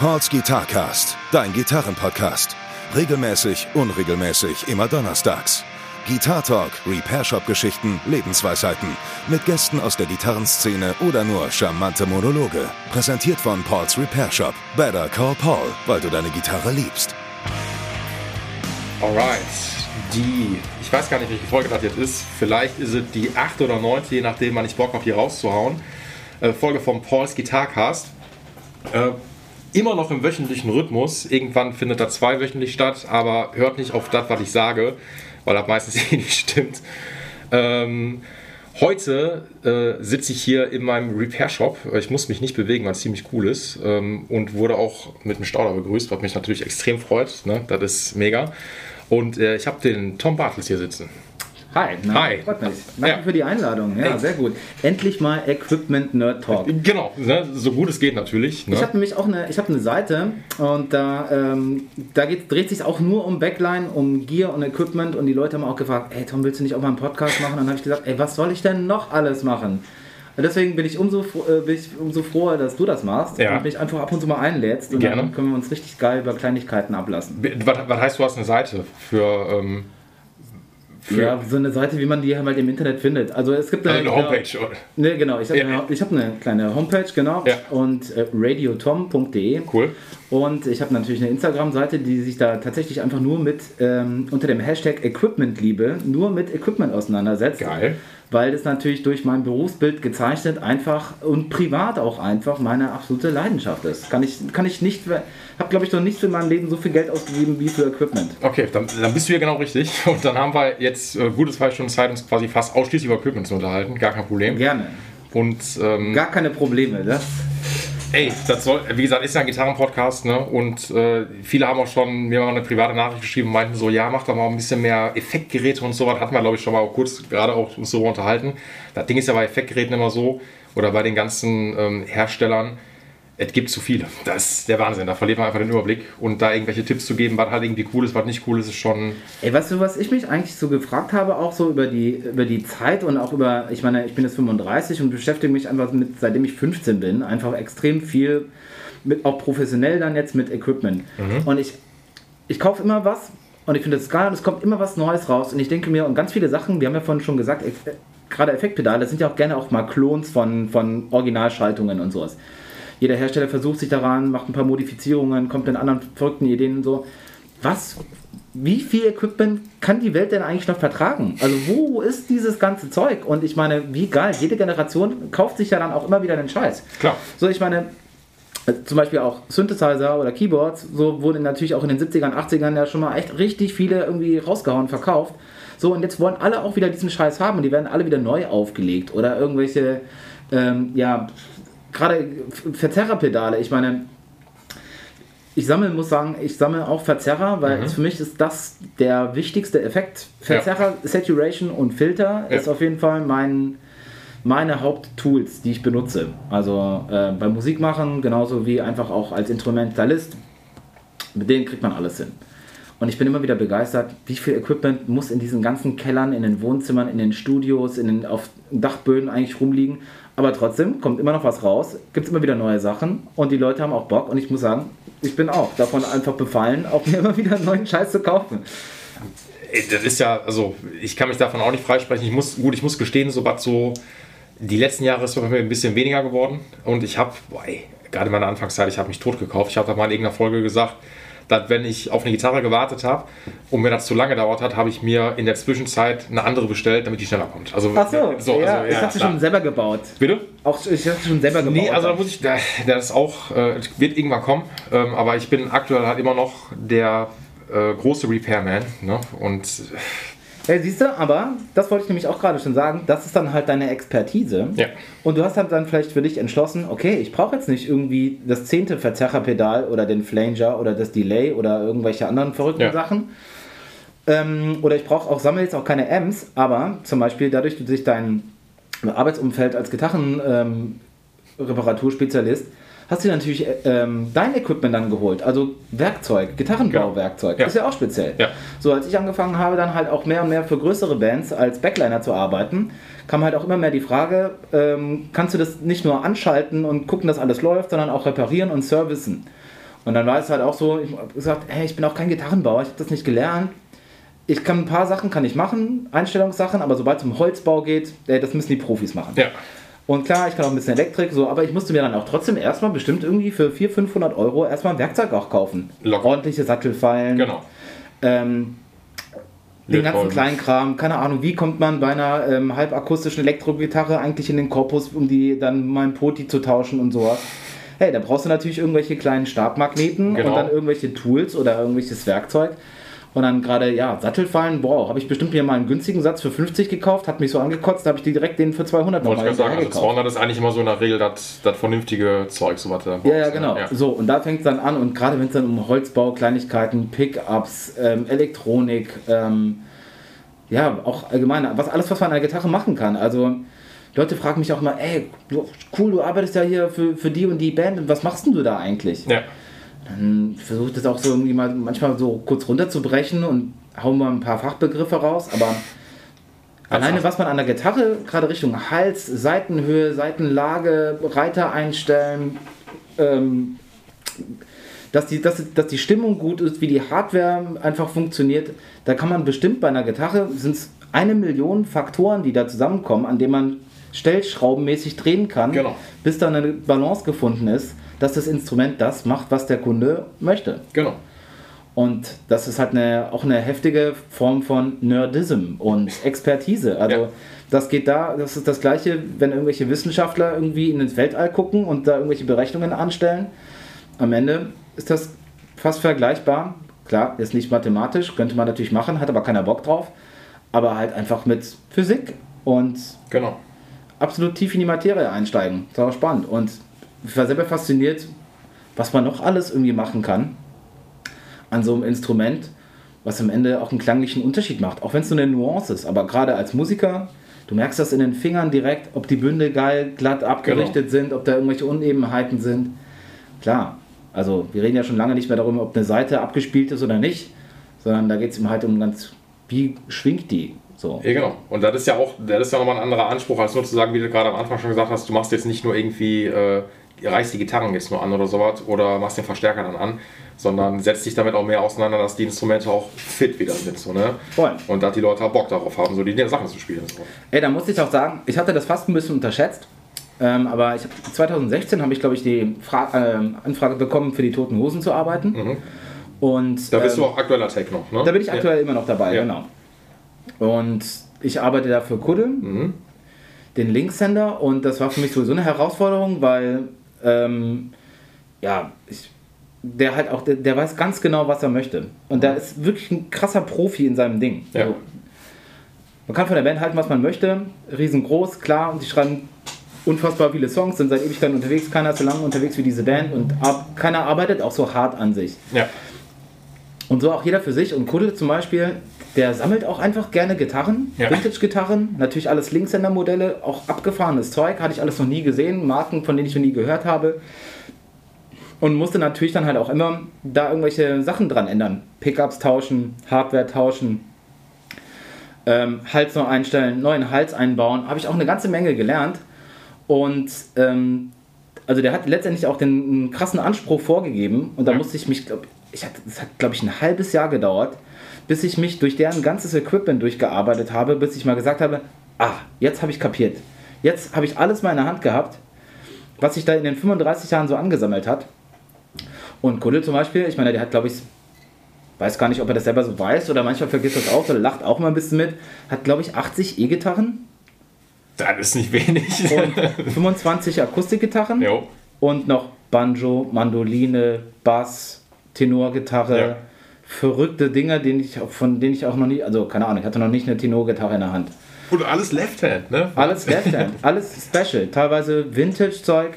Pauls Guitarcast, dein Gitarrenpodcast. Regelmäßig, unregelmäßig, immer donnerstags. Guitar Talk, Repair Shop Geschichten, Lebensweisheiten. Mit Gästen aus der Gitarrenszene oder nur charmante Monologe. Präsentiert von Pauls Repair Shop. Better call Paul, weil du deine Gitarre liebst. Alright. Die, ich weiß gar nicht, welche Folge das jetzt ist. Vielleicht ist es die achte oder neunte, je nachdem, wann ich Bock habe, hier rauszuhauen. Äh, Folge vom Pauls Guitarcast. Immer noch im wöchentlichen Rhythmus. Irgendwann findet er zweiwöchentlich statt, aber hört nicht auf das, was ich sage, weil das meistens eh nicht stimmt. Ähm, heute äh, sitze ich hier in meinem Repair-Shop. Ich muss mich nicht bewegen, weil es ziemlich cool ist. Ähm, und wurde auch mit einem Stauder begrüßt, was mich natürlich extrem freut. Ne? Das ist mega. Und äh, ich habe den Tom Bartels hier sitzen. Hi, na, Hi. freut mich. Danke Ja. für die Einladung. Ja, Hey. sehr gut. Endlich mal Equipment Nerd Talk. Genau, ne? so gut es geht natürlich. Ne? Ich habe nämlich auch eine, ich habe eine Seite und da, ähm, da geht, dreht sich auch nur um Backline, um Gear und Equipment und die Leute haben auch gefragt, ey Tom, willst du nicht auch mal einen Podcast machen? Und dann habe ich gesagt, ey, was soll ich denn noch alles machen? Und deswegen bin ich umso, äh, bin ich umso froher, dass du das machst Ja. und mich einfach ab und zu mal einlädst und Gerne. dann können wir uns richtig geil über Kleinigkeiten ablassen. was, was heißt, du hast eine Seite für, ähm, für Ja, so eine Seite, wie man die halt im Internet findet. Also es gibt also eine Homepage? Oder? Ne, genau. Ich habe Ja. eine, hab eine kleine Homepage, genau. Ja. Und äh, radiotom.de. Cool. Und ich habe natürlich eine Instagram-Seite, die sich da tatsächlich einfach nur mit, ähm, unter dem Hashtag Equipmentliebe, nur mit Equipment auseinandersetzt. Geil. Weil das natürlich durch mein Berufsbild gezeichnet einfach und privat auch einfach meine absolute Leidenschaft ist. Kann ich, kann ich nicht, habe glaube ich noch nicht für mein Leben so viel Geld ausgegeben wie für Equipment. Okay, dann, dann bist du hier genau richtig. Und dann haben wir jetzt äh, gute zwei Stunden Zeit, uns quasi fast ausschließlich über Equipment zu unterhalten. Gar kein Problem. Gerne. Und ähm, Gar keine Probleme, ne? Ey, das soll, wie gesagt, ist ja ein Gitarrenpodcast, ne? Und äh, viele haben auch schon mir mal eine private Nachricht geschrieben und meinten so, ja, mach doch mal ein bisschen mehr Effektgeräte und so was. Hatten wir, glaube ich, schon mal auch kurz gerade auch uns so unterhalten. Das Ding ist ja bei Effektgeräten immer so, oder bei den ganzen ähm, Herstellern, es gibt zu viele. Das ist der Wahnsinn. Da verliert man einfach den Überblick. Und da irgendwelche Tipps zu geben, was halt irgendwie cool ist, was nicht cool ist, ist schon. Ey, weißt du, was ich mich eigentlich so gefragt habe, auch so über die, über die Zeit und auch über, ich meine, ich bin jetzt 35 und beschäftige mich einfach mit, seitdem ich 15 bin, einfach extrem viel, mit, auch professionell dann jetzt mit Equipment. Und ich, ich kaufe immer was und ich finde es geil und es kommt immer was Neues raus und ich denke mir, und ganz viele Sachen, wir haben ja vorhin schon gesagt, äh, gerade Effektpedale sind ja auch gerne auch mal Klons von, von Originalschaltungen und sowas. Jeder Hersteller versucht sich daran, macht ein paar Modifizierungen, kommt mit anderen verrückten Ideen und so. Was, wie viel Equipment kann die Welt denn eigentlich noch vertragen? Also wo ist dieses ganze Zeug? Und ich meine, wie geil, jede Generation kauft sich ja dann auch immer wieder den Scheiß. Klar. So, ich meine, äh, zum Beispiel auch Synthesizer oder Keyboards, so wurden natürlich auch in den 70ern, 80ern ja schon mal echt richtig viele irgendwie rausgehauen, verkauft. So, und jetzt wollen alle auch wieder diesen Scheiß haben und die werden alle wieder neu aufgelegt oder irgendwelche, ähm, ja, gerade Verzerrerpedale. Ich meine, ich sammle, muss sagen, ich sammle auch Verzerrer, weil es für mich ist das der wichtigste Effekt. Verzerrer, Saturation und Filter Ja. ist auf jeden Fall mein, meine Haupttools, die ich benutze. Also äh, beim Musikmachen, genauso wie einfach auch als Instrumentalist. Mit denen kriegt man alles hin. Und ich bin immer wieder begeistert, wie viel Equipment muss in diesen ganzen Kellern, in den Wohnzimmern, in den Studios, in den auf Dachböden eigentlich rumliegen. Aber trotzdem kommt immer noch was raus, gibt es immer wieder neue Sachen und die Leute haben auch Bock. Und ich muss sagen, ich bin auch davon einfach befallen, auch mir immer wieder neuen Scheiß zu kaufen. Das ist ja, also ich kann mich davon auch nicht freisprechen. Ich muss, gut, ich muss gestehen, so was so, die letzten Jahre ist bei mir ein bisschen weniger geworden. Und ich habe, gerade in meiner Anfangszeit, ich habe mich tot gekauft. Ich habe da mal in irgendeiner Folge gesagt, dass wenn ich auf eine Gitarre gewartet habe und mir das zu lange dauert hat, habe ich mir in der Zwischenzeit eine andere bestellt, damit die schneller kommt. Also, Ach so, ja, also, ich habe sie klar. schon selber gebaut. Bitte? Auch, ich habe sie schon selber gebaut. Nee, also da muss ich, da- das ist auch, äh, wird irgendwann kommen, ähm, aber ich bin aktuell halt immer noch der äh, große Repairman. Ne? Und Ja, siehst du, aber das wollte ich nämlich auch gerade schon sagen, das ist dann halt deine Expertise. Ja. Und du hast halt dann vielleicht für dich entschlossen, okay, ich brauche jetzt nicht irgendwie das zehnte Verzerrerpedal oder den Flanger oder das Delay oder irgendwelche anderen verrückten Ja. Sachen. Ähm, oder ich brauche auch, sammle jetzt auch keine Amps, aber zum Beispiel dadurch, dass sich dein Arbeitsumfeld als Gitarrenreparatur Reparaturspezialist hast du dir natürlich äh, ähm, dein Equipment dann geholt. Also Werkzeug, Gitarrenbauwerkzeug. Genau. Ja. Ist ja auch speziell. Ja. So, als ich angefangen habe, dann halt auch mehr und mehr für größere Bands als Backliner zu arbeiten, kam halt auch immer mehr die Frage, ähm, kannst du das nicht nur anschalten und gucken, dass alles läuft, sondern auch reparieren und servicen. Und dann war es halt auch so, ich habe gesagt, hey, ich bin auch kein Gitarrenbauer, ich habe das nicht gelernt. Ich kann ein paar Sachen kann ich machen, Einstellungssachen, aber sobald es um Holzbau geht, ey, das müssen die Profis machen. Ja. Und klar, ich kann auch ein bisschen Elektrik, so, aber ich musste mir dann auch trotzdem erstmal bestimmt irgendwie für 400, 500 Euro erstmal ein Werkzeug auch kaufen. Locker. Ordentliche Sattelfallen. Genau. Ähm, den ganzen kleinen Kram, keine Ahnung, wie kommt man bei einer ähm, halbakustischen Elektrogitarre eigentlich in den Korpus, um die dann mal ein Poti zu tauschen und sowas. Hey, da brauchst du natürlich irgendwelche kleinen Stabmagneten Genau. und dann irgendwelche Tools oder irgendwelches Werkzeug. Und dann gerade, ja, Sattelfallen, boah, habe ich bestimmt mir mal einen günstigen Satz für 50 gekauft, hat mich so angekotzt, da habe ich die direkt den für 200 Wollte ich sagen, also gekauft. 200 ist eigentlich immer so in der Regel das, das vernünftige Zeug, so was da Ja, ja, ne? genau. Ja. So, und da fängt es dann an und gerade wenn es dann um Holzbau, Kleinigkeiten, Pickups, ähm, Elektronik, ähm, ja, auch allgemein, was alles, was man an der Gitarre machen kann. Also, Leute fragen mich auch mal, ey, cool, du arbeitest ja hier für, für die und die Band, und was machst denn du da eigentlich? Ja. Dann versuche ich das auch so irgendwie mal manchmal so kurz runterzubrechen und hau mal ein paar Fachbegriffe raus, aber alleine was man an der Gitarre, gerade Richtung Hals, Seitenhöhe, Seitenlage, Reiter einstellen, ähm, dass, die, dass, dass die Stimmung gut ist, wie die Hardware einfach funktioniert, da kann man bestimmt bei einer Gitarre, sind es eine Million Faktoren, die da zusammenkommen, an denen man stellschraubenmäßig drehen kann, Genau. bis da eine Balance gefunden ist, dass das Instrument das macht, was der Kunde möchte. Genau. Und das ist halt eine, auch eine heftige Form von Nerdism und Expertise. Also Ja. das geht da, das ist das gleiche, wenn irgendwelche Wissenschaftler irgendwie in ins Weltall gucken und da irgendwelche Berechnungen anstellen. Am Ende ist das fast vergleichbar. Klar, ist nicht mathematisch, könnte man natürlich machen, hat aber keiner Bock drauf. Aber halt einfach mit Physik und Genau. absolut tief in die Materie einsteigen. Das war auch spannend. Und ich war selber fasziniert, was man noch alles irgendwie machen kann an so einem Instrument, was am Ende auch einen klanglichen Unterschied macht. Auch wenn es nur eine Nuance ist. Aber gerade als Musiker, du merkst das in den Fingern direkt, ob die Bünde geil, glatt abgerichtet sind, ob da irgendwelche Unebenheiten sind. Klar, also wir reden ja schon lange nicht mehr darum, ob eine Seite abgespielt ist oder nicht, sondern da geht es ihm halt um ganz, wie schwingt die? So. Ja, genau. Und das ist ja auch, das ist ja nochmal ein anderer Anspruch, als nur zu sagen, wie du gerade am Anfang schon gesagt hast, du machst jetzt nicht nur irgendwie, äh, reißt die Gitarren jetzt nur an oder sowas oder machst den Verstärker dann an, sondern setzt dich damit auch mehr auseinander, dass die Instrumente auch fit wieder sind. So, ne? Voll. Und dass die Leute auch Bock darauf haben, so die Sachen zu spielen. So. Ey, da muss ich auch sagen, ich hatte das fast ein bisschen unterschätzt. Ähm, aber ich hab, 2016 habe ich, glaube ich, die Fra ähm, Anfrage bekommen, für die Toten Hosen zu arbeiten. Und Mhm. Da bist ähm, du auch aktueller Tech noch, ne? da bin ich aktuell immer noch dabei, Ja. genau. Und ich arbeite da für Kudde, Mhm. den Linksender. Und das war für mich sowieso eine Herausforderung, weil ähm, ja, ich, der halt auch, der, der weiß ganz genau, was er möchte. Und der ist wirklich ein krasser Profi in seinem Ding. Ja. Also, man kann von der Band halten, was man möchte. Riesengroß, klar. Und die schreiben unfassbar viele Songs, sind seit Ewigkeiten unterwegs. Keiner ist so lange unterwegs wie diese Band. Und ab, keiner arbeitet auch so hart an sich. Ja. Und so auch jeder für sich. Und Kuddel zum Beispiel, der sammelt auch einfach gerne Gitarren, Ja. Vintage-Gitarren. Natürlich alles Linkshänder-Modelle, auch abgefahrenes Zeug. Hatte ich alles noch nie gesehen. Marken, von denen ich noch nie gehört habe. Und musste natürlich dann halt auch immer da irgendwelche Sachen dran ändern. Pickups tauschen, Hardware tauschen, ähm, Hals noch einstellen, neuen Hals einbauen. Habe ich auch eine ganze Menge gelernt. Und ähm, also der hat letztendlich auch den krassen Anspruch vorgegeben. Und da Ja. musste ich mich, glaub, ich hatte, das hat glaube ich ein halbes Jahr gedauert, bis ich mich durch deren ganzes Equipment durchgearbeitet habe, bis ich mal gesagt habe, ah, jetzt habe ich kapiert. Jetzt habe ich alles mal in der Hand gehabt, was sich da in den 35 Jahren so angesammelt hat. Und Kuddel zum Beispiel, ich meine, der hat, glaube ich, weiß gar nicht, ob er das selber so weiß oder manchmal vergisst das auch oder lacht auch mal ein bisschen mit, hat, glaube ich, 80 E-Gitarren Das ist nicht wenig. und 25 Akustikgitarren jo. und noch Banjo, Mandoline, Bass, Tenorgitarre. Verrückte Dinge, denen ich, von denen ich auch noch nie, also keine Ahnung, ich hatte noch nicht eine Tenorgitarre in der Hand. Und alles Left-Hand, ne? Alles Left-Hand, alles Special, teilweise Vintage-Zeug,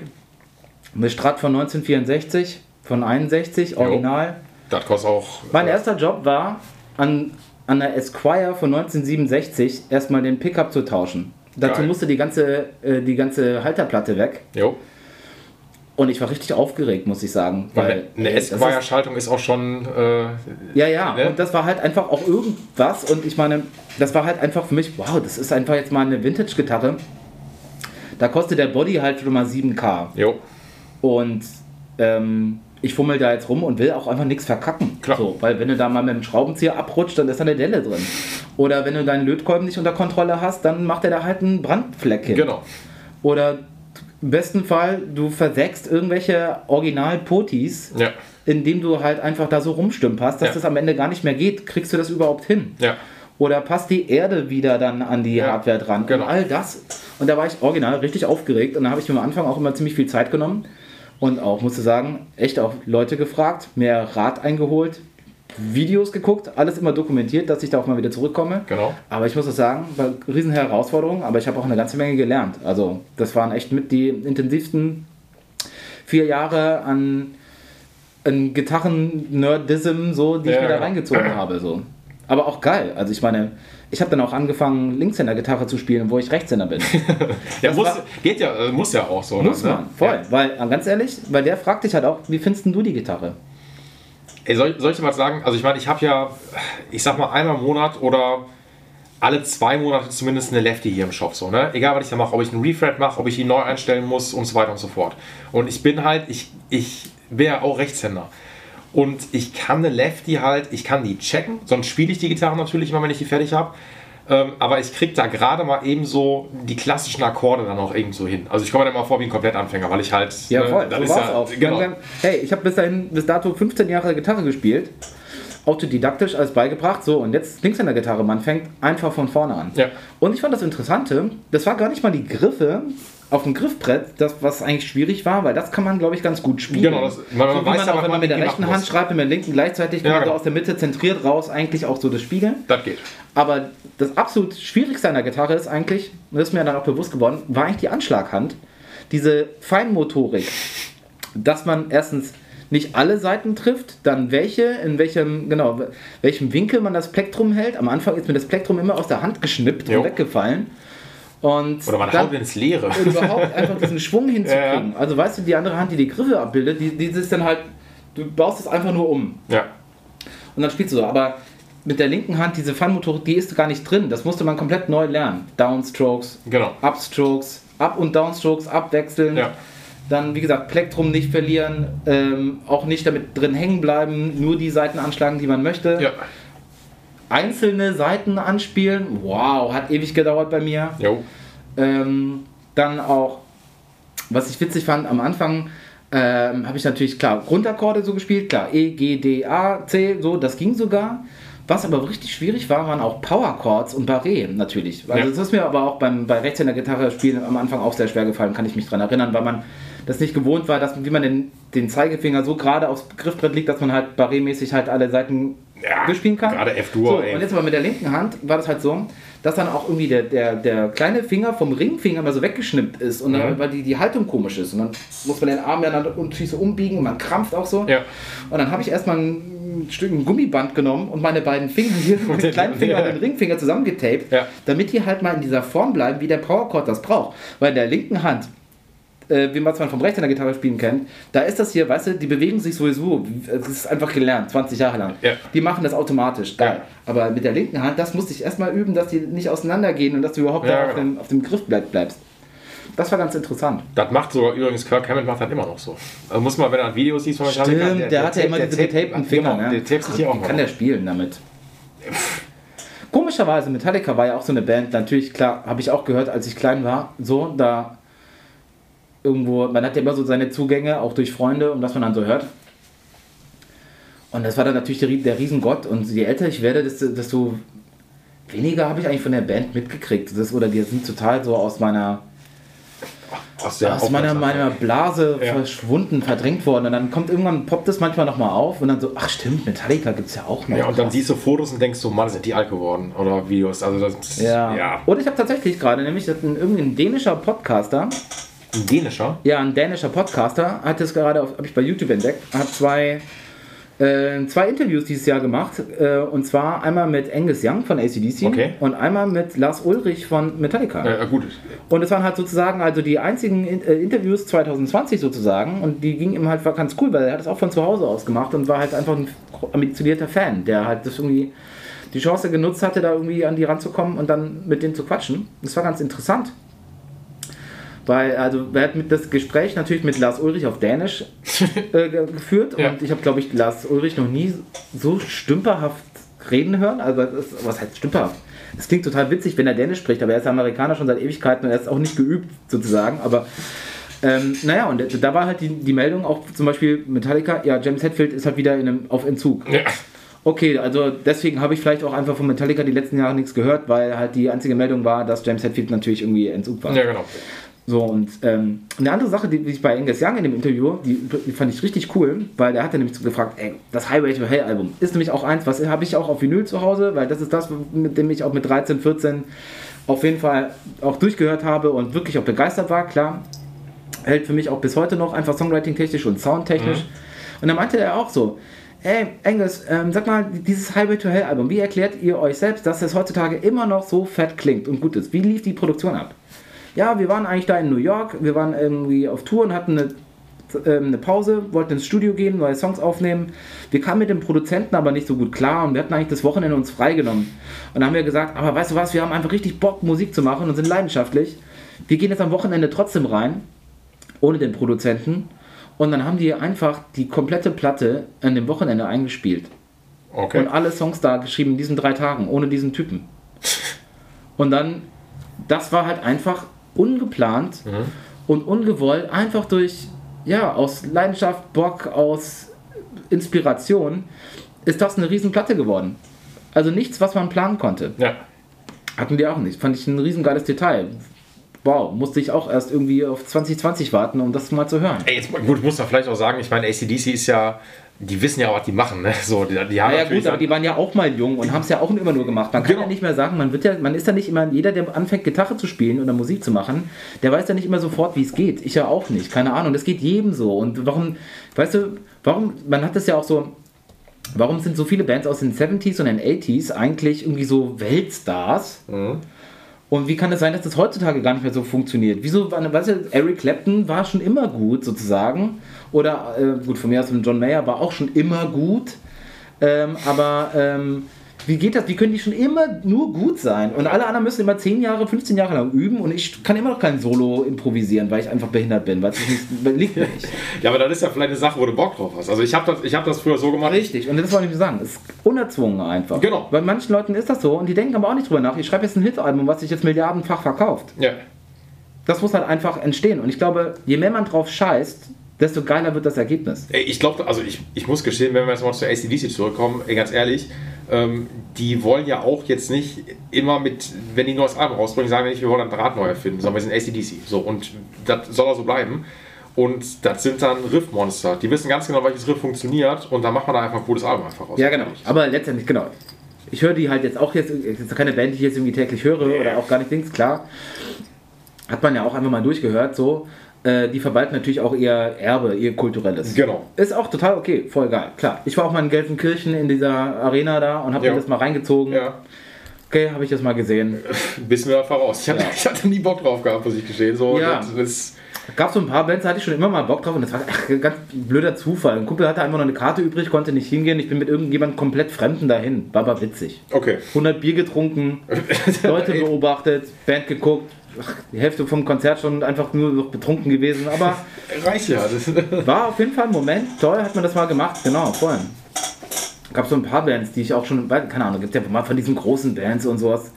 eine Strat von 1964, von 61, Original. Das kostet auch. Mein erster Job war, an, an der Esquire von 1967 erstmal den Pickup zu tauschen. Dazu Geil. musste die ganze, äh, die ganze Halterplatte weg. Jo. Und ich war richtig aufgeregt, muss ich sagen. Weil, eine das ist- Esquire-Schaltung ist auch schon. Äh, Ja, ja, Ne? und das war halt einfach auch irgendwas. Und ich meine, das war halt einfach für mich, wow, das ist einfach jetzt mal eine Vintage-Gitarre. Da kostet der Body halt schon mal 7K. jo. Und ähm, ich fummel da jetzt rum und will auch einfach nichts verkacken. Klar. So, weil wenn du da mal mit dem Schraubenzieher abrutscht, dann ist da eine Delle drin. Oder wenn du deinen Lötkolben nicht unter Kontrolle hast, dann macht er da halt einen Brandfleck hin. Genau. Oder im besten Fall, du versägst irgendwelche Original-Potis, Ja. indem du halt einfach da so rumstümperst, dass Ja. das am Ende gar nicht mehr geht. Kriegst du das überhaupt hin? Ja. Oder passt die Erde wieder dann an die Hardware dran? genau. Und all das. Und da war ich original richtig aufgeregt und da habe ich mir am Anfang auch immer ziemlich viel Zeit genommen und auch, musste sagen, echt auch Leute gefragt, mehr Rat eingeholt, Videos geguckt, alles immer dokumentiert, dass ich da auch mal wieder zurückkomme. Genau. Aber ich muss auch sagen, war eine riesen Herausforderung, aber ich habe auch eine ganze Menge gelernt. Also das waren echt mit die intensivsten vier Jahre an, an Gitarren-Nerdism, so, die ich Ja, mir da genau. reingezogen habe. So. Aber auch geil. Also ich meine, ich habe dann auch angefangen, Linkshänder-Gitarre zu spielen, wo ich Rechtshänder bin. Ja, muss, war- geht ja, äh, muss ja auch so. Muss ne? man, voll. Ja. Weil, ganz ehrlich, weil der fragt dich halt auch, wie findest du die Gitarre? Ey, soll, soll ich dir was sagen? Also ich meine, ich habe ja, ich sag mal, einmal im Monat oder alle zwei Monate zumindest eine Lefty hier im Shop. So, ne? Egal, was ich da mache, ob ich einen Refret mache, ob ich ihn neu einstellen muss und so weiter und so fort. Und ich bin halt, ich, ich ja auch Rechtshänder. Und ich kann eine Lefty halt, ich kann die checken, sonst spiele ich die Gitarre natürlich immer, wenn ich die fertig habe. Ähm, aber ich krieg da gerade mal eben so die klassischen Akkorde dann auch irgend so hin. Also ich komme mir dann mal vor wie ein Komplettanfänger, weil ich halt. Ja, ne, voll. das so ist war's ja, auch. Genau. Dann- Hey, ich habe bis dahin, bis dato 15 Jahre Gitarre gespielt. Autodidaktisch alles beigebracht. So, und jetzt links in der Gitarre. Man fängt einfach von vorne an. Ja. Und ich fand das Interessante, das war gar nicht mal die Griffe auf dem Griffbrett, das, was eigentlich schwierig war, weil das kann man, glaube ich, ganz gut spielen. Genau, das- man- man so wie weiß man ja, auch, wenn man man mit der rechten Hand muss. schreibt, mit der linken gleichzeitig, Ja, man so genau. aus der Mitte zentriert raus eigentlich auch so das Spiegeln. Das geht. Aber das absolut Schwierigste an der Gitarre ist eigentlich, und das ist mir dann auch bewusst geworden, war eigentlich die Anschlaghand. Diese Feinmotorik. Dass man erstens nicht alle Seiten trifft, dann welche, in welchem, genau, welchem Winkel man das Plektrum hält. Am Anfang ist mir das Plektrum immer aus der Hand geschnippt Jo. und weggefallen. Und Oder man dann, haut ins Leere. und überhaupt einfach diesen Schwung hinzukriegen. Ja, Also weißt du, die andere Hand, die die Griffe abbildet, die, die ist dann halt, du baust es einfach nur um. Ja. Und dann spielst du so. Aber mit der linken Hand, diese Fun-Motorik, die ist gar nicht drin. Das musste man komplett neu lernen. Downstrokes, Genau. Upstrokes, Up- und Downstrokes abwechseln. Ja. Dann, wie gesagt, Plektrum nicht verlieren, ähm, auch nicht damit drin hängen bleiben, nur die Seiten anschlagen, die man möchte. Ja. Einzelne Seiten anspielen, wow, hat ewig gedauert bei mir. Ähm, dann auch, was ich witzig fand, am Anfang ähm, habe ich natürlich, klar, Grundakkorde so gespielt, klar, E, G, D, A, C, so, das ging sogar. Was aber richtig schwierig war, waren auch Power Chords und Barré natürlich. Also Ja. das ist mir aber auch beim, bei Rechtshänder Gitarre spielen am Anfang auch sehr schwer gefallen, kann ich mich dran erinnern, weil man das nicht gewohnt war, dass, wie man den, den Zeigefinger so gerade aufs Griffbrett liegt, dass man halt Barré-mäßig halt alle Seiten Ja, durchspielen kann. gerade F-Dur, So, und jetzt aber mit der linken Hand war das halt so, dass dann auch irgendwie der, der, der kleine Finger vom Ringfinger mal so weggeschnippt ist und dann, Mhm. weil die, die Haltung komisch ist. Und dann muss man den Arm ja dann natürlich so umbiegen und man krampft auch so. Ja. Und dann habe ich erstmal ein Stück ein Gummiband genommen und meine beiden Finger hier, den kleinen Finger ja. und den Ringfinger zusammengetaped, Ja. damit die halt mal in dieser Form bleiben, wie der Powerchord das braucht. Weil in der linken Hand äh, wie man es vom Rechtshänder Gitarre spielen kennt, da ist das hier, weißt du, die bewegen sich sowieso, das ist einfach gelernt, 20 Jahre lang. Ja. Die machen das automatisch, geil. Ja. Aber mit der linken Hand, das musste ich erstmal üben, dass die nicht auseinandergehen und dass du überhaupt Ja, da auf, genau. dem, auf dem Griff bleib, bleibst. Das war ganz interessant. Das macht sogar übrigens Kirk Hammett macht das immer noch so. Also muss man, wenn er ein Video sieht von Stimmt, der, hat ja immer diese tape- getapten Finger. Genau, ne? der tapet sich hier auch mal. kann der spielen damit? Komischerweise, Metallica war ja auch so eine Band, natürlich, klar, habe ich auch gehört, als ich klein war, so, da irgendwo, man hat ja immer so seine Zugänge, auch durch Freunde, und was man dann so hört. Und das war dann natürlich der, der Riesengott. Und je älter ich werde, desto, desto weniger habe ich eigentlich von der Band mitgekriegt. Das, oder die sind total so aus meiner, Aus, aus meiner, meiner Blase Ja. verschwunden, verdrängt worden. Und dann kommt irgendwann, poppt das manchmal nochmal auf und dann so, ach stimmt, Metallica gibt es ja auch noch. Ja, und dann siehst du Fotos und denkst so, Mann, sind die alt geworden? Oder Videos. Also das ja. ja. Und ich habe tatsächlich gerade, nämlich das ein, irgendein dänischer Podcaster, Ein dänischer. ja, ein dänischer Podcaster, hat das gerade, habe ich bei YouTube entdeckt, hat zwei, äh, zwei Interviews dieses Jahr gemacht. Äh, und zwar einmal mit Angus Young von ACDC Okay. und einmal mit Lars Ulrich von Metallica. Äh, gut. Und es waren halt sozusagen also die einzigen In- äh, Interviews 2020 sozusagen und die gingen ihm halt war ganz cool, weil er hat es auch von zu Hause aus gemacht und war halt einfach ein ambitionierter Fan, der halt das irgendwie die Chance genutzt hatte, da irgendwie an die ranzukommen und dann mit denen zu quatschen. Das war ganz interessant. Weil, also, er hat mit das Gespräch natürlich mit Lars Ulrich auf Dänisch äh, geführt Ja. und ich habe, glaube ich, Lars Ulrich noch nie so stümperhaft reden hören. Also, ist, was heißt stümperhaft? Das klingt total witzig, wenn er Dänisch spricht, aber er ist Amerikaner schon seit Ewigkeiten und er ist auch nicht geübt, sozusagen. Aber ähm, naja, und da war halt die, die Meldung auch zum Beispiel Metallica, ja, James Hetfield ist halt wieder in einem, auf Entzug. Ja. Okay, also deswegen habe ich vielleicht auch einfach von Metallica die letzten Jahre nichts gehört, weil halt die einzige Meldung war, dass James Hetfield natürlich irgendwie Entzug war. ja, genau. So, und ähm, eine andere Sache, die ich bei Angus Young in dem Interview, die, die fand ich richtig cool, weil der hat nämlich so gefragt, ey, das Highway to Hell Album ist nämlich auch eins, was habe ich auch auf Vinyl zu Hause, weil das ist das, mit dem ich auch mit 13, 14 auf jeden Fall auch durchgehört habe und wirklich auch begeistert war, klar. Hält für mich auch bis heute noch einfach Songwriting-technisch und Soundtechnisch. Und dann meinte er auch so, Ey, Angus, ähm, sag mal, dieses Highway to Hell Album, wie erklärt ihr euch selbst, dass es heutzutage immer noch so fett klingt und gut ist? Wie lief die Produktion ab? Ja, wir waren eigentlich da in New York, wir waren irgendwie auf Tour und hatten eine, ähm, eine Pause, wollten ins Studio gehen, neue Songs aufnehmen. Wir kamen mit dem Produzenten aber nicht so gut klar und wir hatten eigentlich das Wochenende uns freigenommen. Und dann haben wir gesagt, aber weißt du was, wir haben einfach richtig Bock, Musik zu machen und sind leidenschaftlich. Wir gehen jetzt am Wochenende trotzdem rein, ohne den Produzenten. Und dann haben die einfach die komplette Platte an dem Wochenende eingespielt. Okay. Und alle Songs da geschrieben in diesen drei Tagen, ohne diesen Typen. Und dann, das war halt einfach ungeplant und ungewollt, einfach durch, ja, aus Leidenschaft, Bock, aus Inspiration, ist das eine Riesenplatte geworden. Also nichts, was man planen konnte. ja. Hatten die auch nicht. Fand ich ein riesengeiles Detail. Wow, musste ich auch erst irgendwie auf 2020 warten, um das mal zu hören. Ey, jetzt, gut, ich muss da vielleicht auch sagen, ich meine, ACDC ist ja, die wissen ja auch, was die machen, ne? So, die, die haben Ja, gut, aber die waren ja auch mal jung und haben es ja auch immer nur gemacht. Man kann Genau. ja nicht mehr sagen, man wird ja, man ist ja nicht immer, jeder, der anfängt Gitarre zu spielen oder Musik zu machen, der weiß ja nicht immer sofort, wie es geht. Ich ja auch nicht, keine Ahnung. Das geht jedem so. Und warum, weißt du, warum, man hat das ja auch so, warum sind so viele Bands aus den 70s und den 80s eigentlich irgendwie so Weltstars? Und wie kann es sein, dass das heutzutage gar nicht mehr so funktioniert? Wieso, weißt du, Eric Clapton war schon immer gut sozusagen. Oder, äh, gut, von mir aus John Mayer war auch schon immer gut. Ähm, aber ähm, wie geht das? Wie können die schon immer nur gut sein? Und alle anderen müssen immer 10 Jahre, 15 Jahre lang üben und ich kann immer noch kein Solo improvisieren, weil ich einfach behindert bin, weil es nicht, liegt mir nicht. Ja, aber das ist ja vielleicht eine Sache, wo du Bock drauf hast. Also ich habe das, ich hab das früher so gemacht. Richtig, und das wollte ich sagen. Es ist unerzwungen einfach. Genau. Bei manchen Leuten ist das so und die denken aber auch nicht drüber nach. Ich schreibe jetzt ein Hit-Album, was sich jetzt milliardenfach verkauft. Ja. Das muss halt einfach entstehen. Und ich glaube, je mehr man drauf scheißt, desto geiler wird das Ergebnis. Ich glaube, also ich, ich muss gestehen, wenn wir jetzt mal zu ACDC zurückkommen, ganz ehrlich, ähm, die wollen ja auch jetzt nicht immer mit, wenn die ein neues Album rausbringen, sagen wir nicht, wir wollen ein Draht neu erfinden, sondern wir sind ACDC. So, und das soll auch so bleiben. Und das sind dann Riffmonster. Die wissen ganz genau, welches Riff funktioniert und dann macht man da einfach ein cooles Album einfach raus. Ja, genau. Aber letztendlich, genau. Ich höre die halt jetzt auch jetzt, es ist keine Band, die ich jetzt irgendwie täglich höre oder auch gar nicht Dings, klar. Hat man ja auch einfach mal durchgehört, so. Äh, die verwalten natürlich auch ihr Erbe, ihr kulturelles. Genau. Ist auch total okay, voll geil, klar. Ich war auch mal in Gelsenkirchen in dieser Arena da und habe Ja. mir das mal reingezogen. Ja, Okay, habe ich das mal gesehen. bisschen mehr voraus. Ich hatte, Ja. ich hatte nie Bock drauf gehabt, muss ich gestehen. So, Ja. das ist, gab so ein paar Bands, da hatte ich schon immer mal Bock drauf und das war ach, ein ganz blöder Zufall. Ein Kumpel hatte einfach noch eine Karte übrig, konnte nicht hingehen. Ich bin mit irgendjemandem komplett Fremden dahin. War aber witzig. okay. 100 Bier getrunken, Leute beobachtet, Band geguckt. Ach, die Hälfte vom Konzert schon einfach nur noch betrunken gewesen. Aber Reicht ja. Das, war auf jeden Fall ein Moment. Toll hat man das mal gemacht. Genau, vorhin. Gab so ein paar Bands, die ich auch schon, keine Ahnung, gibt ja mal von diesen großen Bands und sowas.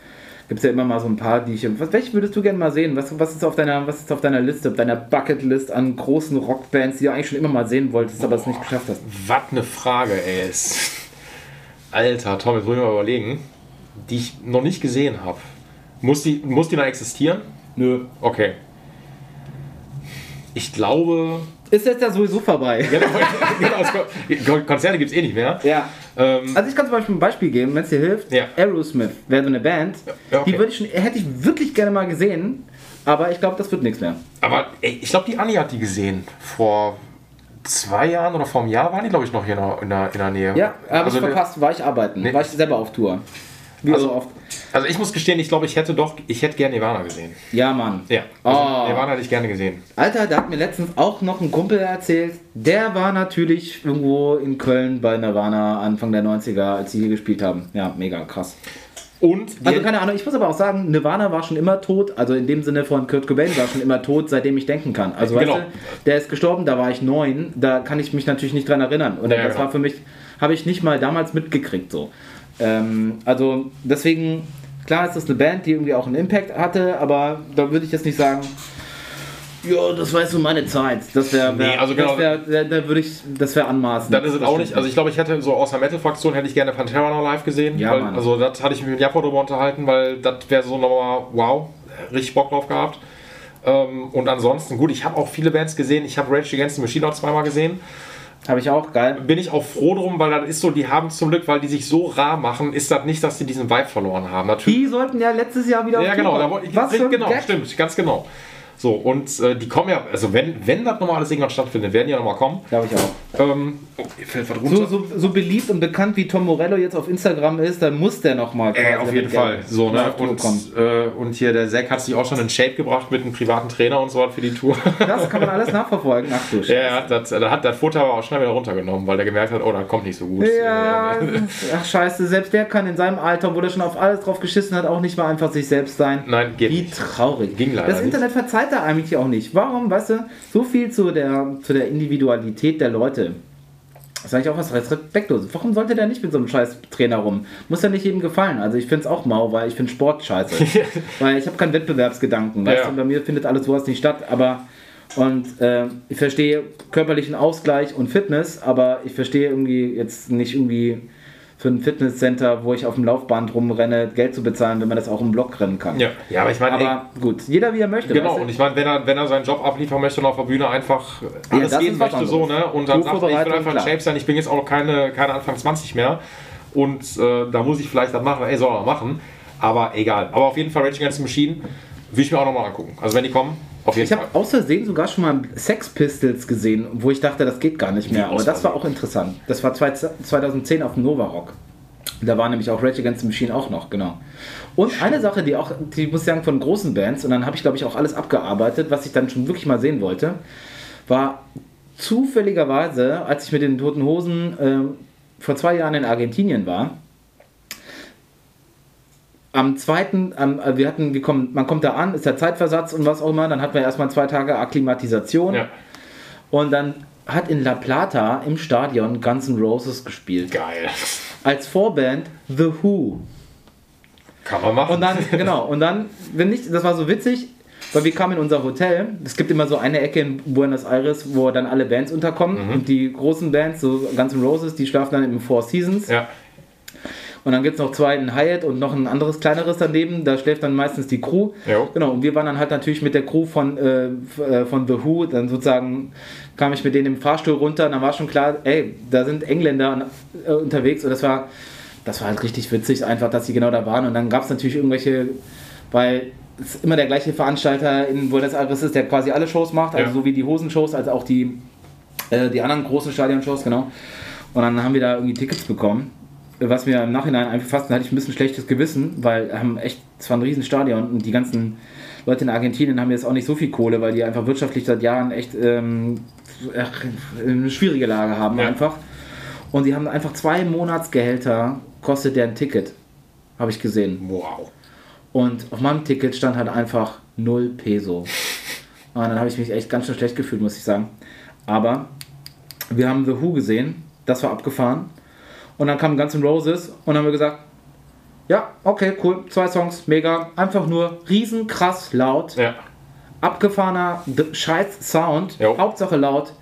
Gibt es ja immer mal so ein paar, die ich. Was, welche würdest du gerne mal sehen? Was, was, ist auf deiner, was ist auf deiner Liste, auf deiner Bucketlist an großen Rockbands, die du eigentlich schon immer mal sehen wolltest, aber es nicht geschafft hast? Was eine Frage, ey. Alter, Tom, jetzt muss ich mal überlegen. Die ich noch nicht gesehen habe. Muss die, muss die noch existieren? Nö. Okay. Ich glaube. Ist jetzt ja sowieso vorbei. Genau, Kon- Konzerte gibt es eh nicht mehr. Ja. Ähm, Also ich kann zum Beispiel ein Beispiel geben, wenn es dir hilft. Ja. Aerosmith wäre so eine Band, Ja, okay. die würde ich schon, hätte ich wirklich gerne mal gesehen, aber ich glaube, das wird nichts mehr. aber ey, ich glaube, die Anni hat die gesehen. Vor zwei Jahren oder vor einem Jahr waren die, glaube ich, noch hier in der, in der, in der Nähe. Ja, habe also, ich verpasst, war ich arbeiten, Nee. war ich selber auf Tour. Wie Also- so oft. Also ich muss gestehen, ich glaube, ich hätte doch, ich hätte gerne Nirvana gesehen. Ja, Mann. Ja. Also Oh. Nirvana hätte ich gerne gesehen. Alter, da hat mir letztens auch noch ein Kumpel erzählt, der war natürlich irgendwo in Köln bei Nirvana Anfang der 90er, als sie hier gespielt haben. Ja, mega krass. Und die- Also keine Ahnung, ich muss aber auch sagen, Nirvana war schon immer tot, also in dem Sinne von Kurt Cobain war schon immer tot, seitdem ich denken kann. Also Genau. weißt du, der ist gestorben, da war ich neun, da kann ich mich natürlich nicht dran erinnern. Und Ja, das genau. war für mich, habe ich nicht mal damals mitgekriegt so. Ähm, also deswegen, klar ist das eine Band, die irgendwie auch einen Impact hatte, aber da würde ich jetzt nicht sagen, ja, das war jetzt so meine Zeit. Das wäre, wär, Nee, also genau. das wäre, da, würde ich, das wäre anmaßen. Dann ist es auch nicht, also ich glaube, ich hätte so aus der Metal-Fraktion hätte ich gerne Pantera noch live gesehen. Ja, weil, Mann. also das hatte ich mich mit Japo drüber unterhalten, weil das wäre so nochmal, wow, richtig Bock drauf gehabt. Ähm, und ansonsten, gut, ich habe auch viele Bands gesehen. Ich habe Rage Against the Machine auch zweimal gesehen. Habe ich auch, geil. Bin ich auch froh drum, weil das ist so, die haben zum Glück, weil die sich so rar machen, ist das nicht, dass sie diesen Vibe verloren haben. Natürlich. Die sollten ja letztes Jahr wieder auf Ja, genau, da Was für genau, Gag. stimmt, ganz genau. So, und äh, die kommen ja, also wenn, wenn das nochmal alles irgendwann stattfindet, werden die ja nochmal kommen. Glaube ich auch. Ähm, oh, fällt was So, runter. so, so beliebt und bekannt wie Tom Morello jetzt auf Instagram ist, dann muss der nochmal Äh, auf jeden Fall. So, ne? Und, äh, und hier der Zack hat sich auch schon in Shape gebracht mit einem privaten Trainer und so was für die Tour. Das kann man alles nachverfolgen. Ach du ja, Scheiße. hat das, er hat das Futter aber auch schnell wieder runtergenommen, weil er gemerkt hat, oh, das kommt nicht so gut. Ja, Äh, ach scheiße, selbst der kann in seinem Alter, obwohl er schon auf alles drauf geschissen hat, auch nicht mal einfach sich selbst sein. Nein, geht Wie nicht. traurig. Ging leider Das Internet verzeiht da eigentlich auch nicht. Warum, weißt du, so viel zu der, zu der Individualität der Leute. Das ist eigentlich auch was Respektloses. Warum sollte der nicht mit so einem scheiß Trainer rum? Muss ja nicht jedem gefallen. Also ich finde es auch mau, weil ich finde Sport scheiße. weil ich habe keinen Wettbewerbsgedanken. Weißt Ja. du, bei mir findet alles sowas nicht statt. Aber und äh, ich verstehe körperlichen Ausgleich und Fitness, aber ich verstehe irgendwie jetzt nicht irgendwie für ein Fitnesscenter, wo ich auf dem Laufband rumrenne, Geld zu bezahlen, wenn man das auch im Block rennen kann. Ja, ja, aber ich meine, ey, Aber gut, jeder wie er möchte. Genau, weißt du? und ich meine, wenn er, wenn er seinen Job abliefern möchte und auf der Bühne einfach alles das geben möchte, so, ne? Und dann sagt, er, ich will einfach in klar. Shape sein, ich bin jetzt auch noch keine, keine Anfang 20 mehr. Und äh, da muss ich vielleicht das machen, ey, soll er machen. Aber egal. Aber auf jeden Fall Rage Against the Machine will ich mir auch nochmal angucken. Also wenn die kommen, auf jeden Ich habe Fall. aus Versehen sogar schon mal Sex Pistols gesehen, wo ich dachte, das geht gar nicht mehr. Aber aus das war auch interessant. Das war zwei- 2010 auf dem Nova Rock. Da war nämlich auch Rage Against the Machine auch noch, genau. Und eine Sache, die auch, die muss ich sagen, von großen Bands, und dann habe ich, glaube ich, auch alles abgearbeitet, was ich dann schon wirklich mal sehen wollte, war zufälligerweise, als ich mit den Toten Hosen ähm, vor zwei Jahren in Argentinien war, am zweiten, am, äh, wir hatten, wir kommen, man kommt da an, ist der Zeitversatz und was auch immer, dann hatten wir erstmal zwei Tage Akklimatisation Ja, und dann hat in La Plata im Stadion Guns N' Roses gespielt. geil. Als Vorband The Who. Kann man machen. Und dann, genau, und dann, wenn nicht, das war so witzig, weil wir kamen in unser Hotel. Es gibt immer so eine Ecke in Buenos Aires, wo dann alle Bands unterkommen. Und die großen Bands, so Guns N' Roses, die schlafen dann im Four Seasons. ja. Und dann gibt es noch zwei, ein Hyatt und noch ein anderes kleineres daneben. Da schläft dann meistens die Crew. Jo. Genau, und wir waren dann halt natürlich mit der Crew von, äh, äh, von The Who. Dann sozusagen kam ich mit denen im Fahrstuhl runter. Und dann war schon klar, ey, da sind Engländer äh, unterwegs. Und das war, das war halt richtig witzig, einfach, dass sie genau da waren. Und dann gab es natürlich irgendwelche, weil es immer der gleiche Veranstalter in Buenos Aires ist, der quasi alle Shows macht. Also Ja. so wie die Hosenshows, als auch die, äh, die anderen großen Stadionshows, genau. Und dann haben wir da irgendwie Tickets bekommen. Was mir im Nachhinein einfach fast, da hatte ich ein bisschen schlechtes Gewissen, weil haben echt, es war ein Riesenstadion und die ganzen Leute in Argentinien haben jetzt auch nicht so viel Kohle, weil die einfach wirtschaftlich seit Jahren echt ähm, eine schwierige Lage haben Ja. einfach. Und die haben einfach zwei Monatsgehälter, kostet deren Ticket, habe ich gesehen. Wow. Und auf meinem Ticket stand halt einfach 0 Peso. Und dann habe ich mich echt ganz schön schlecht gefühlt, muss ich sagen. Aber wir haben The Who gesehen, das war abgefahren. Und dann kam Guns N' Roses und dann haben wir gesagt, ja, okay, cool, zwei Songs, mega, einfach nur riesen krass laut, Ja. abgefahrener Scheiß Sound, Jo. Hauptsache laut,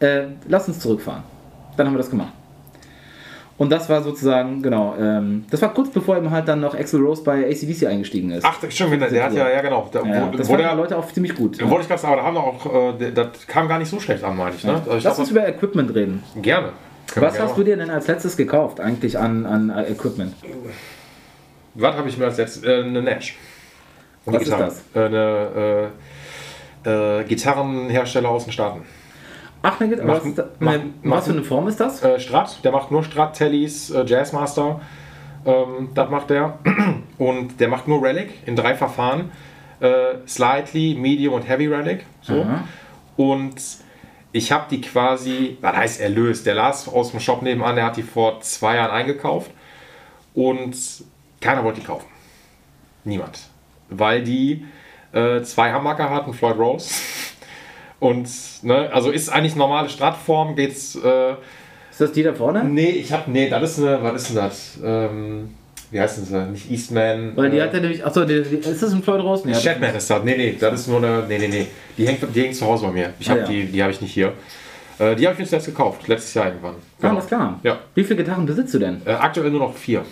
äh, lass uns zurückfahren. Dann haben wir das gemacht. Und das war sozusagen, genau, ähm, das war kurz bevor eben halt dann noch Axel Rose bei ACDC eingestiegen ist. Ach, stimmt, der, der hat ja, ja genau. Da, ja, wo, das der, die Leute auch ziemlich gut. wollte ich gerade sagen, aber da haben wir auch, äh, das kam gar nicht so schlecht an, meine ich. Ne? Also ich Lass glaub, uns über Equipment reden. gerne. Können Was hast gerne du dir denn als letztes gekauft eigentlich an, an äh, Equipment? Was habe ich mir als letztes? Äh, eine Nash. Was die ist Gitarre. das? Äh, eine äh, äh, Gitarrenhersteller aus den Staaten. Ach, ne, was, Macht- was für eine Form ist das? Äh, Strat, der macht nur Strat, Tellys, äh, Jazzmaster. Ähm, das macht der. Und der macht nur Relic in drei Verfahren. Slightly, Medium und Heavy Relic. So. Aha. Und ich habe die quasi, was heißt erlöst? Der las aus dem Shop nebenan, der hat die vor zwei Jahren eingekauft. Und keiner wollte die kaufen. Niemand. Weil die äh, zwei Hamburger hatten, Floyd Rose. Und, ne, also ist eigentlich normale Stratform, geht's. Äh, Ist das die da vorne? nee, ich hab, nee, das ist eine, was ist denn das? Ähm, wie heißt denn? Nicht Eastman. Weil die äh, hat ja nämlich. Achso, die, die, ist das ein Floyd Rose? Nee, Shatman ist das. Nee, nee, das ist nur eine. Nee, nee, nee. Die hängt, die hängt zu Hause bei mir. Ich Ah, hab ja. die, die habe ich nicht hier. Äh, die habe ich mir zuletzt gekauft, letztes Jahr irgendwann. Ah, alles klar. Ja. Wie viele Gitarren besitzt du denn? Äh, aktuell nur noch vier.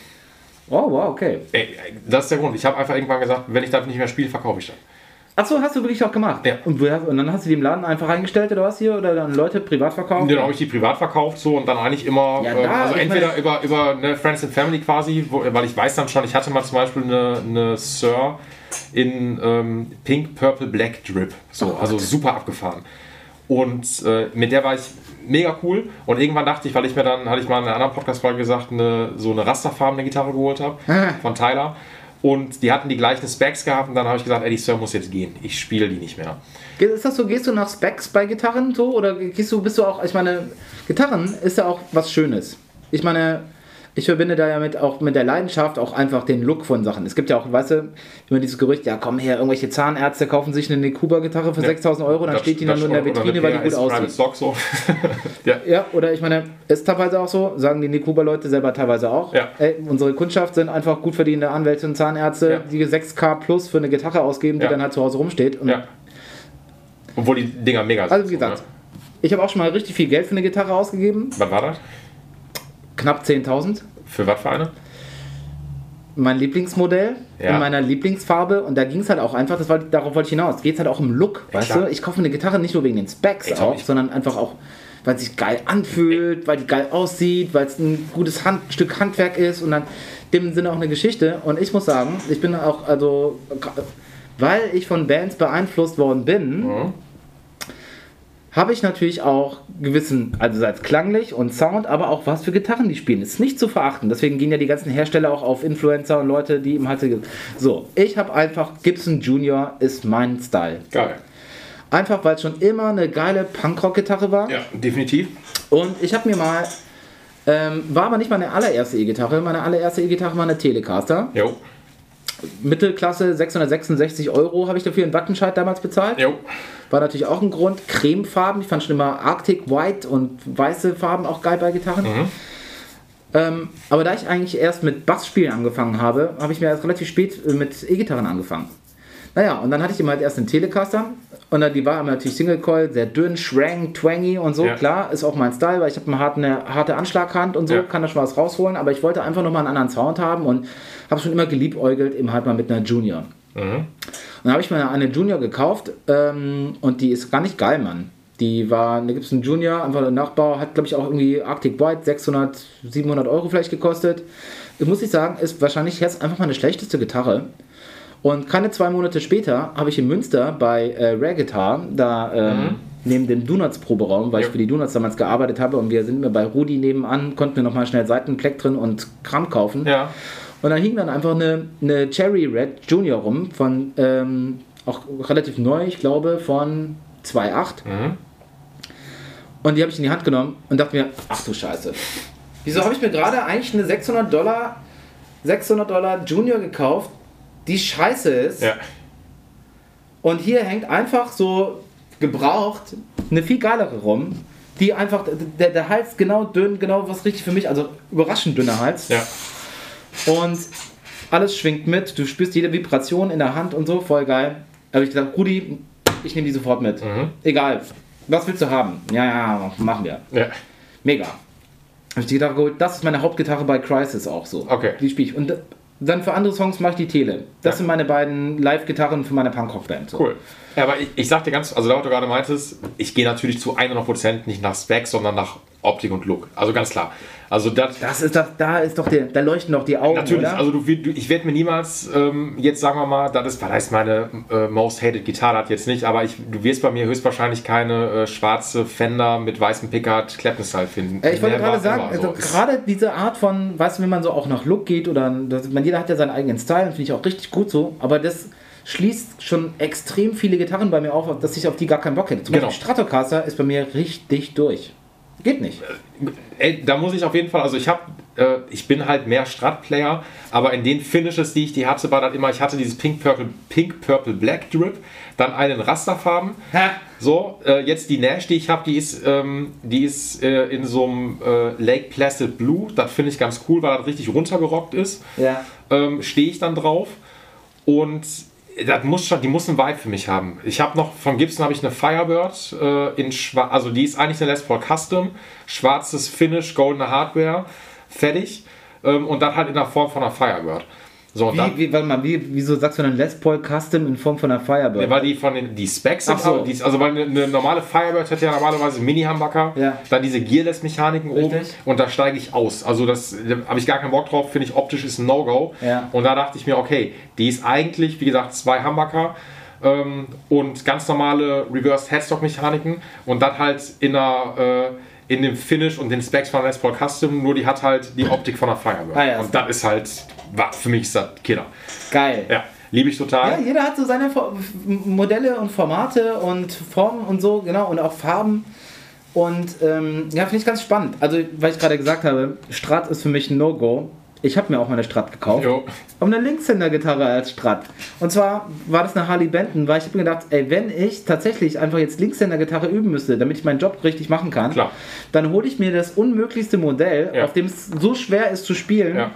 Oh, wow, okay. Ey, das ist der Grund. Ich habe einfach irgendwann gesagt, wenn ich damit nicht mehr spiele, verkaufe ich das. Achso, hast du wirklich auch gemacht? Ja. Und, hast, und dann hast du die im Laden einfach reingestellt oder was hier? Oder dann Leute privat verkauft? Dann habe ich die privat verkauft so und dann eigentlich immer, Ja, ähm, da, also ich entweder meine- über, über ne, Friends and Family quasi, wo, weil ich weiß dann schon, ich hatte mal zum Beispiel eine, eine Sir in ähm, Pink, Purple, Black Drip. So, Oh also super abgefahren. Und äh, mit der war ich mega cool. Und irgendwann dachte ich, weil ich mir dann, hatte ich mal in einer anderen Podcast-Folge gesagt, eine, so eine rasterfarbene Gitarre geholt habe Ah. von Tyler. Und die hatten die gleichen Specs gehabt und dann habe ich gesagt, ey, die Sir muss jetzt gehen. Ich spiele die nicht mehr. Ist das so, gehst du nach Specs bei Gitarren so? Oder gehst du, bist du auch, ich meine, Gitarren ist ja auch was Schönes. Ich meine, ich verbinde da ja mit auch mit der Leidenschaft auch einfach den Look von Sachen. Es gibt ja auch, weißt du, immer dieses Gerücht, ja komm her, irgendwelche Zahnärzte kaufen sich eine Nekuba-Gitarre für Ja. 6000 Euro, dann Das- steht die dann nur in der Vitrine, weil die gut aussieht. Stock so. ja. Ja, oder ich meine, ist teilweise auch so, sagen die Nekuba-Leute selber teilweise auch. Ja. Ey, unsere Kundschaft sind einfach gut verdienende Anwälte und Zahnärzte, Ja. die 6K plus für eine Gitarre ausgeben, die Ja. dann halt zu Hause rumsteht. Ja. Obwohl die Dinger mega sind. Also wie gesagt, so, ne? ich habe auch schon mal richtig viel Geld für eine Gitarre ausgegeben, Was war das? Knapp 10.000. Für was für eine? Mein Lieblingsmodell Ja. in meiner Lieblingsfarbe und da ging es halt auch einfach, das war, darauf wollte ich hinaus, geht halt auch im Look, weißt klar. du? Ich kaufe mir eine Gitarre nicht nur wegen den Specs Ich auch, sondern einfach auch, weil es sich geil anfühlt, weil die geil aussieht, weil es ein gutes Hand, Stück Handwerk ist und dann in dem Sinne auch eine Geschichte und ich muss sagen, ich bin auch, also, weil ich von Bands beeinflusst worden bin, Mhm. Habe ich natürlich auch gewissen, also als klanglich und Sound, aber auch was für Gitarren die spielen. Ist nicht zu verachten. Deswegen gehen ja die ganzen Hersteller auch auf Influencer und Leute, die im halt so. Ich habe einfach Gibson Junior ist mein Style. Geil. Einfach weil es schon immer eine geile Punkrock-Gitarre war. Ja, definitiv. Und ich habe mir mal ähm, war aber nicht meine allererste E-Gitarre. Meine allererste E-Gitarre war eine Telecaster. Jo. Mittelklasse 666 Euro habe ich dafür in Wattenscheid damals bezahlt. Jo. War natürlich auch ein Grund. Cremefarben, ich fand schon immer Arctic White und weiße Farben auch geil bei Gitarren. Ähm, aber da ich eigentlich erst mit Bassspielen angefangen habe, habe ich mir erst relativ spät äh, mit E-Gitarren angefangen. Naja, und dann hatte ich immer halt erst einen Telecaster und dann, die war immer natürlich Single Coil, sehr dünn, schrank, twangy und so. Ja. Klar, ist auch mein Style, weil ich habe eine harte, eine harte Anschlaghand und so, Ja. kann da schon was rausholen, aber ich wollte einfach nochmal einen anderen Sound haben und habe schon immer geliebäugelt, eben halt mal mit einer Junior. Mhm. Und dann habe ich mir eine Junior gekauft ähm, und die ist gar nicht geil, Mann. Die war eine Gibson Junior, einfach der Nachbau, hat glaube ich auch irgendwie Arctic White 600, 700 Euro vielleicht gekostet. Ich muss ich sagen, ist wahrscheinlich jetzt einfach meine schlechteste Gitarre. Und keine zwei Monate später habe ich in Münster bei äh, Rare Guitar, da ähm, neben dem Donuts Proberaum, weil Ja. ich für die Donuts damals gearbeitet habe und wir sind mir bei Rudi nebenan, konnten wir nochmal schnell Seitenpleck drin und Kram kaufen. Ja. Und dann hing dann einfach eine, eine Cherry Red Junior rum, von ähm, auch relativ neu, ich glaube, von 2.8. Mhm. Und die habe ich in die Hand genommen und dachte mir, ach du Scheiße. Wieso habe ich mir gerade eigentlich eine 600 Dollar, 600 Dollar Junior gekauft, die scheiße ist? Ja. Und hier hängt einfach so gebraucht eine viel geilere rum, die einfach, der, der Hals genau dünn, genau was richtig für mich, also überraschend dünner Hals. Ja. Und alles schwingt mit, du spürst jede Vibration in der Hand und so, voll geil. Da habe ich gesagt, Rudi, ich nehme die sofort mit. Mhm. Egal, was willst du haben? Ja, ja, machen wir. Ja. Mega. Habe ich die Gitarre geholt, das ist meine Hauptgitarre bei Crisis auch so. Okay. Die spiele ich. Und dann für andere Songs mache ich die Tele. Das Ja. sind meine beiden Live-Gitarren für meine Punkrock-Band. So. Cool. Ja, aber ich, ich sag dir ganz, also da, was du gerade meintest, ich gehe natürlich zu 100% nicht nach Specs, sondern nach Optik und Look. Also ganz klar. Also das, Das ist doch, da ist doch der, da leuchten doch die Augen, Natürlich, oder? also du, du, ich werde mir niemals ähm, jetzt sagen wir mal, das ist, das ist meine äh, most hated Gitarre hat jetzt nicht, aber ich, du wirst bei mir höchstwahrscheinlich keine äh, schwarze Fender mit weißem Pickard Clapton-Style finden. Äh, Ich wollte gerade sagen, also So, gerade diese Art von, weißt du, wenn man so auch nach Look geht oder das, man, jeder hat ja seinen eigenen Style, finde ich auch richtig gut so, aber das schließt schon extrem viele Gitarren bei mir auf, dass ich auf die gar keinen Bock hätte. Zum Genau. Beispiel Stratocaster ist bei mir richtig durch. Geht nicht. Ey, da muss ich auf jeden Fall, also ich habe äh, ich bin halt mehr Strat-Player, aber in den Finishes, die ich die hatte, war dann immer, ich hatte dieses Pink Purple, Pink Purple Black Drip, dann einen Rasterfarben. Ha. So, äh, jetzt die Nash, die ich habe, die ist, ähm, die ist äh, in so einem äh, Lake Placid Blue. Das finde ich ganz cool, weil das richtig runtergerockt ist. Ja. Ähm, Stehe ich dann drauf. Und das muss schon, die muss einen Vibe für mich haben. Ich habe noch von Gibson habe ich eine Firebird äh, in schwarz, also die ist eigentlich eine Les Paul Custom, schwarzes Finish, goldene Hardware, fertig ähm, und dann halt in der Form von einer Firebird. So, und dann, Wie, wie, warte mal, wie, wieso sagst du dann Les Paul Custom in Form von einer Firebird? weil die von den die Specs sind, so. die, also weil eine, eine normale Firebird hat ja normalerweise einen Mini-Humbucker, Ja. dann diese Gearless-Mechaniken oben und da steige ich aus. Also das da habe ich gar keinen Bock drauf, finde ich optisch ist ein No-Go. Ja. Und da dachte ich mir, okay, die ist eigentlich, wie gesagt, zwei Humbucker ähm, und ganz normale Reversed Headstock-Mechaniken und dann halt in einer äh, in dem Finish und den Specs von Les Paul Custom, nur die hat halt die Optik von einer Firebird. Ah, ja. und das ist halt, war- für mich ist das Killer. Geil. Ja, liebe ich total. Ja, jeder hat so seine For- Modelle und Formate und Formen und so, genau, und auch Farben. Und ähm, ja, finde ich ganz spannend. Also, weil ich gerade gesagt habe, Strat ist für mich ein No-Go. Ich habe mir auch mal eine Strat gekauft. Jo. Und eine Linkshänder-Gitarre als Strat. Und zwar war das eine Harley Benton, weil ich habe mir gedacht, ey, wenn ich tatsächlich einfach jetzt Linkshänder-Gitarre üben müsste, damit ich meinen Job richtig machen kann, Klar. dann hole ich mir das unmöglichste Modell, Ja. auf dem es so schwer ist zu spielen. Ja.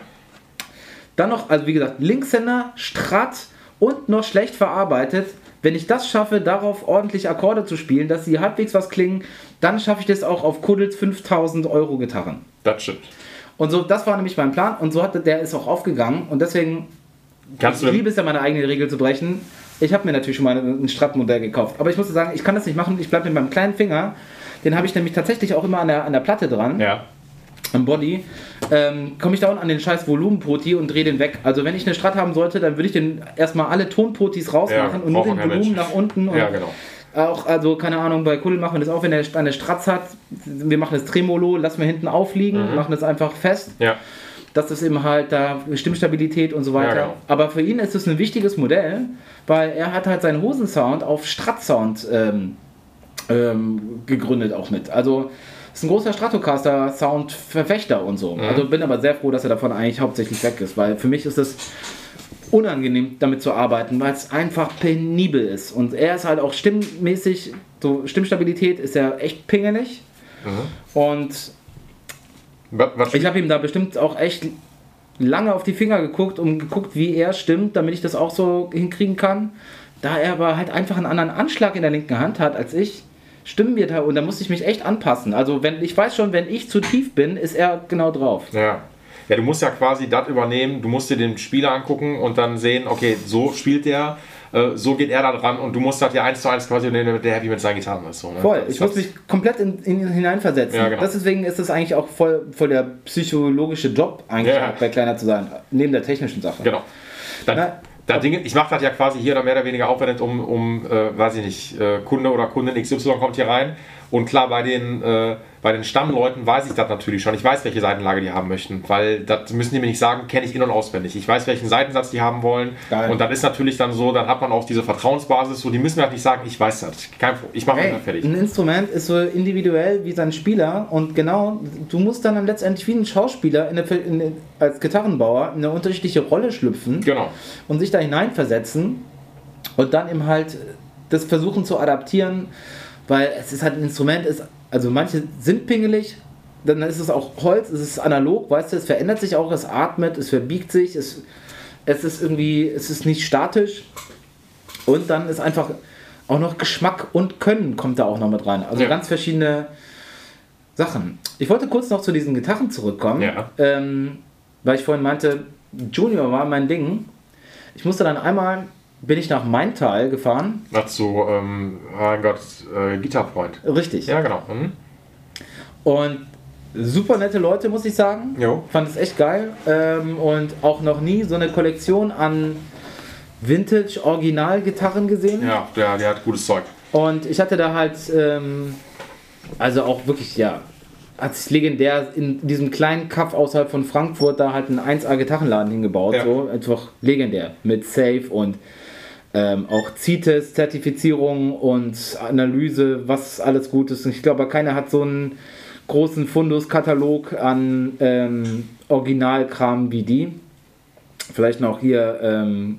Dann noch, also wie gesagt, Linkshänder, Strat und noch schlecht verarbeitet. Wenn ich das schaffe, darauf ordentlich Akkorde zu spielen, dass sie halbwegs was klingen, dann schaffe ich das auch auf Kuddels 5000 Euro Gitarren. Das stimmt. Und so, das war nämlich mein Plan und so hat der ist auch aufgegangen und deswegen, Kannst du ich liebe es ja meine eigene Regel zu brechen. Ich habe mir natürlich schon mal ein Strat-Modell gekauft, aber ich muss sagen, ich kann das nicht machen. Ich bleibe mit meinem kleinen Finger, den habe ich nämlich tatsächlich auch immer an der, an der Platte dran Ja. Am Body, ähm, komme ich dauernd an den scheiß Volumenpoti und drehe den weg. Also wenn ich eine Strat haben sollte, dann würde ich den erstmal alle Tonpotis rausmachen Ja, und nur den Volumen Mensch. nach unten. Ja, genau. Auch, also keine Ahnung, bei Kuddel machen wir das auch, wenn er eine Stratz hat, wir machen das Tremolo, lassen wir hinten aufliegen, Mhm. machen das einfach fest. Ja. Das ist eben halt da Stimmstabilität und so weiter. Ja, genau. Aber für ihn ist es ein wichtiges Modell, weil er hat halt seinen Hosensound auf Strat-Sound ähm, ähm, gegründet auch mit. Also ist ein großer Stratocaster-Sound-Verfechter und so. Also bin aber sehr froh, dass er davon eigentlich hauptsächlich weg ist, weil für mich ist es unangenehm damit zu arbeiten, weil es einfach penibel ist. Und er ist halt auch stimmmäßig, so Stimmstabilität ist er echt pingelig. Und Was, was ich habe ihm da bestimmt auch echt lange auf die Finger geguckt und geguckt, wie er stimmt, damit ich das auch so hinkriegen kann. Da er aber halt einfach einen anderen Anschlag in der linken Hand hat als ich, stimmen wir da und da musste ich mich echt anpassen. Also wenn ich weiß schon, wenn ich zu tief bin, ist er genau drauf. Ja. Ja, du musst ja quasi das übernehmen, du musst dir den Spieler angucken und dann sehen, okay, so spielt der, äh, so geht er da dran und du musst halt ja eins zu eins quasi nehmen, damit der happy mit seinen Gitarren ist. So, ne? Voll, Das ich muss mich komplett in, ihn hineinversetzen. Ja, genau. Deswegen ist es eigentlich auch voll, voll der psychologische Job, eigentlich Ja. bei Kleiner zu sein, neben der technischen Sache. Genau. Dann, Na, da Dinge, ich mache das ja quasi hier oder mehr oder weniger aufwendig, um, um äh, weiß ich nicht, äh, Kunde oder Kundin XY kommt hier rein. Und klar, bei den, äh, bei den Stammleuten weiß ich das natürlich schon. Ich weiß, welche Seitenlage die haben möchten, weil das müssen die mir nicht sagen, kenne ich in- und auswendig. Ich weiß, welchen Seitensatz die haben wollen. Geil. Und das ist natürlich dann so, dann hat man auch diese Vertrauensbasis. So, die müssen mir halt nicht sagen, ich weiß das. Kein, Pro- ich mache Ey, das fertig. ein Instrument ist so individuell wie sein Spieler und genau, du musst dann letztendlich wie ein Schauspieler in eine, in eine, als Gitarrenbauer in eine unterschiedliche Rolle schlüpfen Genau. und sich da hineinversetzen und dann eben halt das versuchen zu adaptieren, weil es ist halt ein Instrument, ist, also manche sind pingelig, dann ist es auch Holz, es ist analog, weißt du, es verändert sich auch, es atmet, es verbiegt sich, es, es ist irgendwie, es ist nicht statisch und dann ist einfach auch noch Geschmack und Können kommt da auch noch mit rein. Also Ja. ganz verschiedene Sachen. Ich wollte kurz noch zu diesen Gitarren zurückkommen, Ja. ähm, weil ich vorhin meinte, Junior war mein Ding. Ich musste dann einmal, bin ich nach Maintal gefahren. Dazu, ähm, mein Gott, äh, Guitar Point. Richtig. Ja, genau. Mhm. Und super nette Leute, muss ich sagen. Jo. Fand es echt geil. Ähm, und auch noch nie so eine Kollektion an Vintage-Original-Gitarren gesehen. Ja, der, der hat gutes Zeug. Und ich hatte da halt, ähm, also auch wirklich, ja, hat sich legendär in diesem kleinen Kaff außerhalb von Frankfurt da halt einen 1A-Gitarrenladen hingebaut. Ja. So, einfach legendär. Mit Safe und ähm, auch CITES-Zertifizierung und Analyse, was alles gut ist. Und ich glaube, keiner hat so einen großen Fundus-Katalog an ähm, Originalkram wie die. Vielleicht noch hier ähm,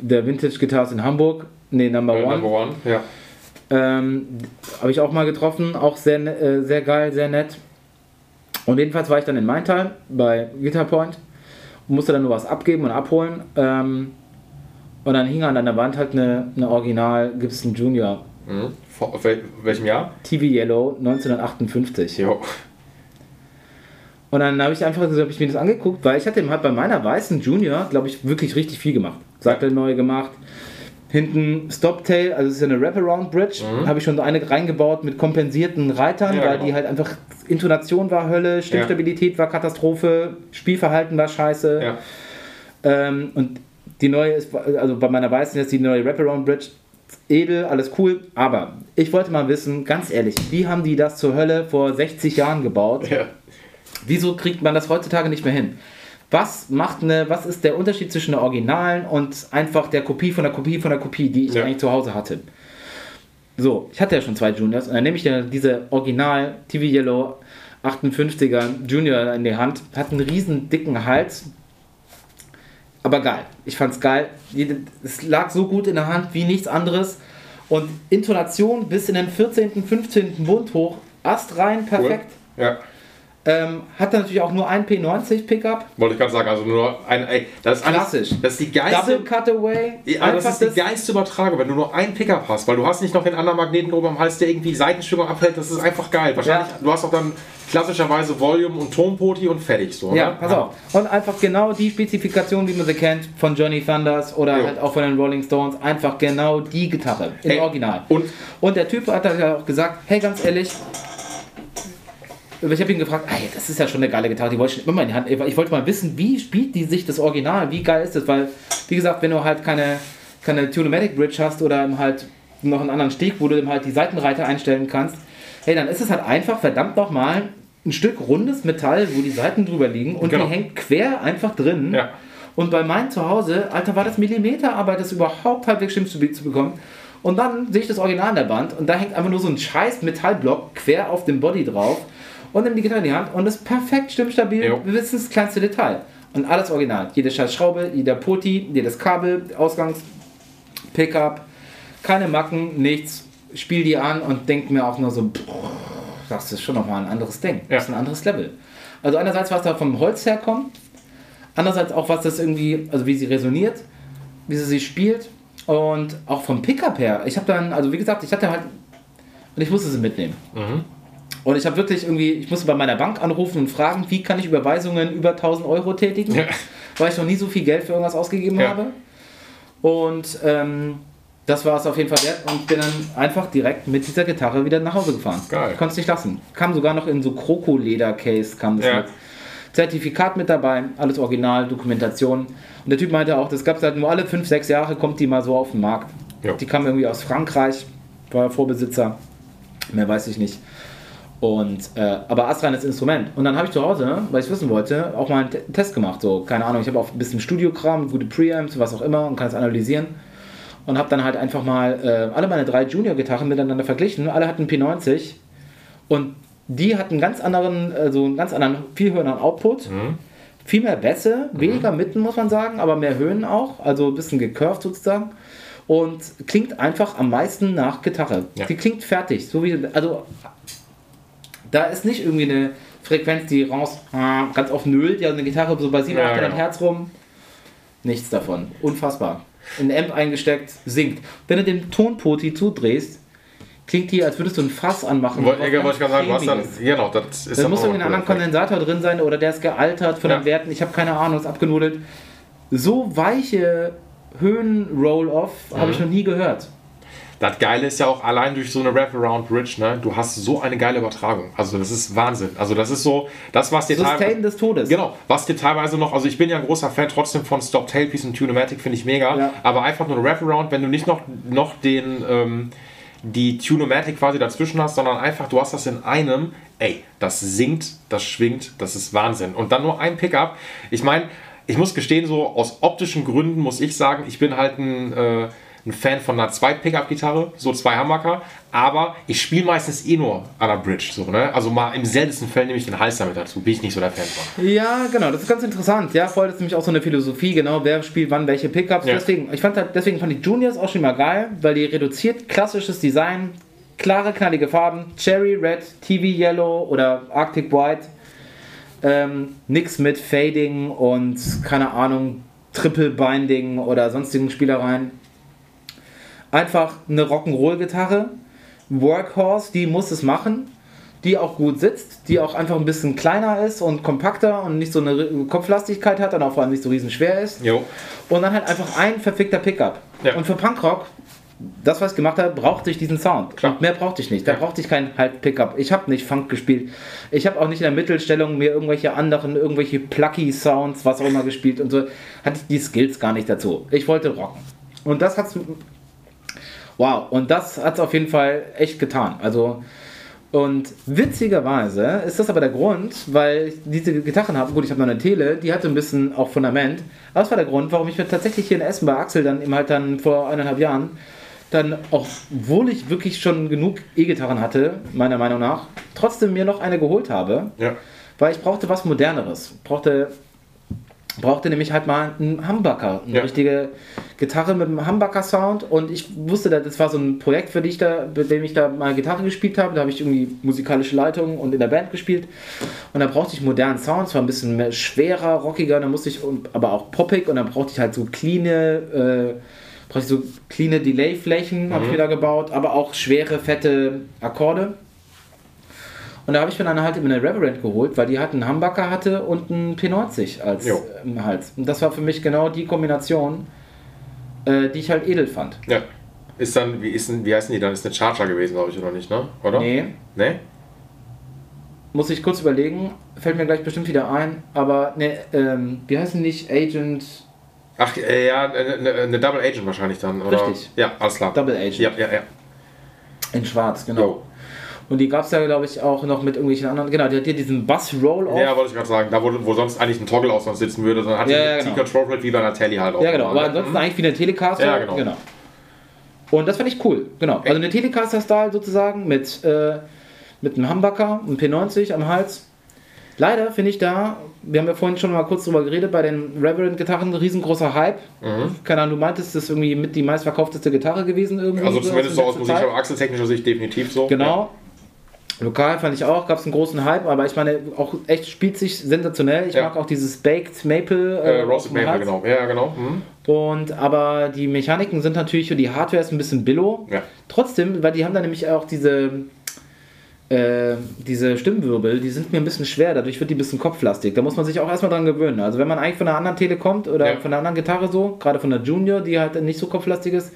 der Vintage Guitars in Hamburg. Nee, Number Äh, One. Number One, ja. Ähm, Habe ich auch mal getroffen, auch sehr, ne- äh, sehr geil, sehr nett. Und jedenfalls war ich dann in Maintal bei Guitar Point und musste dann nur was abgeben und abholen. Und dann hing an der Wand halt eine, eine Original Gibson Junior Mhm. Vor auf wel welchem Jahr? TV Yellow 1958. Jo. Und dann habe ich einfach so, hab ich mir das angeguckt, weil ich hatte halt bei meiner weißen Junior, glaube ich, wirklich richtig viel gemacht. Sattel neu gemacht. Hinten Stoptail, also es ist ja eine Wraparound Bridge, habe ich schon so eine reingebaut mit kompensierten Reitern, Ja, weil genau. die halt einfach Intonation war Hölle, Stimmstabilität war Katastrophe, Spielverhalten war scheiße. Ja. Ähm, und die neue ist, also bei meiner weißen ist die neue Wraparound Bridge edel, alles cool. Aber ich wollte mal wissen, ganz ehrlich, wie haben die das zur Hölle vor 60 Jahren gebaut? ja. Wieso kriegt man das heutzutage nicht mehr hin? Was macht eine, was ist der Unterschied zwischen der Originalen und einfach der Kopie von der Kopie von der Kopie, die ich Ja. eigentlich zu Hause hatte? So, ich hatte ja schon zwei Juniors und dann nehme ich dir diese Original TV Yellow 58er Junior in die Hand, hat einen riesen dicken Hals, aber geil. Ich fand's geil. Die- Es lag so gut in der Hand wie nichts anderes und Intonation bis in den 14., 15. Bund hoch, Ast rein, perfekt. Ja. Ähm, hat dann natürlich auch nur ein P90 Pickup. Wollte ich gerade sagen, also nur ein, ey, das ist alles- Klassisch. Das ist die geilste, Double Cutaway. Ja, das ist die geilste Übertragung, wenn du nur einen Pickup hast, weil du hast nicht noch den anderen Magneten oben am Hals, der irgendwie Seitenschwingung abhält, das ist einfach geil. Wahrscheinlich, Ja. du hast auch dann klassischerweise Volume und Tonpoti und fertig so. Ja, ne? pass auf. Und einfach genau die Spezifikation, wie man sie kennt, von Johnny Thunders oder Jo. halt auch von den Rolling Stones. Einfach genau die Gitarre im Ey, Original. und- und der Typ hat dann ja auch gesagt, hey, ganz ehrlich, ich habe ihn gefragt, ey, das ist ja schon eine geile Gitarre, die wollte ich schon immer in die Hand. Ich wollte mal wissen, wie spielt die sich das Original, wie geil ist das? Weil, wie gesagt, wenn du halt keine, keine Tunematic Bridge hast oder halt noch einen anderen Steg, wo du halt die Seitenreiter einstellen kannst, hey, dann ist es halt einfach verdammt nochmal ein Stück rundes Metall, wo die Seiten drüber liegen und Genau. die hängt quer einfach drin. Ja. Und bei meinem Zuhause, Alter, war das Millimeterarbeit, das überhaupt halbwegs stimmt zu, zu bekommen. Und dann sehe ich das Original an der Wand und da hängt einfach nur so ein scheiß Metallblock quer auf dem Body drauf und nimm die Gitarre in die Hand und ist perfekt stimmstabil Jo. bis ins kleinste Detail. Und alles original. Jede scheiß Schraube, jeder Poti, jedes Kabel, Ausgangs, Pickup, keine Macken, nichts. Spiel die an und denk mir auch nur so, pff, das ist schon nochmal ein anderes Ding. Das ist ein anderes Level. Also einerseits, was da vom Holz herkommt, andererseits auch, was das irgendwie, also wie sie resoniert, wie sie sie spielt und auch vom Pickup her. Ich habe dann, also wie gesagt, ich hatte halt, und ich musste sie mitnehmen. Und ich habe wirklich irgendwie, ich musste bei meiner Bank anrufen und fragen, wie kann ich Überweisungen über 1000 Euro tätigen, Ja. weil ich noch nie so viel Geld für irgendwas ausgegeben Ja. habe. Und ähm, das war es auf jeden Fall wert und bin dann einfach direkt mit dieser Gitarre wieder nach Hause gefahren. Geil. Ich konnte es nicht lassen. Kam sogar noch in so Kroko-Leder-Case, kam das Ja. mit. Zertifikat mit dabei, alles Original, Dokumentation. Und der Typ meinte auch, das gab es halt nur alle 5, 6 Jahre, kommt die mal so auf den Markt. Ja. Die kam irgendwie aus Frankreich, war Vorbesitzer, mehr weiß ich nicht. Und, äh, aber astreines Instrument. Und dann habe ich zu Hause, weil ich wissen wollte, auch mal einen Te- Test gemacht. So, keine Ahnung, ich habe auch ein bisschen Studiokram, gute Preamps, was auch immer und kann es analysieren. Und habe dann halt einfach mal äh, alle meine drei Junior-Gitarren miteinander verglichen. Alle hatten P90 und die hatten einen ganz anderen, also einen ganz anderen, viel höheren Output. Viel mehr Bässe, weniger Mitten muss man sagen, aber mehr Höhen auch, also ein bisschen gecurved sozusagen. Und klingt einfach am meisten nach Gitarre. Ja. Die klingt fertig, so wie, also da ist nicht irgendwie eine Frequenz, die raus, ah, ganz auf Null, die hat eine Gitarre so bei 7, Ja, 800 genau. Hertz rum. Nichts davon. Unfassbar. In den Amp eingesteckt, singt. Wenn du den Tonpoti zudrehst, klingt die, als würdest du ein Fass anmachen. Wollte was ich gerade sagen, hast dann, genau, das ist Da dann muss irgendwie ein anderer. Kondensator drin sein oder der ist gealtert von Ja. den Werten. Ich habe keine Ahnung, ist abgenudelt. So weiche Höhen-Roll-Off habe Mhm. ich noch nie gehört. Das Geile ist ja auch allein durch so eine Wraparound Bridge, ne? Du hast so eine geile Übertragung. Also das ist Wahnsinn. Also das ist so, das was dir teilweise, des Todes. genau, was dir teilweise noch, also ich bin ja ein großer Fan trotzdem von Stop Tailpiece und Tunematic, finde ich mega. Ja. Aber einfach nur ein Wraparound, wenn du nicht noch, noch den ähm, die Tunematic quasi dazwischen hast, sondern einfach, du hast das in einem, ey, das singt, das schwingt, das ist Wahnsinn. Und dann nur ein Pickup. Ich meine, ich muss gestehen, so aus optischen Gründen muss ich sagen, ich bin halt ein, äh, ein Fan von einer Zweit-Pickup-Gitarre, so zwei Humbucker, aber ich spiele meistens eh nur an der Bridge, so, ne? Also mal im seltensten Fall nehme ich den Hals damit dazu, bin ich nicht so der Fan von. Ja, genau, das ist ganz interessant. Ja, voll, das ist nämlich auch so eine Philosophie, genau, wer spielt wann welche Pickups. Ja. Deswegen, ich fand halt, deswegen fand ich Juniors auch schon mal geil, weil die reduziert klassisches Design, klare, knallige Farben, Cherry Red, TV Yellow oder Arctic White. Ähm, nix mit Fading und keine Ahnung, Triple Binding oder sonstigen Spielereien. Einfach eine Rock'n'Roll-Gitarre, Workhorse, die muss es machen, die auch gut sitzt, die auch einfach ein bisschen kleiner ist und kompakter und nicht so eine Kopflastigkeit hat und auch vor allem nicht so riesen schwer ist. Jo. Und dann halt einfach ein verfickter Pickup. Ja. Und für Punkrock, das was ich gemacht habe, brauchte ich diesen Sound. Klar. Und mehr brauchte ich nicht. Da Ja. brauchte ich keinen halt Pickup. Ich habe nicht Funk gespielt. Ich habe auch nicht in der Mittelstellung mir irgendwelche anderen, irgendwelche plucky Sounds, was auch immer gespielt und so. Hatte ich die Skills gar nicht dazu. Ich wollte rocken. Und das hat's. Wow, und das hat's auf jeden Fall echt getan. Also. Und witzigerweise ist das aber der Grund, weil ich diese Gitarren habe, gut, ich habe noch eine Tele, die hatte ein bisschen auch Fundament, aber das war der Grund, warum ich mir tatsächlich hier in Essen bei Axel dann eben halt dann vor eineinhalb Jahren dann, obwohl ich wirklich schon genug E-Gitarren hatte, meiner Meinung nach, trotzdem mir noch eine geholt habe, Ja. weil ich brauchte was Moderneres. Brauchte, brauchte nämlich halt mal einen Humbucker, eine Ja. richtige Gitarre mit einem Humbucker-Sound und ich wusste, das war so ein Projekt, für die ich da, bei dem ich da mal Gitarre gespielt habe. Da habe ich irgendwie musikalische Leitung und in der Band gespielt und da brauchte ich modernen Sound, zwar ein bisschen mehr schwerer, rockiger, dann musste ich, aber auch poppig und dann brauchte ich halt so clean, äh, brauchte ich so clean Delay-Flächen, habe ich da gebaut, aber auch schwere, fette Akkorde. Und da habe ich mir dann halt immer eine Reverend geholt, weil die halt einen Humbucker hatte und einen P90 als Jo. ähm, Hals. Und das war für mich genau die Kombination, äh, die ich halt edel fand. Ja. Ist dann, wie, ist denn, wie heißen die dann? Ist eine Charger gewesen, glaube ich, oder nicht, ne? Oder? Nee, Nee? muss ich kurz überlegen, fällt mir gleich bestimmt wieder ein, aber ne, ähm, wie heißen die nicht? Agent Ach, äh, ja, eine, eine Double Agent wahrscheinlich dann, oder? Richtig. Ja, alles klar. Double Agent Ja, ja, ja. in Schwarz, genau. Jo. Und die gab es ja, glaube ich, auch noch mit irgendwelchen anderen. Genau, die hat hier diesen Bass-Roll-Off. Ja, wollte ich gerade sagen, da wo, wo sonst eigentlich ein Toggle aus sonst sitzen würde, dann hat Ja, die ja, genau. T-Control-Plate wie bei einer Telly halt auch. Ja, genau. Aber ne? ansonsten eigentlich wie eine Telecaster. Ja, genau. Und das fand ich cool. Genau. Also eine Telecaster-Style sozusagen mit, äh, mit einem Humbucker, einem P90 am Hals. Leider finde ich da, wir haben ja vorhin schon mal kurz drüber geredet, bei den Reverend-Gitarren riesengroßer Hype. Mhm. Keine Ahnung, du meintest, das ist irgendwie mit die meistverkaufteste Gitarre gewesen irgendwie. Also zumindest so aus letzten Musik, Zeit. aber achseltechnischer Sicht definitiv so. Genau. Lokal fand ich auch, gab es einen großen Hype, aber ich meine, auch echt spielt sich sensationell. Ich Ja. mag auch dieses Baked Maple. Äh, auf Roasted Maple, Hals. genau. Ja, genau. Mhm. Und aber die Mechaniken sind natürlich, die Hardware ist ein bisschen billow. Ja. Trotzdem, weil die haben da nämlich auch diese, äh, diese Stimmwirbel, die sind mir ein bisschen schwer, dadurch wird die ein bisschen kopflastig. Da muss man sich auch erstmal dran gewöhnen. Also wenn man eigentlich von einer anderen Tele kommt oder Ja. von einer anderen Gitarre so, gerade von der Junior, die halt nicht so kopflastig ist,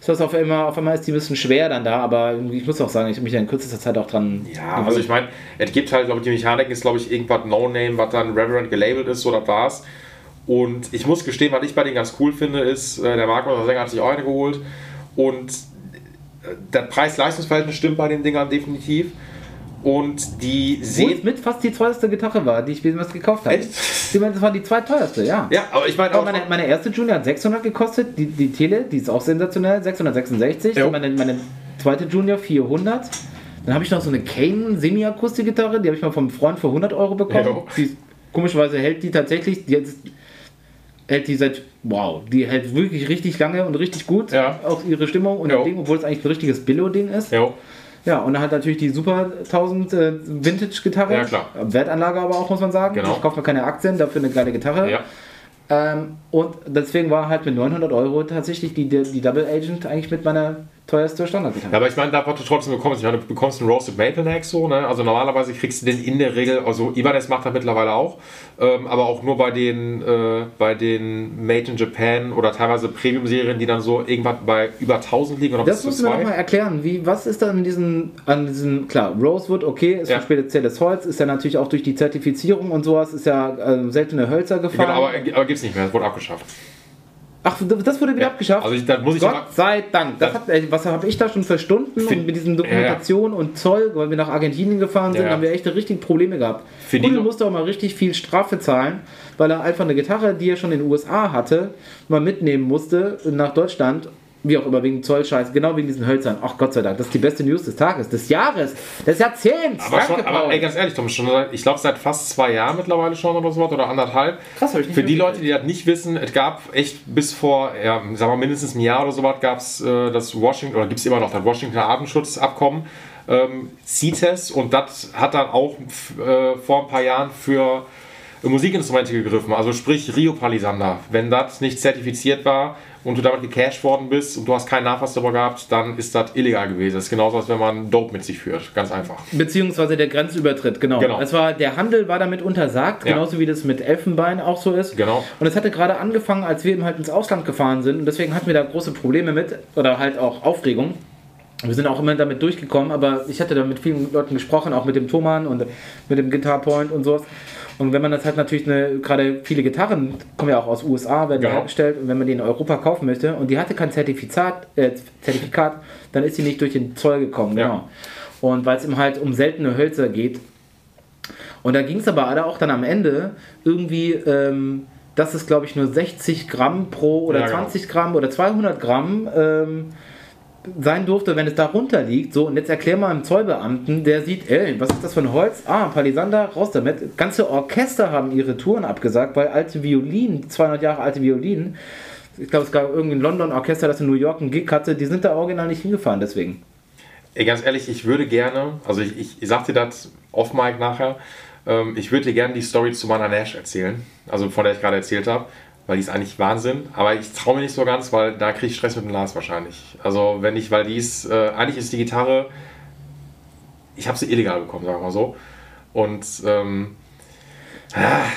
ist das auf einmal, auf einmal ist die ein bisschen schwer dann da, aber ich muss auch sagen, ich habe mich ja in kürzester Zeit auch dran Ja, also ich meine, es gibt halt, glaube ich, die Mechanik ist, glaube ich, irgendwas No-Name, was dann Reverend gelabelt ist oder das. Und ich muss gestehen, was ich bei denen ganz cool finde, ist, äh, der Marco, der Sänger, hat sich auch eine geholt. Und äh, das Preis-Leistungsverhältnis stimmt bei den Dingern definitiv. Und die sehen. mit fast die teuerste Gitarre war, die ich jemals gekauft habe. Echt? Ich meine, das war die zweiteuerste, ja. Ja, aber ich meine auch. meine, meine erste Junior hat 600 gekostet, die, die Tele, die ist auch sensationell, 666. Jo. Und meine, meine zweite Junior 400. Dann habe ich noch so eine Kane Semi-Akustik-Gitarre, die habe ich mal vom Freund für 100 Euro bekommen. Ist- komischerweise hält die tatsächlich, die jetzt, hält die seit, wow, die hält wirklich richtig lange und richtig gut. Ja. Auch ihre Stimmung und Ding, obwohl es eigentlich ein richtiges Billo-Ding ist. Jo. Ja, und dann halt natürlich die Super 1000 äh, Vintage-Gitarre. Ja, klar. Wertanlage aber auch, muss man sagen. Genau. Ich kaufe mir keine Aktien, dafür eine geile Gitarre. Ja. Ähm, und deswegen war halt mit 900 Euro tatsächlich die, die Double Agent eigentlich mit meiner teuerste Standardgitarre. Ja, aber ich meine, da was du trotzdem bekommst, ich meine, du bekommst einen Roasted Maple Neck so, ne? Also normalerweise kriegst du den in der Regel, also Ibanez macht das mittlerweile auch, ähm, aber auch nur bei den, äh, bei den Made in Japan oder teilweise Premium-Serien, die dann so irgendwas bei über 1000 liegen oder Das du mir nochmal erklären. Wie, was ist da an diesem, an diesem, klar, Rosewood, okay, ist Ja. spezielles Holz, ist ja natürlich auch durch die Zertifizierung und sowas, ist ja äh, seltene Hölzer gefahren. Genau, aber, aber gibt es nicht mehr, das wurde abgeschafft. Ach, das wurde wieder abgeschafft? Also ich, da muss ich Gott sei Dank. Das Das- hat, ey, was habe ich da schon für Stunden Find- und mit diesen Dokumentation und Zoll, weil wir nach Argentinien gefahren sind, Ja. haben wir echt richtig Probleme gehabt. Noch- musste auch mal richtig viel Strafe zahlen, weil er einfach eine Gitarre, die er schon in den USA hatte, mal mitnehmen musste nach Deutschland wie auch immer, wegen Zollscheiß, genau wegen diesen Hölzern. Ach Gott sei Dank, das ist die beste News des Tages, des Jahres, des Jahrzehnts. Aber, Danke, schon, aber ey, ganz ehrlich, Tom, schon, seit- ich glaube seit fast zwei Jahren mittlerweile schon oder so was, oder anderthalb. Krass, hab ich nicht Für die. Leute, die das nicht wissen, es gab echt bis vor, ja, sagen wir mindestens ein Jahr oder so was, gab es äh, das Washington, oder gibt es immer noch das Washington Artenschutzabkommen, ähm, CITES, und das hat dann auch äh, vor ein paar Jahren für Musikinstrumente gegriffen, also sprich Rio Palisander. Wenn das nicht zertifiziert war und du damit gecasht worden bist und du hast keinen Nachweis darüber gehabt, dann ist das illegal gewesen. Das ist genauso, als wenn man Dope mit sich führt. Ganz einfach. Beziehungsweise der Grenzübertritt, genau. Genau. Es war, der Handel war damit untersagt, Ja. genauso wie das mit Elfenbein auch so ist. Genau. Und es hatte gerade angefangen, als wir eben halt ins Ausland gefahren sind. Und deswegen hatten wir da große Probleme mit oder halt auch Aufregung. Wir sind auch immer damit durchgekommen, aber ich hatte da mit vielen Leuten gesprochen, auch mit dem Thoman und mit dem Guitar Point und sowas. Und wenn man das halt natürlich, eine, gerade viele Gitarren kommen ja auch aus USA, werden Genau. hergestellt und wenn man die in Europa kaufen möchte und die hatte kein Zertifikat, äh, Zertifikat dann ist sie nicht durch den Zoll gekommen. Ja. Genau. Und weil es eben halt um seltene Hölzer geht. Und da ging es aber auch dann am Ende irgendwie, ähm, dass es glaube ich nur 60 Gramm pro oder Ja, genau. 20 Gramm oder 200 Gramm ähm, sein durfte, wenn es da runter liegt. So, und jetzt erklär mal einem Zollbeamten, der sieht, ey, was ist das für ein Holz? Ah, Palisander, raus damit. Ganze Orchester haben ihre Touren abgesagt, weil alte Violinen, 200 Jahre alte Violinen, ich glaube, es gab irgendwie ein London-Orchester, das in New York einen Gig hatte, die sind da original nicht hingefahren, deswegen. Ey, ganz ehrlich, ich würde gerne, also ich, ich, ich sag dir das off Mic nachher, ähm, ich würde dir gerne die Story zu meiner Nash erzählen, also von der ich gerade erzählt habe, weil die ist eigentlich Wahnsinn, aber ich traue mir nicht so ganz, weil da kriege ich Stress mit dem Lars wahrscheinlich. Also wenn ich, weil die ist, äh, eigentlich ist die Gitarre, ich habe sie illegal bekommen, sagen wir mal so. Und ähm,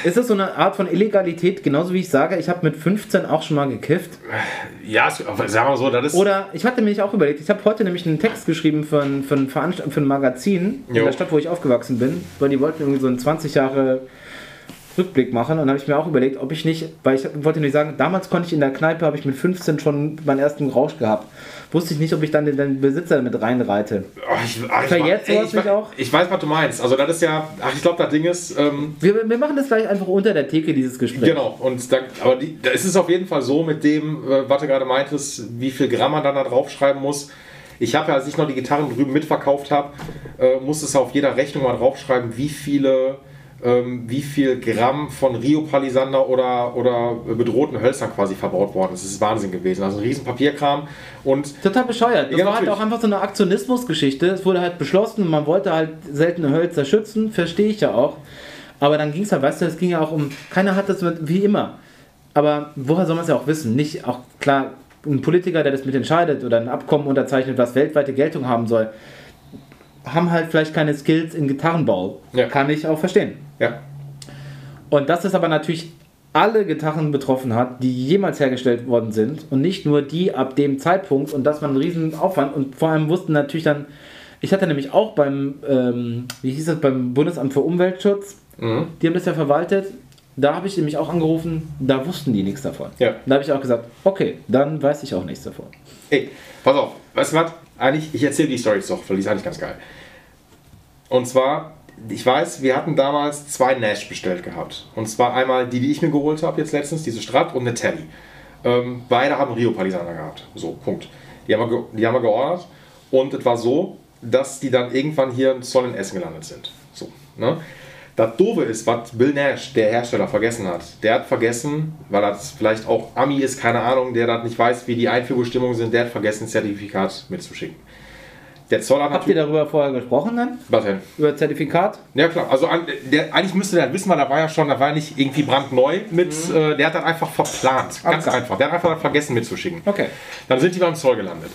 Ist das so eine Art von Illegalität, genauso wie ich sage, ich habe mit 15 auch schon mal gekifft? ja, aber sagen wir so, das ist... Oder ich hatte mich auch überlegt, ich habe heute nämlich einen Text geschrieben für ein, für ein, Veranst für ein Magazin in Jo. der Stadt, wo ich aufgewachsen bin, weil die wollten irgendwie so einen 20 Jahre Rückblick machen und habe ich mir auch überlegt, ob ich nicht, weil ich wollte nicht sagen, damals konnte ich in der Kneipe, habe ich mit 15 schon meinen ersten Rausch gehabt. Wusste ich nicht, ob ich dann den, den Besitzer mit reinreite. Oh, ich, ach, ich, ey, sowas ich, weiß- auch? ich weiß, was du meinst. Also das ist ja, ach, ich glaube, das Ding ist... Ähm, Wir, wir machen das gleich einfach unter der Theke, dieses Gespräch. Genau, und da, aber die, da ist es auf jeden Fall so mit dem, äh, was du gerade meintest, wie viel Gramm man dann da draufschreiben muss. Ich habe ja, als ich noch die Gitarren drüben mitverkauft habe, äh, musste es auf jeder Rechnung mal draufschreiben, wie viele, ähm, wie viel Gramm von Rio Palisander oder, oder bedrohten Hölzern quasi verbaut worden ist. Das ist Wahnsinn gewesen. Also ein riesen Papierkram und Total bescheuert. Das Ja, war halt natürlich. auch einfach so eine Aktionismusgeschichte. Es wurde halt beschlossen, man wollte halt seltene Hölzer schützen, verstehe ich ja auch. Aber dann ging es halt, weißt du, es ging ja auch um, keiner hat das mit, wie immer. Aber woher soll man es ja auch wissen? Nicht, auch klar, ein Politiker, der das mit entscheidet oder ein Abkommen unterzeichnet, was weltweite Geltung haben soll, haben halt vielleicht keine Skills in Gitarrenbau. Ja. Kann ich auch verstehen. ja, Und dass es aber natürlich alle Gitarren betroffen hat, die jemals hergestellt worden sind und nicht nur die ab dem Zeitpunkt und das war ein riesen Aufwand und vor allem wussten natürlich dann, ich hatte nämlich auch beim, ähm, wie hieß das, beim Bundesamt für Umweltschutz, mhm. die haben das ja verwaltet, da habe ich nämlich auch angerufen, da wussten die nichts davon. Ja. Da habe ich auch gesagt, okay, dann weiß ich auch nichts davon. Ey, pass auf, weißt du was? Eigentlich, ich erzähle die Story doch, weil die ist eigentlich ganz geil. Und zwar, ich weiß, wir hatten damals zwei Nash bestellt gehabt. Und zwar einmal die, die ich mir geholt habe jetzt letztens, diese Strat und eine Teddy. Ähm, beide haben Rio Palisaner gehabt. So, Punkt. Die haben, wir die haben wir geordert. Und es war so, dass die dann irgendwann hier in Zoll in Essen gelandet sind. So, ne? Das Doofe ist, was Bill Nash, der Hersteller, vergessen hat. Der hat vergessen, weil das vielleicht auch Ami ist, keine Ahnung, der das nicht weiß, wie die Einführungsbestimmungen sind, der hat vergessen, Zertifikat mitzuschicken. Der Zoll hat Habt ihr darüber vorher gesprochen dann? Was denn? Über Zertifikat? Ja klar, also der, eigentlich müsste der wissen, weil da war ja schon, da war ja nicht irgendwie brandneu mit, äh, der hat das einfach verplant. Ganz Okay. einfach. Der hat einfach vergessen mitzuschicken. Okay. Dann sind die beim Zoll gelandet.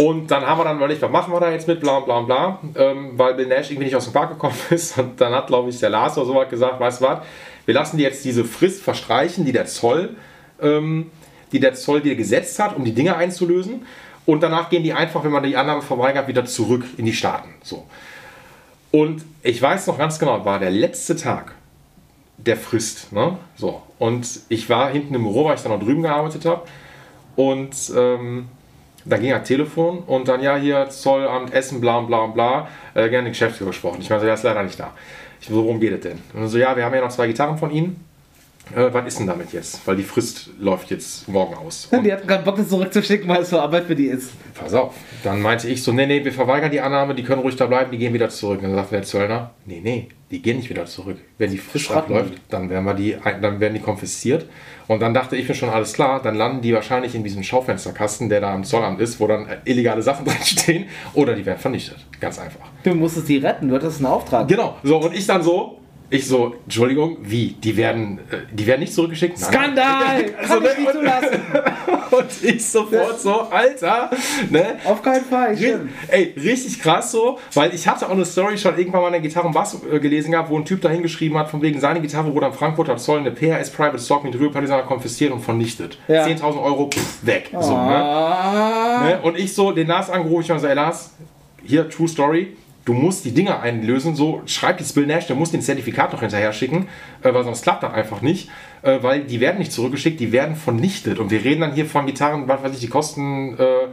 Und dann haben wir dann überlegt, was machen wir da jetzt mit, bla bla bla, ähm, weil Bill Nash irgendwie nicht aus dem Park gekommen ist. Und dann hat, glaube ich, der Lars oder so was gesagt, weißt du was, wir lassen die jetzt diese Frist verstreichen, die der Zoll, ähm, die der Zoll dir gesetzt hat, um die Dinge einzulösen. Und danach gehen die einfach, wenn man die Annahme verweigert, wieder zurück in die Staaten. So. Und ich weiß noch ganz genau, war der letzte Tag der Frist. Ne? So. Und ich war hinten im Büro, weil ich dann noch drüben gearbeitet habe. Und ähm, da ging ein Telefon und dann, ja, hier Zollamt, Essen, bla bla bla, äh, gerne den Geschäftsführer gesprochen. Ich meine, so, der ist leider nicht da. Ich so, worum geht es denn? Und so, ja, wir haben ja noch zwei Gitarren von Ihnen. äh, was ist denn damit jetzt? Weil die Frist läuft jetzt morgen aus. Und die hatten keinen Bock, das zurückzuschicken, weil es so Arbeit für die ist. Pass auf. Dann meinte ich so, nee, nee, wir verweigern die Annahme, die können ruhig da bleiben, die gehen wieder zurück. Dann sagt der Zöllner, nee, nee, die gehen nicht wieder zurück. Wenn die Schrappen abläuft, dann werden wir die, dann werden die konfisziert. Und dann dachte ich mir schon, alles klar, dann landen die wahrscheinlich in diesem Schaufensterkasten, der da am Zollamt ist, wo dann illegale Sachen drin stehen, oder die werden vernichtet. Ganz einfach. Du musstest die retten, du hattest einen Auftrag. Genau. So, und ich dann so, ich so, Entschuldigung, wie? Die werden, äh, die werden nicht zurückgeschickt? Nein. Skandal! Kann ich nicht zulassen! Und ich sofort so, Alter, ne? Auf keinen Fall, stimmt. Ey, richtig krass so, weil ich hatte auch eine Story schon irgendwann mal in der Gitarre und Bass äh, gelesen gehabt, wo ein Typ da hingeschrieben hat, von wegen seine Gitarre wurde am Frankfurter Zoll eine PRS Private Stock mit Rührpartisaner konfisziert und vernichtet. Ja. 10.000 Euro, pff, weg. So, ne? Ah. Ne? Und ich so, den Lars angerufen, ich war so, ey Lars, hier, True Story, du musst die Dinger einlösen, so, schreib jetzt Bill Nash, der muss den Zertifikat noch hinterher schicken, äh, weil sonst klappt das einfach nicht, äh, weil die werden nicht zurückgeschickt, die werden vernichtet. Und wir reden dann hier von Gitarren, was weiß ich, die kosten, äh,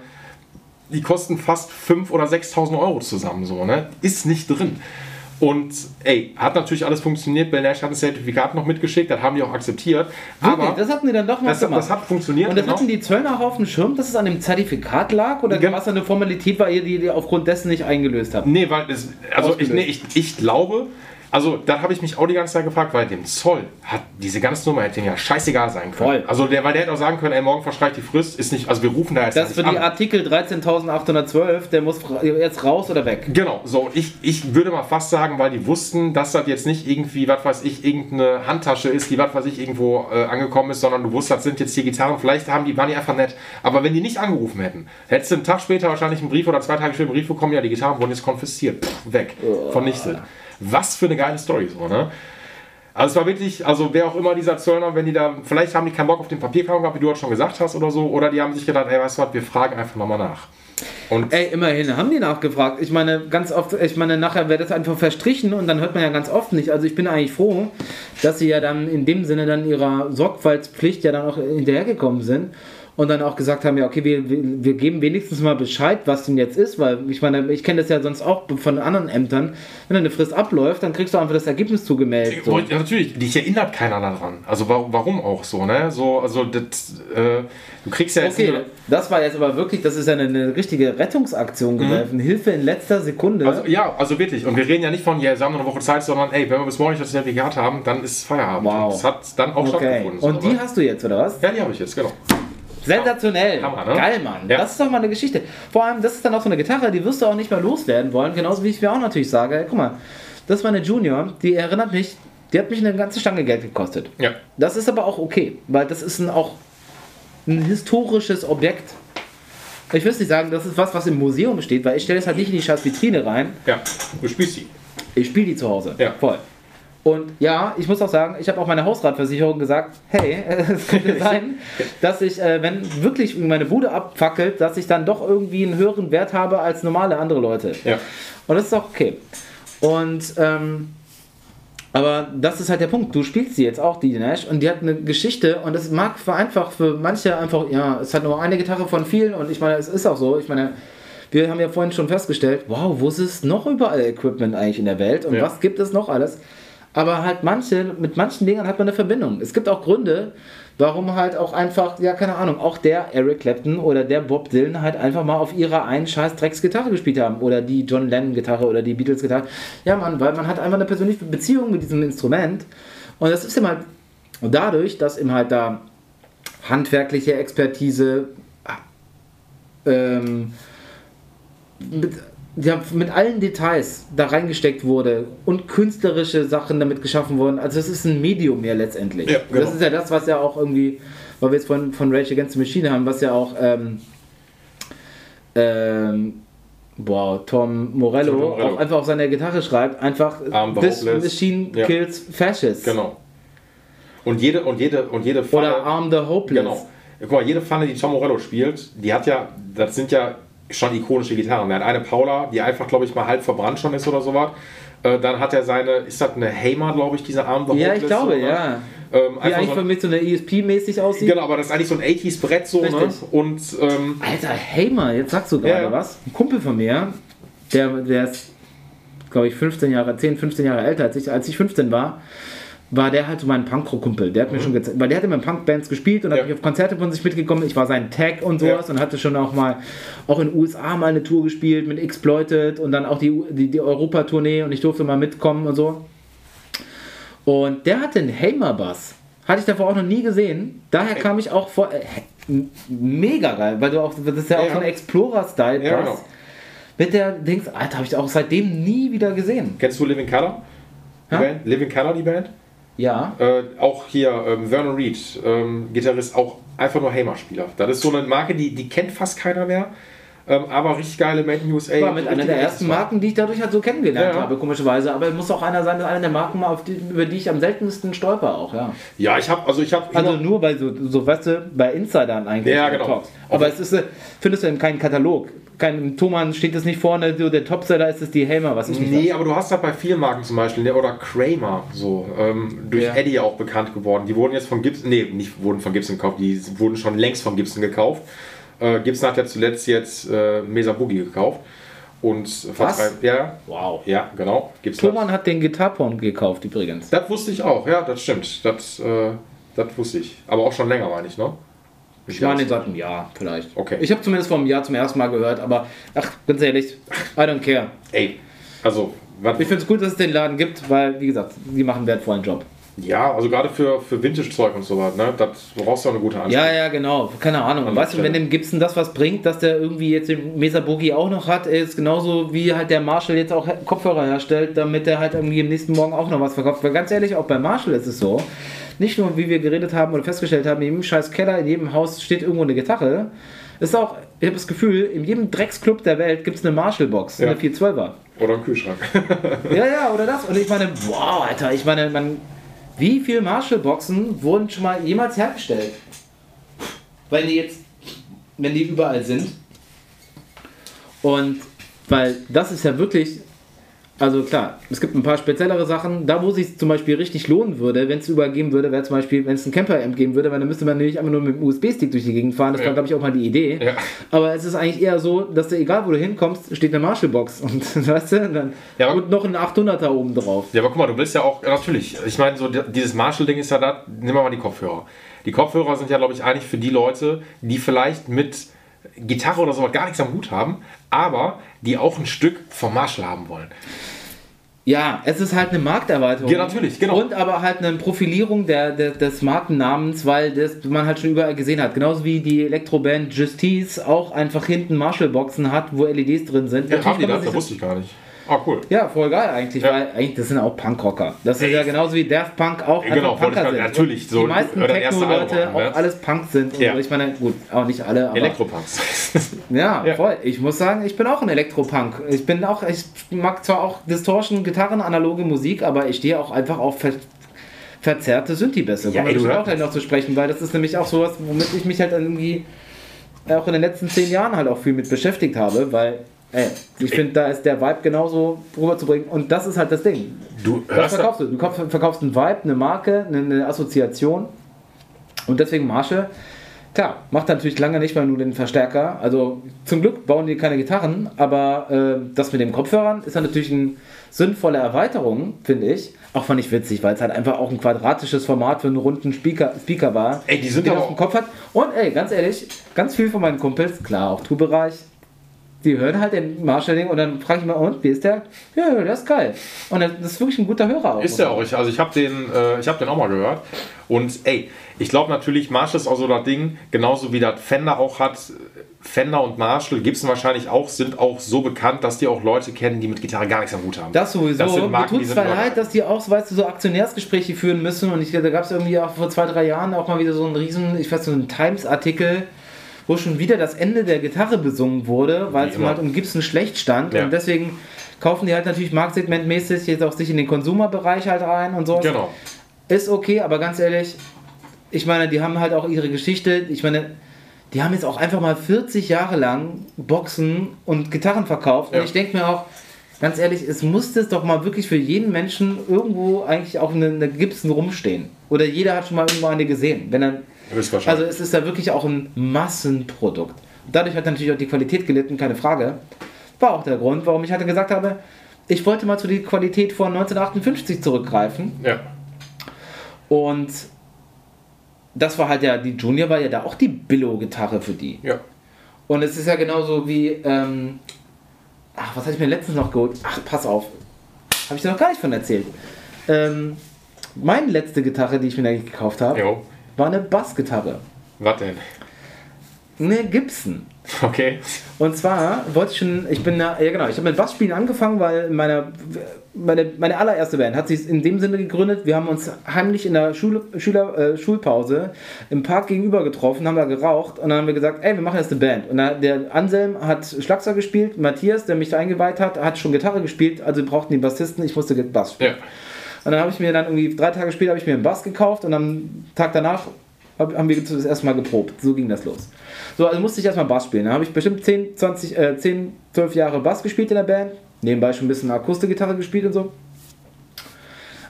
die kosten fast 5.000 oder 6.000 Euro zusammen, so, ne? Ist nicht drin. Und ey, hat natürlich alles funktioniert. Bill Nash hat das Zertifikat noch mitgeschickt, das haben die auch akzeptiert. Wirklich? Aber das hatten die dann doch mal das, gemacht. das hat funktioniert. und das genau. hatten die Zöllner auch auf dem Schirm, dass es an dem Zertifikat lag oder Gen- was eine Formalität war, die die aufgrund dessen nicht eingelöst habt? Nee, weil es, also ich, nee, ich, ich glaube, also da habe ich mich auch die ganze Zeit gefragt, weil dem Zoll hat diese ganze Nummer hätte ihm ja scheißegal sein können. Voll. Also der, weil der hätte auch sagen können, ey, morgen verschreibt die Frist, ist nicht, also wir rufen da jetzt Das nicht für die an. Artikel 13.812, der muss jetzt raus oder weg. Genau, so ich, ich würde mal fast sagen, weil die wussten, dass das jetzt nicht irgendwie, was weiß ich, irgendeine Handtasche ist, die was weiß ich irgendwo äh, angekommen ist, sondern du wusstest, das sind jetzt hier Gitarren, vielleicht haben die, waren die einfach nett. Aber wenn die nicht angerufen hätten, hättest du einen Tag später wahrscheinlich einen Brief oder zwei Tage später einen Brief bekommen, ja, die Gitarren wurden jetzt konfisziert, Pff, weg, vernichtet. Was für eine geile Story so, ne? Also es war wirklich, also wer auch immer dieser Zöllner, wenn die da, vielleicht haben die keinen Bock auf den Papierkram gehabt, wie du halt schon gesagt hast oder so, oder die haben sich gedacht, ey, weißt du was, wir fragen einfach nochmal nach. Und Ey, immerhin haben die nachgefragt. Ich meine, ganz oft, ich meine, nachher wird das einfach verstrichen und dann hört man ja ganz oft nicht. Also ich bin eigentlich froh, dass sie ja dann in dem Sinne dann ihrer Sorgfaltspflicht ja dann auch hinterhergekommen sind und dann auch gesagt haben, ja, okay, wir, wir, wir geben wenigstens mal Bescheid, was denn jetzt ist, weil ich meine, ich kenne das ja sonst auch von anderen Ämtern. Wenn eine Frist abläuft, dann kriegst du einfach das Ergebnis zugemeldet. So. Ja, natürlich, dich erinnert keiner daran. Also warum, auch so, ne? So, also das, äh, du kriegst ja jetzt Okay, nur- das war jetzt aber wirklich, das ist ja eine, eine richtige Rettungsaktion gewesen. Hilfe in letzter Sekunde. Mhm. also, ja, also wirklich. Und wir reden ja nicht von, ja, wir haben noch eine Woche Zeit, sondern ey, wenn wir bis morgen nicht das Zertifikat haben, dann ist Feierabend. Wow. Und das hat dann auch okay. stattgefunden. Und die ne? hast du jetzt, oder was? Ja, die habe ich jetzt, genau. Sensationell. Hammer, ne? Geil, Mann. Ja. Das ist doch mal eine Geschichte. Vor allem, das ist dann auch so eine Gitarre, die wirst du auch nicht mehr loswerden wollen. Genauso wie ich mir auch natürlich sage, guck mal, das war eine Junior, die erinnert mich, die hat mich eine ganze Stange Geld gekostet. Ja. Das ist aber auch okay, weil das ist ein, auch ein historisches Objekt. Ich will nicht sagen, das ist was, was im Museum steht, weil ich stelle es halt nicht in die scheiß Vitrine rein. Ja, du spielst sie. Ich spiele die zu Hause. Ja. Voll. Und ja, ich muss auch sagen, ich habe auch meiner Hausratversicherung gesagt, hey, es könnte sein, dass ich, äh, wenn wirklich meine Bude abfackelt, dass ich dann doch irgendwie einen höheren Wert habe als normale andere Leute. Ja. Und das ist auch okay. Und, ähm, aber das ist halt der Punkt. Du spielst sie jetzt auch, die Nash, und die hat eine Geschichte und das mag für einfach für manche einfach, ja, es hat nur eine Gitarre von vielen und ich meine, es ist auch so. Ich meine, wir haben ja vorhin schon festgestellt, wow, wo ist es noch überall Equipment eigentlich in der Welt und Ja. was gibt es noch alles? Aber halt manche, mit manchen Dingern hat man eine Verbindung. Es gibt auch Gründe, warum halt auch einfach, ja, keine Ahnung, auch der Eric Clapton oder der Bob Dylan halt einfach mal auf ihrer einen scheiß Drecksgitarre gespielt haben. Oder die John Lennon-Gitarre oder die Beatles-Gitarre. Ja, man, weil man hat einfach eine persönliche Beziehung mit diesem Instrument. Und das ist eben halt dadurch, dass eben halt da handwerkliche Expertise, ähm, mit, mit allen Details da reingesteckt wurde und künstlerische Sachen damit geschaffen wurden. Also es ist ein Medium mehr letztendlich. Ja, genau. Das ist ja das, was ja auch irgendwie, weil wir jetzt von, von Rage Against the Machine haben, was ja auch ähm, ähm, boah, Tom Morello, Tom Morello. auch einfach auf seiner Gitarre schreibt, einfach Arm This Hopeless. Machine Ja. kills fascists. Genau. Und jede, und jede, und jede Pfanne, Oder Arm the Hopeless. Genau. Guck mal, jede Pfanne, die Tom Morello spielt, die hat ja, das sind ja schon ikonische Gitarren. Er hat eine Paula, die einfach, glaube ich, mal halb verbrannt schon ist oder sowas. Äh, dann hat er seine, ist das eine Hamer, glaube ich, diese Arm Ja, ich glaube, so, ne? ja. Ähm, Die eigentlich so ein, mich so eine ESP-mäßig aussieht. genau, aber das ist eigentlich so ein 80s-Brett so, ne? Und ähm, Alter, Hamer, jetzt sagst du gerade ja. was. Ein Kumpel von mir, der, der ist, glaube ich, 15 Jahre, 10, 15 Jahre älter als ich, als ich 15 war. War der halt so mein Punkrock-Kumpel. Der hat mir schon gezeigt, weil der hat immer in Punkbands gespielt und Mhm. Ja. hat mich auf Konzerte von sich mitgekommen. Ich war sein Tag und sowas Ja. und hatte schon auch mal auch in den USA mal eine Tour gespielt mit Exploited und dann auch die, die, die Europa-Tournee und ich durfte mal mitkommen und so. Und der hatte einen Hamer-Bass. Hatte ich davor auch noch nie gesehen. Daher kam ich auch vor. Äh, mega geil, weil du auch. Das ist ja auch Ja. so ein Explorer-Style-Bass. Ja, genau. Mit der Dings, Alter, habe ich auch seitdem nie wieder gesehen. Kennst du Living Color? Die? Living Color, die Band? Ja. Äh, auch hier ähm, Vernon Reed, ähm, Gitarrist, auch einfach nur Hamer-Spieler. Das ist so eine Marke, die, die kennt fast keiner mehr. Ähm, aber richtig geile Made in USA. war mit einer der ersten Marken, die ich dadurch halt so kennengelernt Ja, habe, komischerweise. Aber es muss auch einer sein, einer der Marken, auf die, über die ich am seltensten stolper auch, ja. Ja, ich habe, also ich habe Also nur bei so, so weißt du, bei Insidern eigentlich. Ja, genau. Talks. Aber es ist, äh, findest du in keinem Katalog. Kein, Im Thomann steht es nicht vorne, so der Topseller ist es die Hamer, was ich nicht Nee, aber du hast halt bei vielen Marken zum Beispiel, ne, oder Kramer, so, ähm, durch Ja. Eddie auch bekannt geworden. Die wurden jetzt von Gibson, nee, nicht wurden von Gibson gekauft, die wurden schon längst von Gibson gekauft. Äh, Gibson hat ja zuletzt jetzt äh, Mesa Boogie gekauft. Und vertreibt, ja, Wow. ja, genau. Gibson Thomann hat den Gitarpon gekauft übrigens. Das wusste ich auch, ja, das stimmt. Das, äh, das wusste ich. Aber auch schon länger, meine ich, ne? Ich meine, seit einem Jahr vielleicht. Okay. Ich habe zumindest vor einem Jahr zum ersten Mal gehört, aber ach, ganz ehrlich, I don't care. Ey, also, was, Ich finde es gut, dass es den Laden gibt, weil, wie gesagt, die machen einen wertvollen Job. ja, also gerade für, für Vintage-Zeug und so was, ne? Das brauchst du auch eine gute Ansprache. Ja, ja, genau. Keine Ahnung. Weißt du, wenn dem Gibson das was bringt, dass der irgendwie jetzt den Mesa Boogie auch noch hat, ist genauso wie halt der Marshall jetzt auch Kopfhörer herstellt, damit er halt irgendwie am nächsten Morgen auch noch was verkauft. Weil ganz ehrlich, auch bei Marshall ist es so, nicht nur wie wir geredet haben oder festgestellt haben, in jedem scheiß Keller, in jedem Haus steht irgendwo eine Gitarre. Ist auch, ich habe das Gefühl, in jedem Drecksclub der Welt gibt es eine Marshall-Box, Ja. eine 412er. Oder ein Kühlschrank. Ja, ja, oder das. Und ich meine, wow, Alter, ich meine, man, wie viele Marshall-Boxen wurden schon mal jemals hergestellt? Weil die jetzt, wenn die überall sind. Und weil das ist ja wirklich, also klar, es gibt ein paar speziellere Sachen. Da, wo es sich zum Beispiel richtig lohnen würde, wenn es überall geben würde, wäre zum Beispiel, wenn es ein Camper-Amp geben würde, weil dann müsste man nicht einfach nur mit dem USB-Stick durch die Gegend fahren. Das Ja. war, glaube ich, auch mal die Idee. Ja. Aber es ist eigentlich eher so, dass du, egal wo du hinkommst, steht eine Marshall-Box. Und weißt du, dann Ja, aber- und noch ein 800er oben drauf. Ja, aber guck mal, du willst ja auch, natürlich, ich meine, so di- dieses Marshall-Ding ist ja da, nehmen wir mal die Kopfhörer. Die Kopfhörer sind ja, glaube ich, eigentlich für die Leute, die vielleicht mit Gitarre oder sowas gar nichts am Hut haben, aber die auch ein Stück vom Marshall haben wollen. Ja, es ist halt eine Markterweiterung. Ja, natürlich, genau. Und aber halt eine Profilierung der, der, des Markennamens, weil das man halt schon überall gesehen hat. Genauso wie die Elektroband Justice auch einfach hinten Marshall-Boxen hat, wo LEDs drin sind. Ja, haben die das? Das wusste ich gar nicht. Ah, cool. ja, voll geil eigentlich, Ja. weil eigentlich das sind auch Punkrocker. Das ist ja genauso wie Daft Punk auch genau, Punker sind. natürlich, so die meisten Techno-Leute auch alles Punk sind. Ja. so. Ich meine, gut, auch nicht alle, aber Elektropunks. ja, Ja. voll. Ich muss sagen, ich bin auch ein Elektropunk. Ich bin auch, ich mag zwar auch Distortion, Gitarren, analoge Musik, aber ich stehe auch einfach auf ver verzerrte Synthi-Bässe. Ja, ey, du auch gleich noch zu sprechen, weil das ist nämlich auch sowas, womit ich mich halt irgendwie auch in den letzten zehn Jahren halt auch viel mit beschäftigt habe, weil, ey, ich finde, da ist der Vibe genauso rüberzubringen und das ist halt das Ding. Du hörst verkaufst du? Du kauf- verkaufst einen Vibe, eine Marke, eine, Assoziation. Und deswegen Marshall. Klar, macht natürlich lange nicht mal nur den Verstärker. Also zum Glück bauen die keine Gitarren, aber äh, das mit den Kopfhörern ist dann natürlich eine sinnvolle Erweiterung, finde ich. Auch fand ich witzig, weil es halt einfach auch ein quadratisches Format für einen runden Speaker, Speaker war, Ey, die sind den auf dem Kopf hat. Und ey, ganz ehrlich, ganz viel von meinen Kumpels, klar, auch Tourbereich, die hören halt den Marshall-Ding und dann frage ich mal, und wie ist der? Ja, der ist geil. Und das ist wirklich ein guter Hörer auch. Ist der auch. Ich, also ich habe den, äh, ich hab den auch mal gehört. Und ey, ich glaube natürlich, Marshall ist auch so das Ding, genauso wie das Fender auch hat. Fender und Marshall, Gibson wahrscheinlich auch, sind auch so bekannt, dass die auch Leute kennen, die mit Gitarre gar nichts am Hut haben. Das sowieso. Das sind Mir Marken, tut es zwar leid, dass die auch, weißt du, so Aktionärsgespräche führen müssen. Und ich, da gab es irgendwie auch vor zwei, drei Jahren auch mal wieder so einen riesen, ich weiß so einen Times-Artikel, wo schon wieder das Ende der Gitarre besungen wurde, weil es halt um Gibson schlecht stand. Ja. Und deswegen kaufen die halt natürlich marktsegmentmäßig jetzt auch sich in den Konsumerbereich halt rein und so. Genau. Ist okay, aber ganz ehrlich, ich meine, die haben halt auch ihre Geschichte. Ich meine, die haben jetzt auch einfach mal 40 Jahre lang Boxen und Gitarren verkauft. Ja. Und ich denke mir auch, ganz ehrlich, es musste es doch mal wirklich für jeden Menschen irgendwo eigentlich auch eine, eine Gibson rumstehen. Oder jeder hat schon mal irgendwo eine gesehen. Wenn dann, also es ist ja wirklich auch ein Massenprodukt. Dadurch hat natürlich auch die Qualität gelitten, keine Frage. War auch der Grund, warum ich halt gesagt habe, ich wollte mal zu der Qualität von 1958 zurückgreifen. ja. Und das war halt ja, die Junior war ja da auch die Billo-Gitarre für die. Ja. Und es ist ja genauso wie, ähm, ach, was hatte ich mir letztens noch geholt? Ach, pass auf. Habe ich dir noch gar nicht von erzählt. Ähm, meine letzte Gitarre, die ich mir da gekauft habe, Jo. War eine Bassgitarre. Was denn? Eine Gibson. Okay. Und zwar wollte ich schon, ich bin da, ja genau, ich habe mit Bassspielen angefangen, weil meine, meine, meine allererste Band hat sich in dem Sinne gegründet, wir haben uns heimlich in der Schule, Schüler, äh, Schulpause im Park gegenüber getroffen, haben da geraucht und dann haben wir gesagt, ey, wir machen jetzt eine Band. Und dann, der Anselm hat Schlagzeug gespielt, Matthias, der mich da eingeweiht hat, hat schon Gitarre gespielt, also wir brauchten den Bassisten, ich musste Bass spielen. Ja. Und dann habe ich mir dann irgendwie drei Tage später habe ich mir einen Bass gekauft und am Tag danach hab, haben wir das erste Mal geprobt. So ging das los. So, also musste ich erstmal Bass spielen. Dann habe ich bestimmt 10, 20, äh, 10, 12 Jahre Bass gespielt in der Band. Nebenbei schon ein bisschen Akustikgitarre gespielt und so.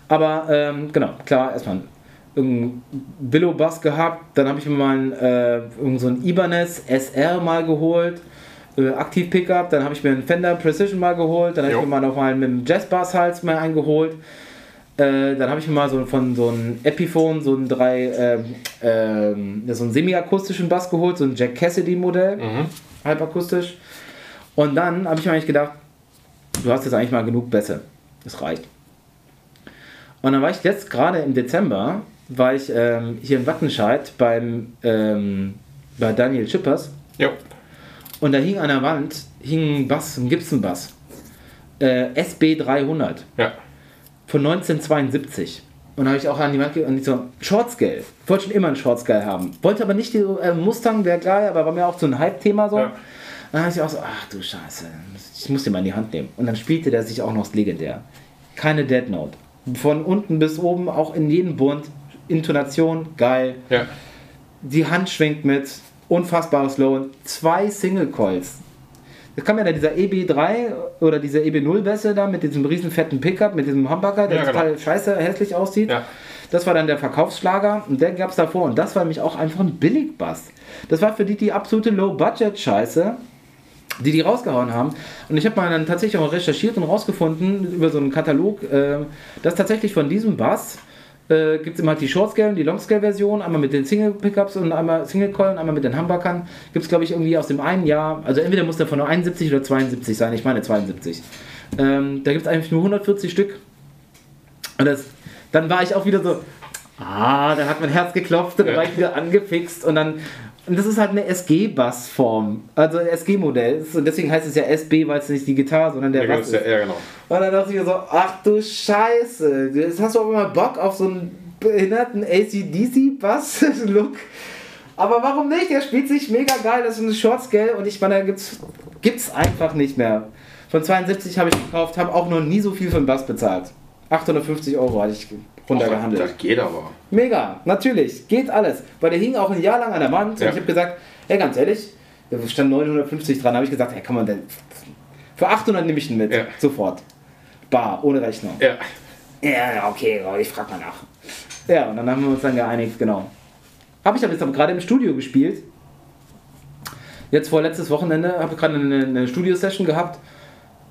Aber ähm, genau, klar, erstmal irgendeinen Billo-Bass gehabt. Dann habe ich mir mal einen, äh, irgend so einen Ibanez SR mal geholt. Äh, Aktiv-Pickup. Dann habe ich mir einen Fender Precision mal geholt. Dann habe ich mir mal noch mal mit dem Jazz-Bass-Hals mal eingeholt. Äh, dann habe ich mir mal so von so einem Epiphone so einen drei, ähm, ähm, so einen semi-akustischen Bass geholt, so ein Jack Cassidy Modell, halbakustisch. Und dann habe ich mir eigentlich gedacht, du hast jetzt eigentlich mal genug Bässe. Das reicht. Und dann war ich jetzt gerade im Dezember, war ich ähm, hier in Wattenscheid beim, ähm, bei Daniel Schippers Jo. und da hing an der Wand hing ein Bass, ein Gibson-Bass. Äh, SB300 Ja. Von 1972. Und da habe ich auch an die ge- und ich so, Shortscale. Ich wollte schon immer einen Shortscale haben. Wollte aber nicht die äh, Mustang, wäre geil, aber war mir auch so ein Hype-Thema so. Ja. Dann habe ich auch so, ach du Scheiße, ich muss den mal in die Hand nehmen. Und dann spielte der sich auch noch legendär. Keine Dead Note. Von unten bis oben, auch in jedem Bund. Intonation, geil. Ja. Die Hand schwenkt mit. Unfassbares Low. Zwei Single Coils. Da kam ja da dieser EB3 oder diese EB0 Bässe da mit diesem riesen fetten Pickup, mit diesem Humbucker, der Ja, genau. total scheiße hässlich aussieht. Ja. Das war dann der Verkaufsschlager und der gab es davor und das war nämlich auch einfach ein Billigbass. Das war für die die absolute Low-Budget-Scheiße, die die rausgehauen haben. Und ich habe mal dann tatsächlich auch recherchiert und rausgefunden über so einen Katalog, äh, dass tatsächlich von diesem Bass äh, gibt es immer halt die Short-Scale und die Long-Scale-Version, einmal mit den Single-Pickups und einmal Single-Coil einmal mit den Humbuckern. Gibt es, glaube ich, irgendwie aus dem einen Jahr, also entweder muss der von nur 71 oder 72 sein, ich meine 72. Ähm, da gibt es eigentlich nur 140 Stück. Und das, dann war ich auch wieder so, ah, da hat mein Herz geklopft und dann Ja. war ich wieder angefixt und dann, und das ist halt eine SG-Bassform, also SG-Modell. Und deswegen heißt es ja SB, weil es nicht die Gitarre, sondern der Ja, Bass ist ja, genau. Und dann dachte ich mir so, ach du Scheiße, jetzt hast du auch immer Bock auf so einen behinderten ACDC-Bass-Look. Aber warum nicht? Der spielt sich mega geil, das ist ein Short-Scale und ich meine, da gibt's, gibt's einfach nicht mehr. Von 72 habe ich gekauft, habe auch noch nie so viel für einen Bass bezahlt. 850 Euro hatte ich runtergehandelt. Das geht aber. Mega, natürlich, geht alles. Weil der hing auch ein Jahr lang an der Wand Ja. und ich habe gesagt, hey, ganz ehrlich, da stand 950 dran, habe ich gesagt, hey, kann man denn, für 800 nehme ich ihn mit, Ja. sofort. Bar, ohne Rechnung. Ja. Ja, okay, ich frag mal nach. Ja, und dann haben wir uns dann geeinigt, genau. Habe ich aber jetzt aber gerade im Studio gespielt. Jetzt vor letztes Wochenende habe ich gerade eine, eine Studio-Session gehabt.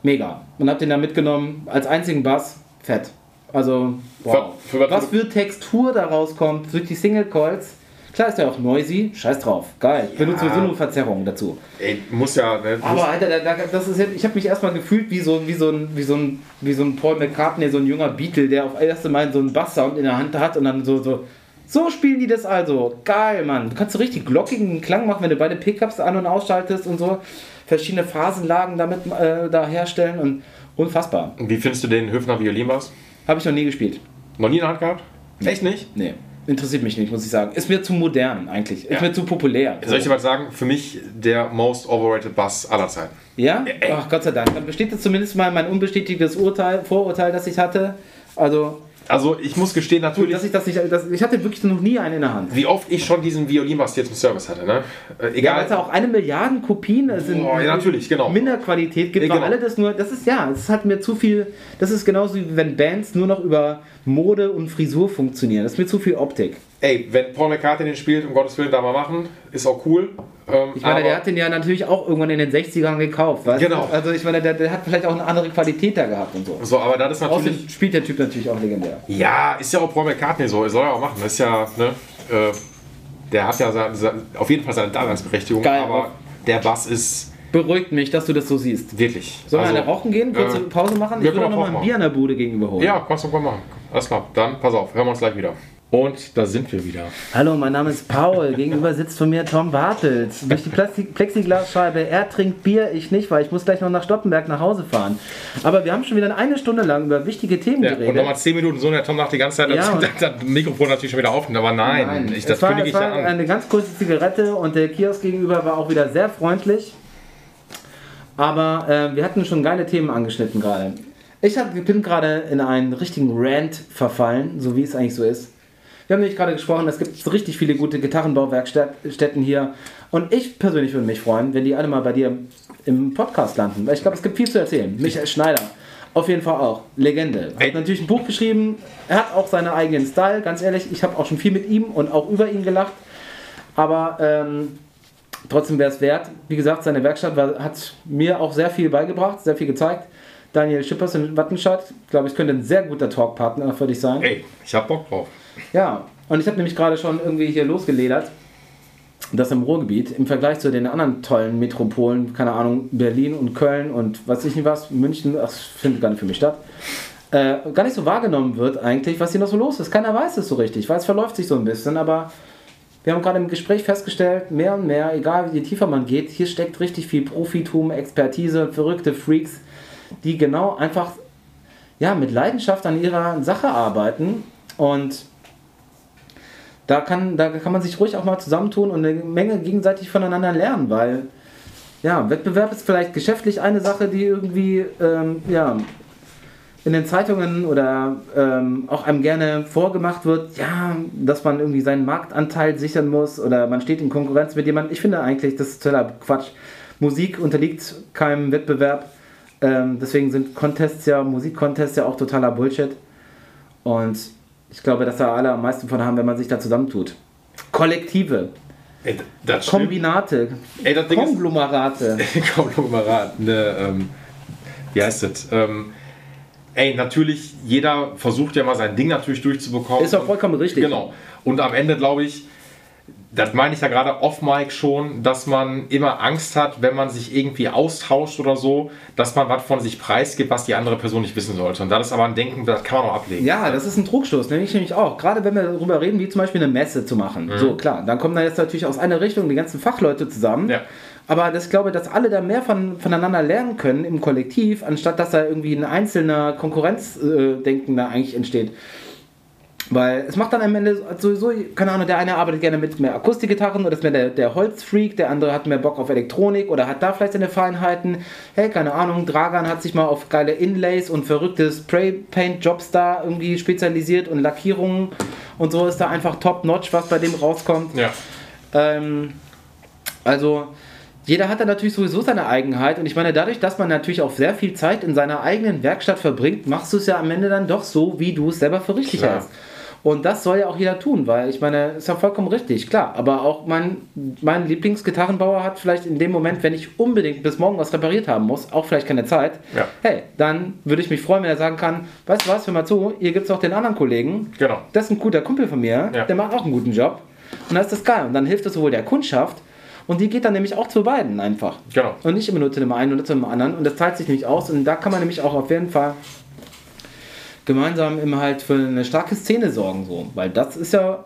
Mega. Und habe den da mitgenommen als einzigen Bass. Fett. Also, wow. Für- für was- für Textur da rauskommt durch die Single Coils. Klar ist der auch noisy. Scheiß drauf. Geil. Ich benutze sowieso nur Verzerrungen dazu. Ey, muss ja. Ne, muss, Aber Alter, da, da, das ist, jetzt- ich habe mich erstmal gefühlt wie so, wie, so ein, wie, so ein, wie so ein Paul McCartney, so ein junger Beatle, der auf erste Mal so einen Basssound in der Hand hat und dann so, so, so spielen die das also. Geil, Mann. Du kannst so richtig glockigen Klang machen, wenn du beide Pickups an- und ausschaltest und so. Verschiedene Phasenlagen damit äh, da herstellen und unfassbar. Wie findest du den Höfner Violinbass? Habe ich noch nie gespielt. Noch nie in der Hand gehabt? Echt nicht? Nee. Interessiert mich nicht, muss ich sagen. Ist mir zu modern eigentlich. Ist Ja. mir zu populär. Soll ich dir was sagen? Für mich der most overrated Bass aller Zeiten. Ja? Ach Gott sei Dank. Dann besteht jetzt zumindest mal mein unbestätigtes Urteil, Vorurteil, das ich hatte. Also, Also ich muss gestehen gut, natürlich, dass ich das nicht. Das, ich hatte wirklich noch nie einen in der Hand. wie oft ich schon diesen Violinbass jetzt im Service hatte. Ne? Äh, Ja, egal. weil es ja auch eine Milliarden Kopien sind. Boah, ja, natürlich, genau. Minderqualität gibt, Ja, weil genau. alle das nur. Das ist ja, es hat mir zu viel. Das ist genauso wie wenn Bands nur noch über Mode und Frisur funktionieren. Das ist mir zu viel Optik. ey, wenn Paul McCartney den spielt, um Gottes Willen da mal machen, ist auch cool. Ähm, Ich meine, aber- der hat den ja natürlich auch irgendwann in den 60ern gekauft, weißt Genau. du? Also ich meine, der, der hat vielleicht auch eine andere Qualität da gehabt und so. so, aber das ist natürlich. Außerdem spielt der Typ natürlich auch legendär. Ja, ist ja auch Paul McCartney so, soll er auch machen. Das ist ja, ne, äh, der hat ja sein, sein, auf jeden Fall seine Daseinsberechtigung, Geil. aber der Bass ist Beruhigt mich, dass du das so siehst. wirklich. Sollen wir also, eine rauchen gehen, kurze äh, Pause machen? wir Ich würde noch mal ein machen. Bier an der Bude gegenüber holen. Ja, kannst du mal machen. Alles klar, dann pass auf, hören wir uns gleich wieder. Und da sind wir wieder. Hallo, mein Name ist Paul. Gegenüber sitzt von mir Tom Bartels. Durch die Plastik Plexiglasscheibe. Er trinkt Bier, ich nicht, weil ich muss gleich noch nach Stoppenberg nach Hause fahren. Aber wir haben schon wieder eine Stunde lang über wichtige Themen Ja, und geredet. nochmal 10 Minuten so, und der Tom sagt die ganze Zeit, Ja, dass und- das, das Mikrofon natürlich schon wieder aufnimmt, aber nein, ich, das es war, kündige es ich war ja an. eine ganz kurze Zigarette und der Kiosk gegenüber war auch wieder sehr freundlich. Aber äh, wir hatten schon geile Themen angeschnitten gerade. Ich hab, bin gerade in einen richtigen Rant verfallen, so wie es eigentlich so ist. Wir haben nämlich gerade gesprochen, es gibt so richtig viele gute Gitarrenbauwerkstätten hier. Und ich persönlich würde mich freuen, wenn die alle mal bei dir im Podcast landen. Weil ich glaube, es gibt viel zu erzählen. Michael Schneider, auf jeden Fall auch. Legende. Hat natürlich ein Buch geschrieben. Er hat auch seinen eigenen Style. Ganz ehrlich, ich habe auch schon viel mit ihm und auch über ihn gelacht. Aber ähm, trotzdem wäre es wert. Wie gesagt, seine Werkstatt war, hat mir auch sehr viel beigebracht, sehr viel gezeigt. Daniel Schippers in Wattenscheid, glaube ich, könnte ein sehr guter Talkpartner für dich sein. Ey, ich hab Bock drauf. Ja, und ich habe nämlich gerade schon irgendwie hier losgeledert, dass im Ruhrgebiet im Vergleich zu den anderen tollen Metropolen, keine Ahnung, Berlin und Köln und was ich nicht was, München, das findet gar nicht für mich statt, äh, gar nicht so wahrgenommen wird eigentlich, was hier noch so los ist. Keiner weiß es so richtig, weil es verläuft sich so ein bisschen, aber wir haben gerade im Gespräch festgestellt, mehr und mehr, egal wie tiefer man geht, hier steckt richtig viel Profitum, Expertise, verrückte Freaks, die genau einfach ja, mit Leidenschaft an ihrer Sache arbeiten. Und da kann, da kann man sich ruhig auch mal zusammentun und eine Menge gegenseitig voneinander lernen, weil ja, Wettbewerb ist vielleicht geschäftlich eine Sache, die irgendwie ähm, ja, in den Zeitungen oder ähm, auch einem gerne vorgemacht wird, ja, dass man irgendwie seinen Marktanteil sichern muss oder man steht in Konkurrenz mit jemandem. Ich finde eigentlich, das ist totaler Quatsch. Musik unterliegt keinem Wettbewerb. Ähm, deswegen sind Contests ja, Musikcontests ja auch totaler Bullshit. Und ich glaube, dass da alle am meisten von haben, wenn man sich da zusammentut. Kollektive, Ey, das. Kombinate, Ey, das Ding ist- Konglomerate. Konglomerat, ne, ähm, wie heißt das? Ähm, ey, natürlich, jeder versucht ja mal sein Ding natürlich durchzubekommen. Ist auch vollkommen richtig. Genau. Und am Ende glaube ich, das meine ich ja gerade off-Mic schon, dass man immer Angst hat, wenn man sich irgendwie austauscht oder so, dass man was von sich preisgibt, was die andere Person nicht wissen sollte. Und das ist aber ein Denken, das kann man auch ablegen. Ja, das ist ein Trugschluss, nämlich nämlich auch. Gerade wenn wir darüber reden, wie zum Beispiel eine Messe zu machen. So, klar, dann kommen da jetzt natürlich aus einer Richtung die ganzen Fachleute zusammen. Ja. Aber das, ich glaube, dass alle da mehr von, voneinander lernen können im Kollektiv, anstatt dass da irgendwie ein einzelner Konkurrenzdenken da eigentlich entsteht. Weil es macht dann am Ende sowieso, keine Ahnung, der eine arbeitet gerne mit mehr Akustikgitarren oder ist mehr der, der Holzfreak, der andere hat mehr Bock auf Elektronik oder hat da vielleicht seine Feinheiten. Hey, keine Ahnung, Dragan hat sich mal auf geile Inlays und verrückte Spray-Paint-Jobs da irgendwie spezialisiert und Lackierungen und so ist da einfach top-notch, was bei dem rauskommt. Ja. Ähm, also, jeder hat da natürlich sowieso seine Eigenheit und ich meine, dadurch, dass man natürlich auch sehr viel Zeit in seiner eigenen Werkstatt verbringt, machst du es ja am Ende dann doch so, wie du es selber für richtig Klar. hältst. Und das soll ja auch jeder tun, weil ich meine, ist ja vollkommen richtig, klar. Aber auch mein, mein Lieblingsgitarrenbauer hat vielleicht in dem Moment, wenn ich unbedingt bis morgen was repariert haben muss, auch vielleicht keine Zeit. Ja. Hey, dann würde ich mich freuen, wenn er sagen kann, weißt du was, hör mal zu, hier gibt es auch den anderen Kollegen, Genau. das ist ein guter Kumpel von mir, Ja. der macht auch einen guten Job. Und dann ist das geil. Und dann hilft das sowohl der Kundschaft und die geht dann nämlich auch zu beiden einfach. Genau. Und nicht immer nur zu dem einen oder zu dem anderen. Und das zahlt sich nämlich aus. Und da kann man nämlich auch auf jeden Fall gemeinsam immer halt für eine starke Szene sorgen. So. Weil das ist ja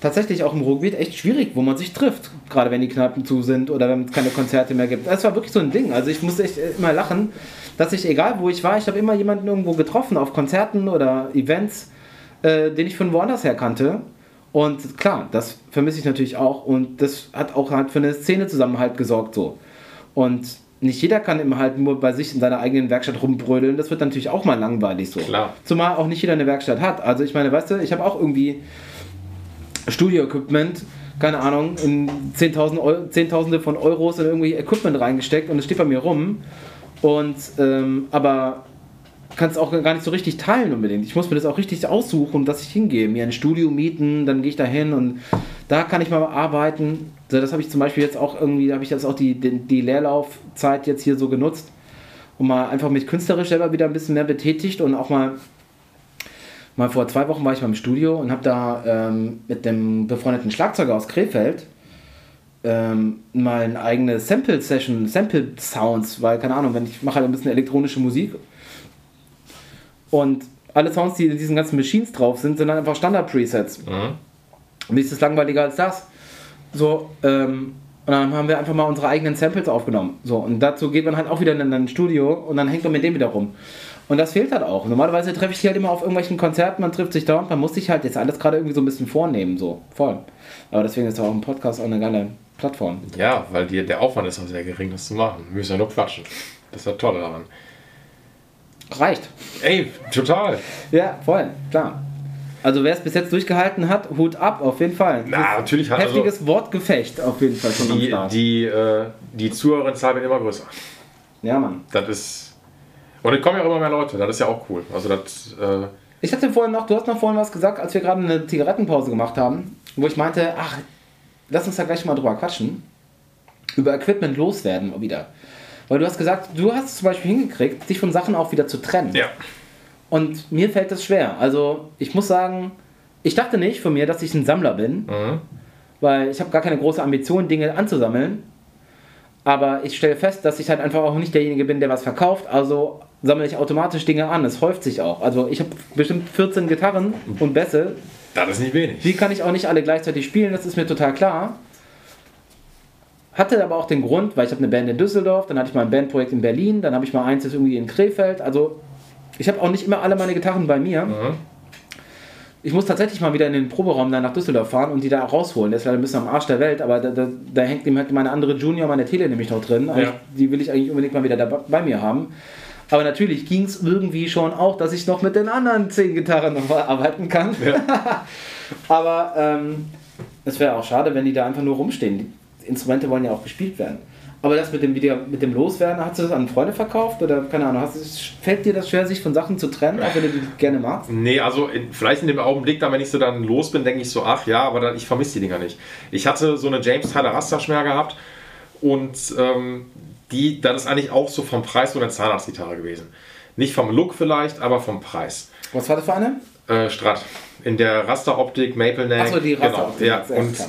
tatsächlich auch im Ruhrgebiet echt schwierig, wo man sich trifft. Gerade wenn die Kneipen zu sind oder wenn es keine Konzerte mehr gibt. Das war wirklich so ein Ding. Also ich musste echt immer lachen, dass ich, egal wo ich war, ich habe immer jemanden irgendwo getroffen, auf Konzerten oder Events, äh, den ich von woanders her kannte. Und klar, das vermisse ich natürlich auch. Und das hat auch halt für eine Szenezusammenhalt gesorgt so. Und nicht jeder kann immer halt nur bei sich in seiner eigenen Werkstatt rumbrödeln. Das wird natürlich auch mal langweilig so. Klar. Zumal auch nicht jeder eine Werkstatt hat. Also ich meine, weißt du, ich habe auch irgendwie Studio-Equipment, keine Ahnung, in Zehntausende von Euros in irgendwie Equipment reingesteckt und es steht bei mir rum. Und, ähm, aber kann es auch gar nicht so richtig teilen unbedingt. Ich muss mir das auch richtig aussuchen, dass ich hingehe. Mir ein Studio mieten, dann gehe ich da hin und da kann ich mal arbeiten. So, das habe ich zum Beispiel jetzt auch irgendwie, habe ich jetzt auch die, die, die Leerlaufzeit jetzt hier so genutzt, um mal einfach mich künstlerisch selber wieder ein bisschen mehr betätigt und auch mal mal vor zwei Wochen war ich mal im Studio und habe da ähm, mit dem befreundeten Schlagzeuger aus Krefeld ähm, mal eine eigene Sample-Session, Sample-Sounds, weil, keine Ahnung, wenn ich mache halt ein bisschen elektronische Musik und alle Sounds, die in diesen ganzen Machines drauf sind, sind dann einfach Standard-Presets. Mhm. Und nichts ist langweiliger als das. So, ähm, und dann haben wir einfach mal unsere eigenen Samples aufgenommen. So, und dazu geht man halt auch wieder in ein Studio und dann hängt man mit dem wieder rum. Und das fehlt halt auch. Normalerweise treffe ich die halt immer auf irgendwelchen Konzerten, man trifft sich da und man muss sich halt jetzt alles gerade irgendwie so ein bisschen vornehmen, so voll. Aber deswegen ist auch ein Podcast auch eine geile Plattform. Ja, weil die, der Aufwand ist auch sehr gering, das zu machen. Wir müssen ja nur quatschen. Das ist ja toll daran. Reicht. Ey, total. Ja, voll, klar. Also wer es bis jetzt durchgehalten hat, Hut ab, auf jeden Fall. Na, natürlich hat also Heftiges Wortgefecht auf jeden Fall schon am die, Start. die, äh, die Zuhörerzahl wird immer größer. Ja, Mann. Das ist. Und es kommen ja auch immer mehr Leute, das ist ja auch cool. Also das. Äh, Ich hatte vorhin noch, du hast noch vorhin was gesagt, als wir gerade eine Zigarettenpause gemacht haben, wo ich meinte, ach, lass uns da gleich mal drüber quatschen. Über Equipment loswerden wieder. Weil du hast gesagt, du hast es zum Beispiel hingekriegt, dich von Sachen auch wieder zu trennen. ja. Und mir fällt das schwer. Also ich muss sagen, ich dachte nicht von mir, dass ich ein Sammler bin, Mhm. weil ich habe gar keine große Ambition, Dinge anzusammeln. Aber ich stelle fest, dass ich halt einfach auch nicht derjenige bin, der was verkauft. Also sammle ich automatisch Dinge an. Es häuft sich auch. Also ich habe bestimmt 14 Gitarren und Bässe. Das ist nicht wenig. Die kann ich auch nicht alle gleichzeitig spielen, das ist mir total klar. Hatte aber auch den Grund, weil ich habe eine Band in Düsseldorf, dann hatte ich mal ein Bandprojekt in Berlin, dann habe ich mal eins jetzt irgendwie in Krefeld. Also ich habe auch nicht immer alle meine Gitarren bei mir. Mhm. Ich muss tatsächlich mal wieder in den Proberaum dann nach Düsseldorf fahren und die da rausholen. Der ist leider ein bisschen am Arsch der Welt, aber da, da, da hängt ihm halt meine andere Junior, meine Tele nämlich noch drin. Also Ja. Die will ich eigentlich unbedingt mal wieder da bei mir haben. Aber natürlich ging es irgendwie schon auch, dass ich noch mit den anderen zehn Gitarren noch arbeiten kann. aber ähm, es wäre auch schade, wenn die da einfach nur rumstehen. Instrumente wollen ja auch gespielt werden. Aber das mit dem, mit dem Loswerden, hast du das an Freunde verkauft? Oder keine Ahnung, hast, fällt dir das schwer, sich von Sachen zu trennen, auch wenn du die gerne magst? Nee, also in, vielleicht in dem Augenblick, dann, wenn ich so dann los bin, denke ich so, ach ja, aber dann, ich vermisse die Dinger nicht. Ich hatte so eine James Tyler Rasterschmer gehabt und ähm, die, das ist eigentlich auch so vom Preis so eine Zahnarztgitarre gewesen. Nicht vom Look vielleicht, aber vom Preis. Was war das für eine? Äh, Strat. In der Rasteroptik, Maple Neck. Ach so, die Rasteroptik, Genau, ja. Und klar.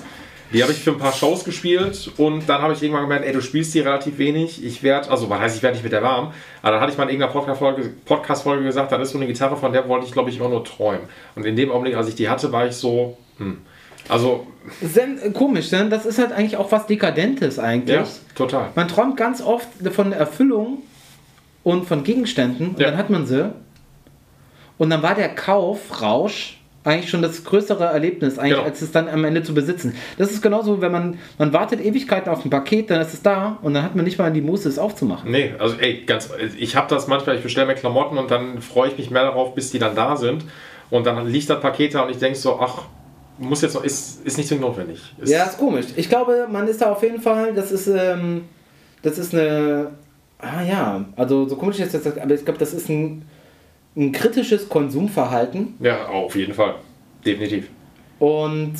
Die habe ich für ein paar Shows gespielt und dann habe ich irgendwann gemerkt, ey, du spielst die relativ wenig. Ich werde, also was heißt, ich werde nicht mit der warm. Aber dann hatte ich mal in irgendeiner Podcast-Folge Podcast gesagt, das ist so eine Gitarre, von der wollte ich, glaube ich, immer nur träumen. Und in dem Augenblick, als ich die hatte, war ich so, hm. Also, Sehr äh, komisch, ne? Das ist halt eigentlich auch was Dekadentes eigentlich. ja, total. Man träumt ganz oft von Erfüllung und von Gegenständen und Ja. dann hat man sie. Und dann war der Kaufrausch eigentlich schon das größere Erlebnis, eigentlich, Genau. als es dann am Ende zu besitzen. Das ist genauso, wenn man, man wartet Ewigkeiten auf ein Paket, dann ist es da und dann hat man nicht mal die Muße, es aufzumachen. Nee, also ey, ganz, ich habe das manchmal, ich bestelle mir Klamotten und dann freue ich mich mehr darauf, bis die dann da sind. Und dann liegt das Paket da und ich denke so, ach, muss jetzt noch, ist, ist nicht zwingend notwendig. Ist, Ja, ist komisch. Ich glaube, man ist da auf jeden Fall, das ist, ähm, das ist eine, ah ja, also so komisch ist das, aber ich glaube, das ist ein, ein kritisches Konsumverhalten ja, auf jeden Fall. Definitiv. und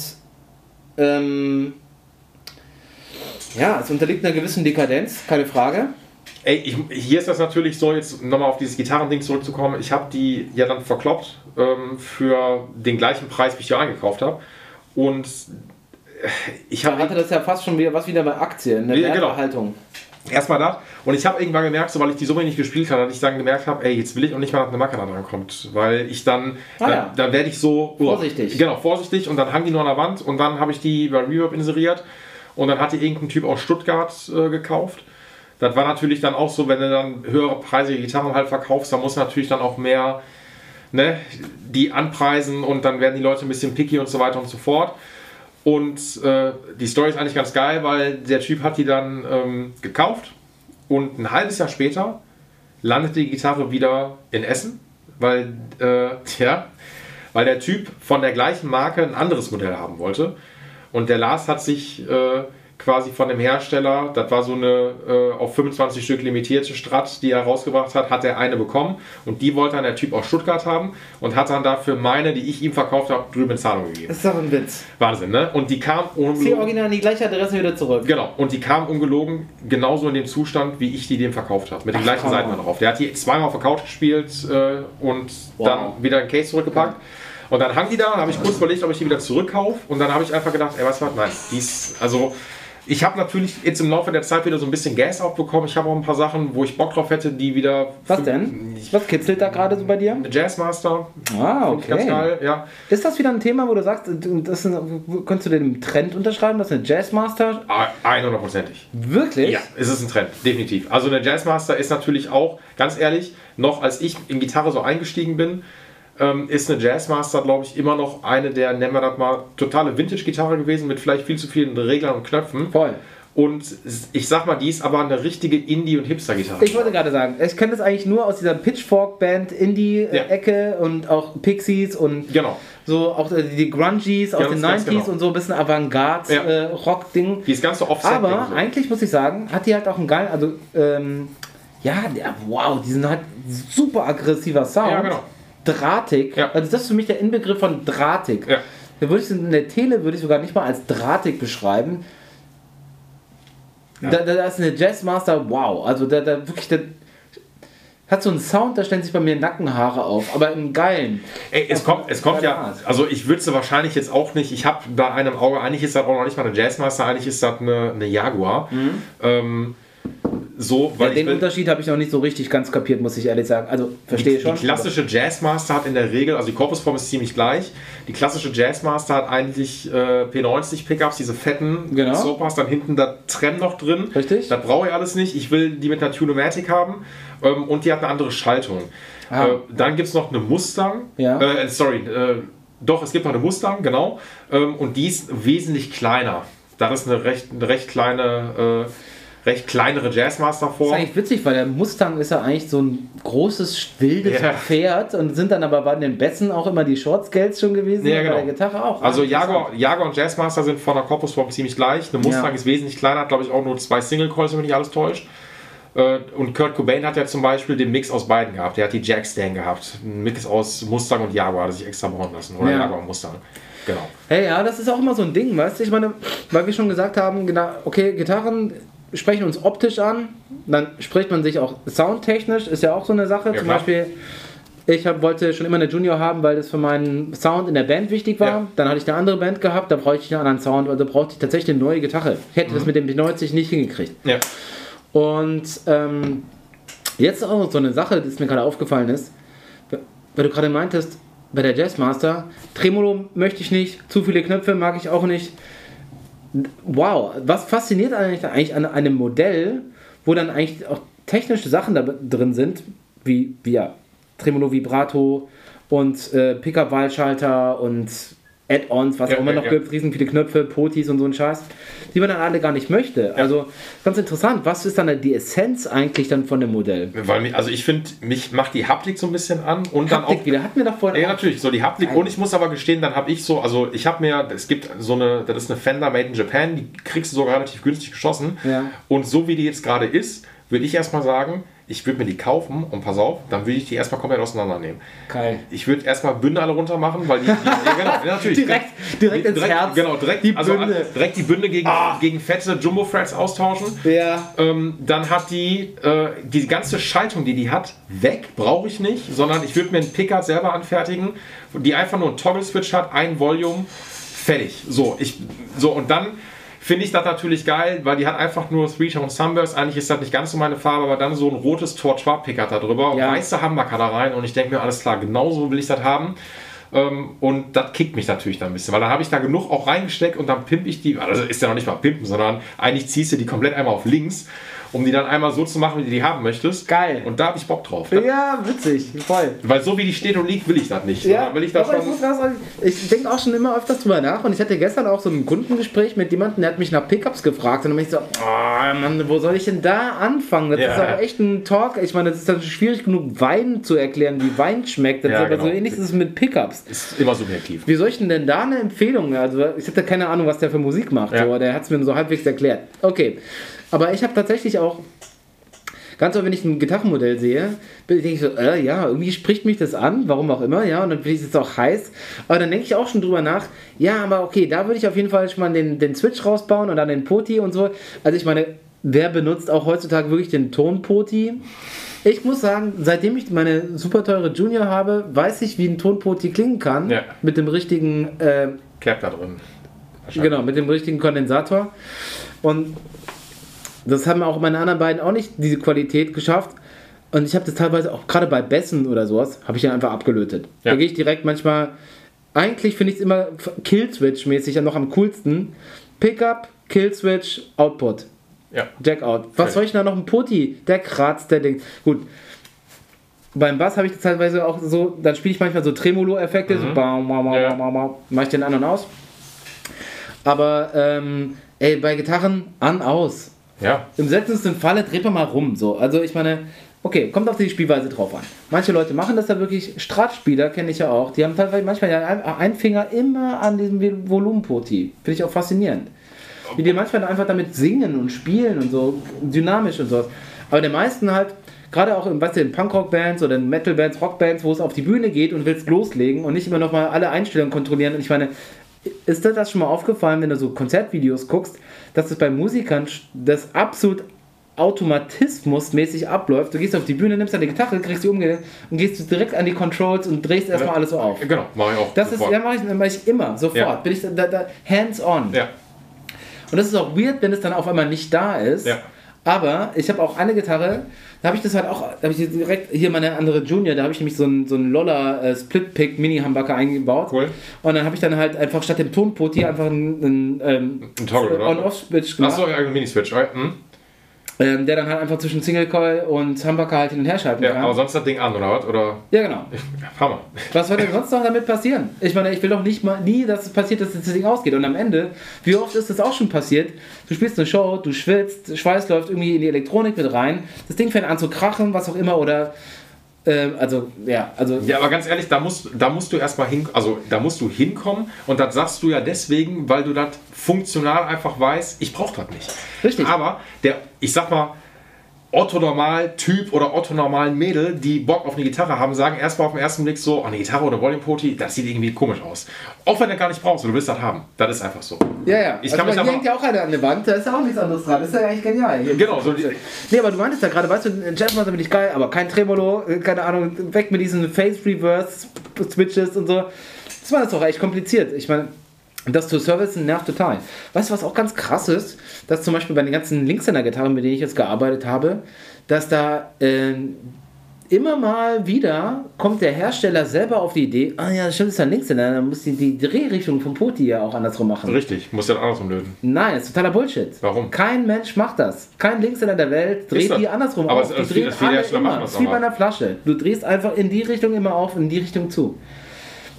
ähm, ja, es unterliegt einer gewissen Dekadenz, keine Frage. Ey, ich, hier ist das natürlich so, jetzt nochmal auf dieses Gitarrending zurückzukommen. Ich habe die ja dann verkloppt ähm, für den gleichen Preis, wie ich die eingekauft habe. Und äh, ich Da hatte habe das ja fast schon wieder was wieder bei Aktien, eine Ja, genau. Wertverhaltung. Erstmal das. Und ich habe irgendwann gemerkt, sobald ich die so wenig gespielt habe, dass ich dann gemerkt habe, ey, jetzt will ich auch nicht mal, dass eine Macke da dran kommt. Weil ich dann, Ah, dann, ja. dann werde ich so... oh, Vorsichtig. Genau, vorsichtig. Und dann hangen die nur an der Wand. Und dann habe ich die bei Reverb inseriert. Und dann hat die irgendein Typ aus Stuttgart äh, gekauft. Das war natürlich dann auch so, wenn du dann höhere preisige Gitarren halt verkaufst, dann muss natürlich dann auch mehr ne, die anpreisen und dann werden die Leute ein bisschen picky und so weiter und so fort. Und äh, die Story ist eigentlich ganz geil, weil der Typ hat die dann ähm, gekauft und ein halbes Jahr später landet die Gitarre wieder in Essen, weil, äh, ja, weil der Typ von der gleichen Marke ein anderes Modell haben wollte. Und der Lars hat sich äh, quasi von dem Hersteller. Das war so eine äh, auf 25 Stück limitierte Strat, die er rausgebracht hat, hat er eine bekommen und die wollte dann der Typ aus Stuttgart haben und hat dann dafür meine, die ich ihm verkauft habe, drüben in Zahlung gegeben. Das ist doch ein Witz. Wahnsinn, ne? Und die kam ungelogen. original an die gleiche Adresse wieder zurück. Genau, und die kam ungelogen genauso in dem Zustand, wie ich die dem verkauft habe. Mit den gleichen komm. Seiten drauf. Der hat die zweimal auf der Couch gespielt äh, und Wow. dann wieder in den Case zurückgepackt. Und dann hang die da, habe ich kurz überlegt, ob ich die wieder zurückkaufe. Und dann habe ich einfach gedacht, ey, weißt du was, nein, die ist, also ich habe natürlich jetzt im Laufe der Zeit wieder so ein bisschen Gas aufbekommen. Ich habe auch ein paar Sachen, wo ich Bock drauf hätte, die wieder. Was denn? Was kitzelt da gerade so bei dir? Jazzmaster. Ah, ich Ganz okay. geil, ja. Ist das wieder ein Thema, wo du sagst, das ein, könntest du den Trend unterschreiben, dass eine Jazzmaster Ah, 100%ig. wirklich? Ja, es ist ein Trend, definitiv. Also eine Jazzmaster ist natürlich auch, ganz ehrlich, noch als ich in Gitarre so eingestiegen bin, ähm, ist eine Jazzmaster, glaube ich, immer noch eine der, nennen wir das mal, totale Vintage-Gitarre gewesen mit vielleicht viel zu vielen Reglern und Knöpfen. Voll. Und ich sag mal, die ist aber eine richtige Indie- und Hipster-Gitarre. Ich wollte gerade sagen, ich kenne das eigentlich nur aus dieser Pitchfork-Band Indie-Ecke und auch Pixies und Genau. so auch äh, die Grungies aus den ganz 90s genau. und so ein bisschen Ja. Avantgarde-Rock-Ding. Die ist ganz so offset. Aber so. eigentlich muss ich sagen, hat die halt auch einen geilen, also ähm, ja, der, wow, die sind halt super aggressiver Sound. Ja, genau. Drahtig. Ja. Also das ist für mich der Inbegriff von drahtig. Ja. Da würde ich in der Tele würde ich sogar nicht mal als drahtig beschreiben. Da, da, da ist eine Jazzmaster, wow. Also da, da wirklich, da hat so einen Sound, da stellen sich bei mir Nackenhaare auf, aber im Geilen. Ey, es kommt, es kommt ja, Art. also ich würde sie wahrscheinlich jetzt auch nicht, ich habe bei einem Auge, eigentlich ist das auch noch nicht mal eine Jazzmaster, eigentlich ist das eine, eine Jaguar. Ähm, so, weil. Ja, den Unterschied habe ich noch nicht so richtig ganz kapiert, muss ich ehrlich sagen. Also verstehe die, schon. die klassische Jazzmaster hat in der Regel, also die Korpusform ist ziemlich gleich. Die klassische Jazzmaster hat eigentlich äh, P90 Pickups, diese fetten Genau. Sopas, dann hinten da Trem noch drin. Richtig. Das brauche ich alles nicht. Ich will die mit einer Tunomatic haben ähm, und die hat eine andere Schaltung. Ah. Äh, dann gibt es noch eine Mustang. Ja. Äh, sorry, äh, doch, es gibt noch eine Mustang, genau. Ähm, und die ist wesentlich kleiner. Das ist eine recht, eine recht kleine, äh, recht kleinere Das Jazzmaster-Form. ist eigentlich witzig, weil der Mustang ist ja eigentlich so ein großes, wildes Ja. Pferd und sind dann aber bei den Bässen auch immer die Short-Scales schon gewesen, Ja, genau. bei der Gitarre auch. Also Jaguar, Jaguar und Jazzmaster sind von der Korpusform ziemlich gleich. Eine Mustang Ja. ist wesentlich kleiner, hat glaube ich auch nur zwei Single Coils, wenn mich nicht alles täuscht. Äh, Und Kurt Cobain hat ja zum Beispiel den Mix aus beiden gehabt. Der hat die Jack Stand gehabt. Ein Mix aus Mustang und Jaguar, hat er sich extra bauen lassen. Oder Ja. Jaguar und Mustang. Genau. Hey, ja, das ist auch immer so ein Ding, weißt du? Ich meine, weil wir schon gesagt haben, genau, okay, Gitarren sprechen uns optisch an, dann spricht man sich auch soundtechnisch, ist ja auch so eine Sache. Ja, Zum klar. Beispiel, ich hab, wollte schon immer eine Junior haben, weil das für meinen Sound in der Band wichtig war. Ja. Dann hatte ich eine andere Band gehabt, da brauchte ich einen anderen Sound, also brauchte ich tatsächlich eine neue Gitarre. Ich hätte Mhm. das mit dem P90 nicht hingekriegt. Ja. Und ähm, jetzt auch so eine Sache, die mir gerade aufgefallen ist, weil du gerade meintest, bei der Jazzmaster, Tremolo möchte ich nicht, zu viele Knöpfe mag ich auch nicht. Wow, was fasziniert eigentlich, eigentlich an einem Modell, wo dann eigentlich auch technische Sachen da drin sind, wie, wie ja, Tremolo Vibrato und äh, Pickup-Wahlschalter und Add-ons, was Ja, auch immer ja, noch ja. gibt, riesen viele Knöpfe, Potis und so ein Scheiß, die man dann alle gar nicht möchte. Also ganz interessant, was ist dann die Essenz eigentlich dann von dem Modell? Weil mich, also ich finde, mich macht die Haptik so ein bisschen an und dann auch. Haptik wieder, hatten wir doch vorhin Ja, auch. natürlich, so die Haptik. Und ich muss aber gestehen, dann habe ich so, also ich habe mir, es gibt so eine, das ist eine Fender Made in Japan, die kriegst du sogar relativ günstig geschossen. Ja. Und so wie die jetzt gerade ist, würde ich erstmal sagen, ich würde mir die kaufen und pass auf, dann würde ich die erstmal komplett auseinandernehmen. Geil. Ich würde erstmal Bünde alle runter machen, weil die, die ja, genau, natürlich. Direkt, direkt ins Herz. Genau, direkt Die also, Bünde. Ah. direkt die Bünde gegen, gegen fette Jumbo Frets austauschen. Ja. Ähm, dann hat die äh, die ganze Schaltung, die die hat, weg, brauche ich nicht, sondern ich würde mir einen Picker selber anfertigen, die einfach nur einen Toggle-Switch hat, ein Volume, fertig. So, ich, so und dann finde ich das natürlich geil, weil die hat einfach nur Three-Tone Sunburst. Eigentlich ist das nicht ganz so meine Farbe, aber dann so ein rotes Tortoise-Picker da drüber, Ja. weiße Hammerker da rein und ich denke mir, alles klar, genauso will ich das haben. Ähm, und das kickt mich natürlich dann ein bisschen, weil dann habe ich da genug auch reingesteckt und dann pimp ich die, also ist ja noch nicht mal pimpen, sondern eigentlich ziehst du die komplett einmal auf links um die dann einmal so zu machen, wie du die haben möchtest. Geil. Und da habe ich Bock drauf. Ja, witzig, voll. Weil so wie die steht und liegt, will ich das nicht. Ja, will ich das ich, schon. was sagen, ich denke auch schon immer öfters drüber nach und ich hatte gestern auch so ein Kundengespräch mit jemandem, der hat mich nach Pickups gefragt und dann bin ich so, oh Mann, wo soll ich denn da anfangen? Das Ja. ist auch echt ein Talk. Ich meine, das ist dann schwierig genug, Wein zu erklären, wie Wein schmeckt. Das Ja, ist aber genau. so ähnlich ist es mit Pickups. Ist immer subjektiv. Wie soll ich denn, denn da eine Empfehlung? Also ich hatte keine Ahnung, was der für Musik macht, Ja. aber der hat es mir so halbwegs erklärt. Okay, aber ich habe tatsächlich auch ganz oft, wenn ich ein Gitarrenmodell sehe, bin ich so, äh, ja, irgendwie spricht mich das an, warum auch immer, ja, und dann finde ich es auch heiß. Aber dann denke ich auch schon drüber nach, ja, aber okay, da würde ich auf jeden Fall schon mal den, den Switch rausbauen und dann den Poti und so. Also ich meine, wer benutzt auch heutzutage wirklich den Tonpoti? Ich muss sagen, seitdem ich meine super teure Junior habe, weiß ich, wie ein Tonpoti klingen kann. Ja. Mit dem richtigen, äh, Cap da drin. Genau, mit dem richtigen Kondensator. Und das haben auch meine anderen beiden auch nicht diese Qualität geschafft. Und ich habe das teilweise auch gerade bei Bässen oder sowas, habe ich dann einfach abgelötet. Ja. Da gehe ich direkt manchmal, eigentlich finde ich es immer Killswitch-mäßig ja noch am coolsten. Pickup, Killswitch, Output. Ja. Jackout. Was soll ich da noch? Ein Putty, der kratzt, der Ding. Gut. Beim Bass habe ich das teilweise auch so, dann spiele ich manchmal so Tremolo-Effekte, so baum, baum, baum, Ja. baum, baum, baum, mach ich den an und aus. Aber, ähm, ey, bei Gitarren an, aus. Ja. Im seltensten Falle dreht man mal rum, so. Also ich meine, okay, kommt auf die Spielweise drauf an. Manche Leute machen das da wirklich, Stratspieler kenne ich ja auch, die haben teilweise manchmal ja ein- einen Finger immer an diesem Volumenpoti. Finde ich auch faszinierend. Wie die manchmal einfach damit singen und spielen und so, dynamisch und sowas. Aber der meisten halt, gerade auch in, weißt du, in Punkrock-Bands oder in Metal-Bands, Rock-Bands, wo es auf die Bühne geht und willst loslegen und nicht immer noch mal alle Einstellungen kontrollieren. Und ich meine, ist dir das schon mal aufgefallen, wenn du so Konzertvideos guckst, dass es bei Musikern das absolut automatismusmäßig abläuft? Du gehst auf die Bühne, nimmst deine Gitarre, kriegst die umgedreht und gehst direkt an die Controls und drehst erstmal alles so auf. Genau, mache ich auch. Das ist, ja, mache ich, mach ich immer, sofort. Ja. Bin ich da, da, da hands on. Ja. Und das ist auch weird, wenn es dann auf einmal nicht da ist. Ja. Aber ich habe auch eine Gitarre, da habe ich das halt auch, da habe ich direkt hier meine andere Junior, da habe ich nämlich so einen, so einen Lolla äh, Split-Pick Mini-Humbucker eingebaut. Cool. Und dann habe ich dann halt einfach statt dem Tonpoti einfach einen, einen ähm, Ein? On-Off-Switch gemacht, Achso, ja, ein Mini-Switch. okay, Hm? Ähm, der dann halt einfach zwischen Single Coil und Humbucker halt hin und her schalten Ja, kann. aber sonst das Ding an, oder was? Oder? ja, genau. Hammer. Was soll denn sonst noch damit passieren? Ich meine, ich will doch nicht mal nie, dass es passiert, dass das Ding ausgeht. Und am Ende, wie oft ist das auch schon passiert? Du spielst eine Show, du schwitzt, Schweiß läuft irgendwie in die Elektronik mit rein, das Ding fängt an zu krachen, was auch immer, oder ähm, also, ja, also Ja, aber ganz ehrlich, da musst, da musst du erstmal hin, also da musst du hinkommen und das sagst du ja deswegen, weil du das funktional einfach weißt, ich brauche das nicht. Richtig. Aber der, ich sag mal, Otto-Normal-Typ oder Otto-Normal-Mädel, die Bock auf eine Gitarre haben, sagen erstmal auf den ersten Blick so, oh, eine Gitarre oder Volume-Poti, das sieht irgendwie komisch aus. Auch wenn du gar nicht brauchst, du willst das haben. Das ist einfach so. Ja, ja. Ich also kann mich hängt ja auch einer an der Wand, da ist ja auch nichts anderes dran. Das ist ja eigentlich genial. Hier. Genau, so die, Nee, aber du meintest ja gerade, weißt du, Jazzmaster bin ich geil, aber kein Tremolo, äh, keine Ahnung, weg mit diesen Face-Reverse-Switches und so. Das war das doch echt kompliziert. Ich meine, das zu servicen nervt total. Weißt du, was auch ganz krass ist? Dass zum Beispiel bei den ganzen Linkshänder-Gitarren, mit denen ich jetzt gearbeitet habe, dass da äh, immer mal wieder kommt der Hersteller selber auf die Idee, ah ja, das stimmt, ist ein Linkshänder, dann muss die, die Drehrichtung vom Poti ja auch andersrum machen. richtig, muss ja andersrum lösen. Nein, das ist totaler Bullshit. Warum? Kein Mensch macht das. Kein Linkshänder der Welt dreht die andersrum Aber auf. es- Die es- machen immer. das wie aber. bei einer Flasche. Du drehst einfach in die Richtung immer auf in die Richtung zu.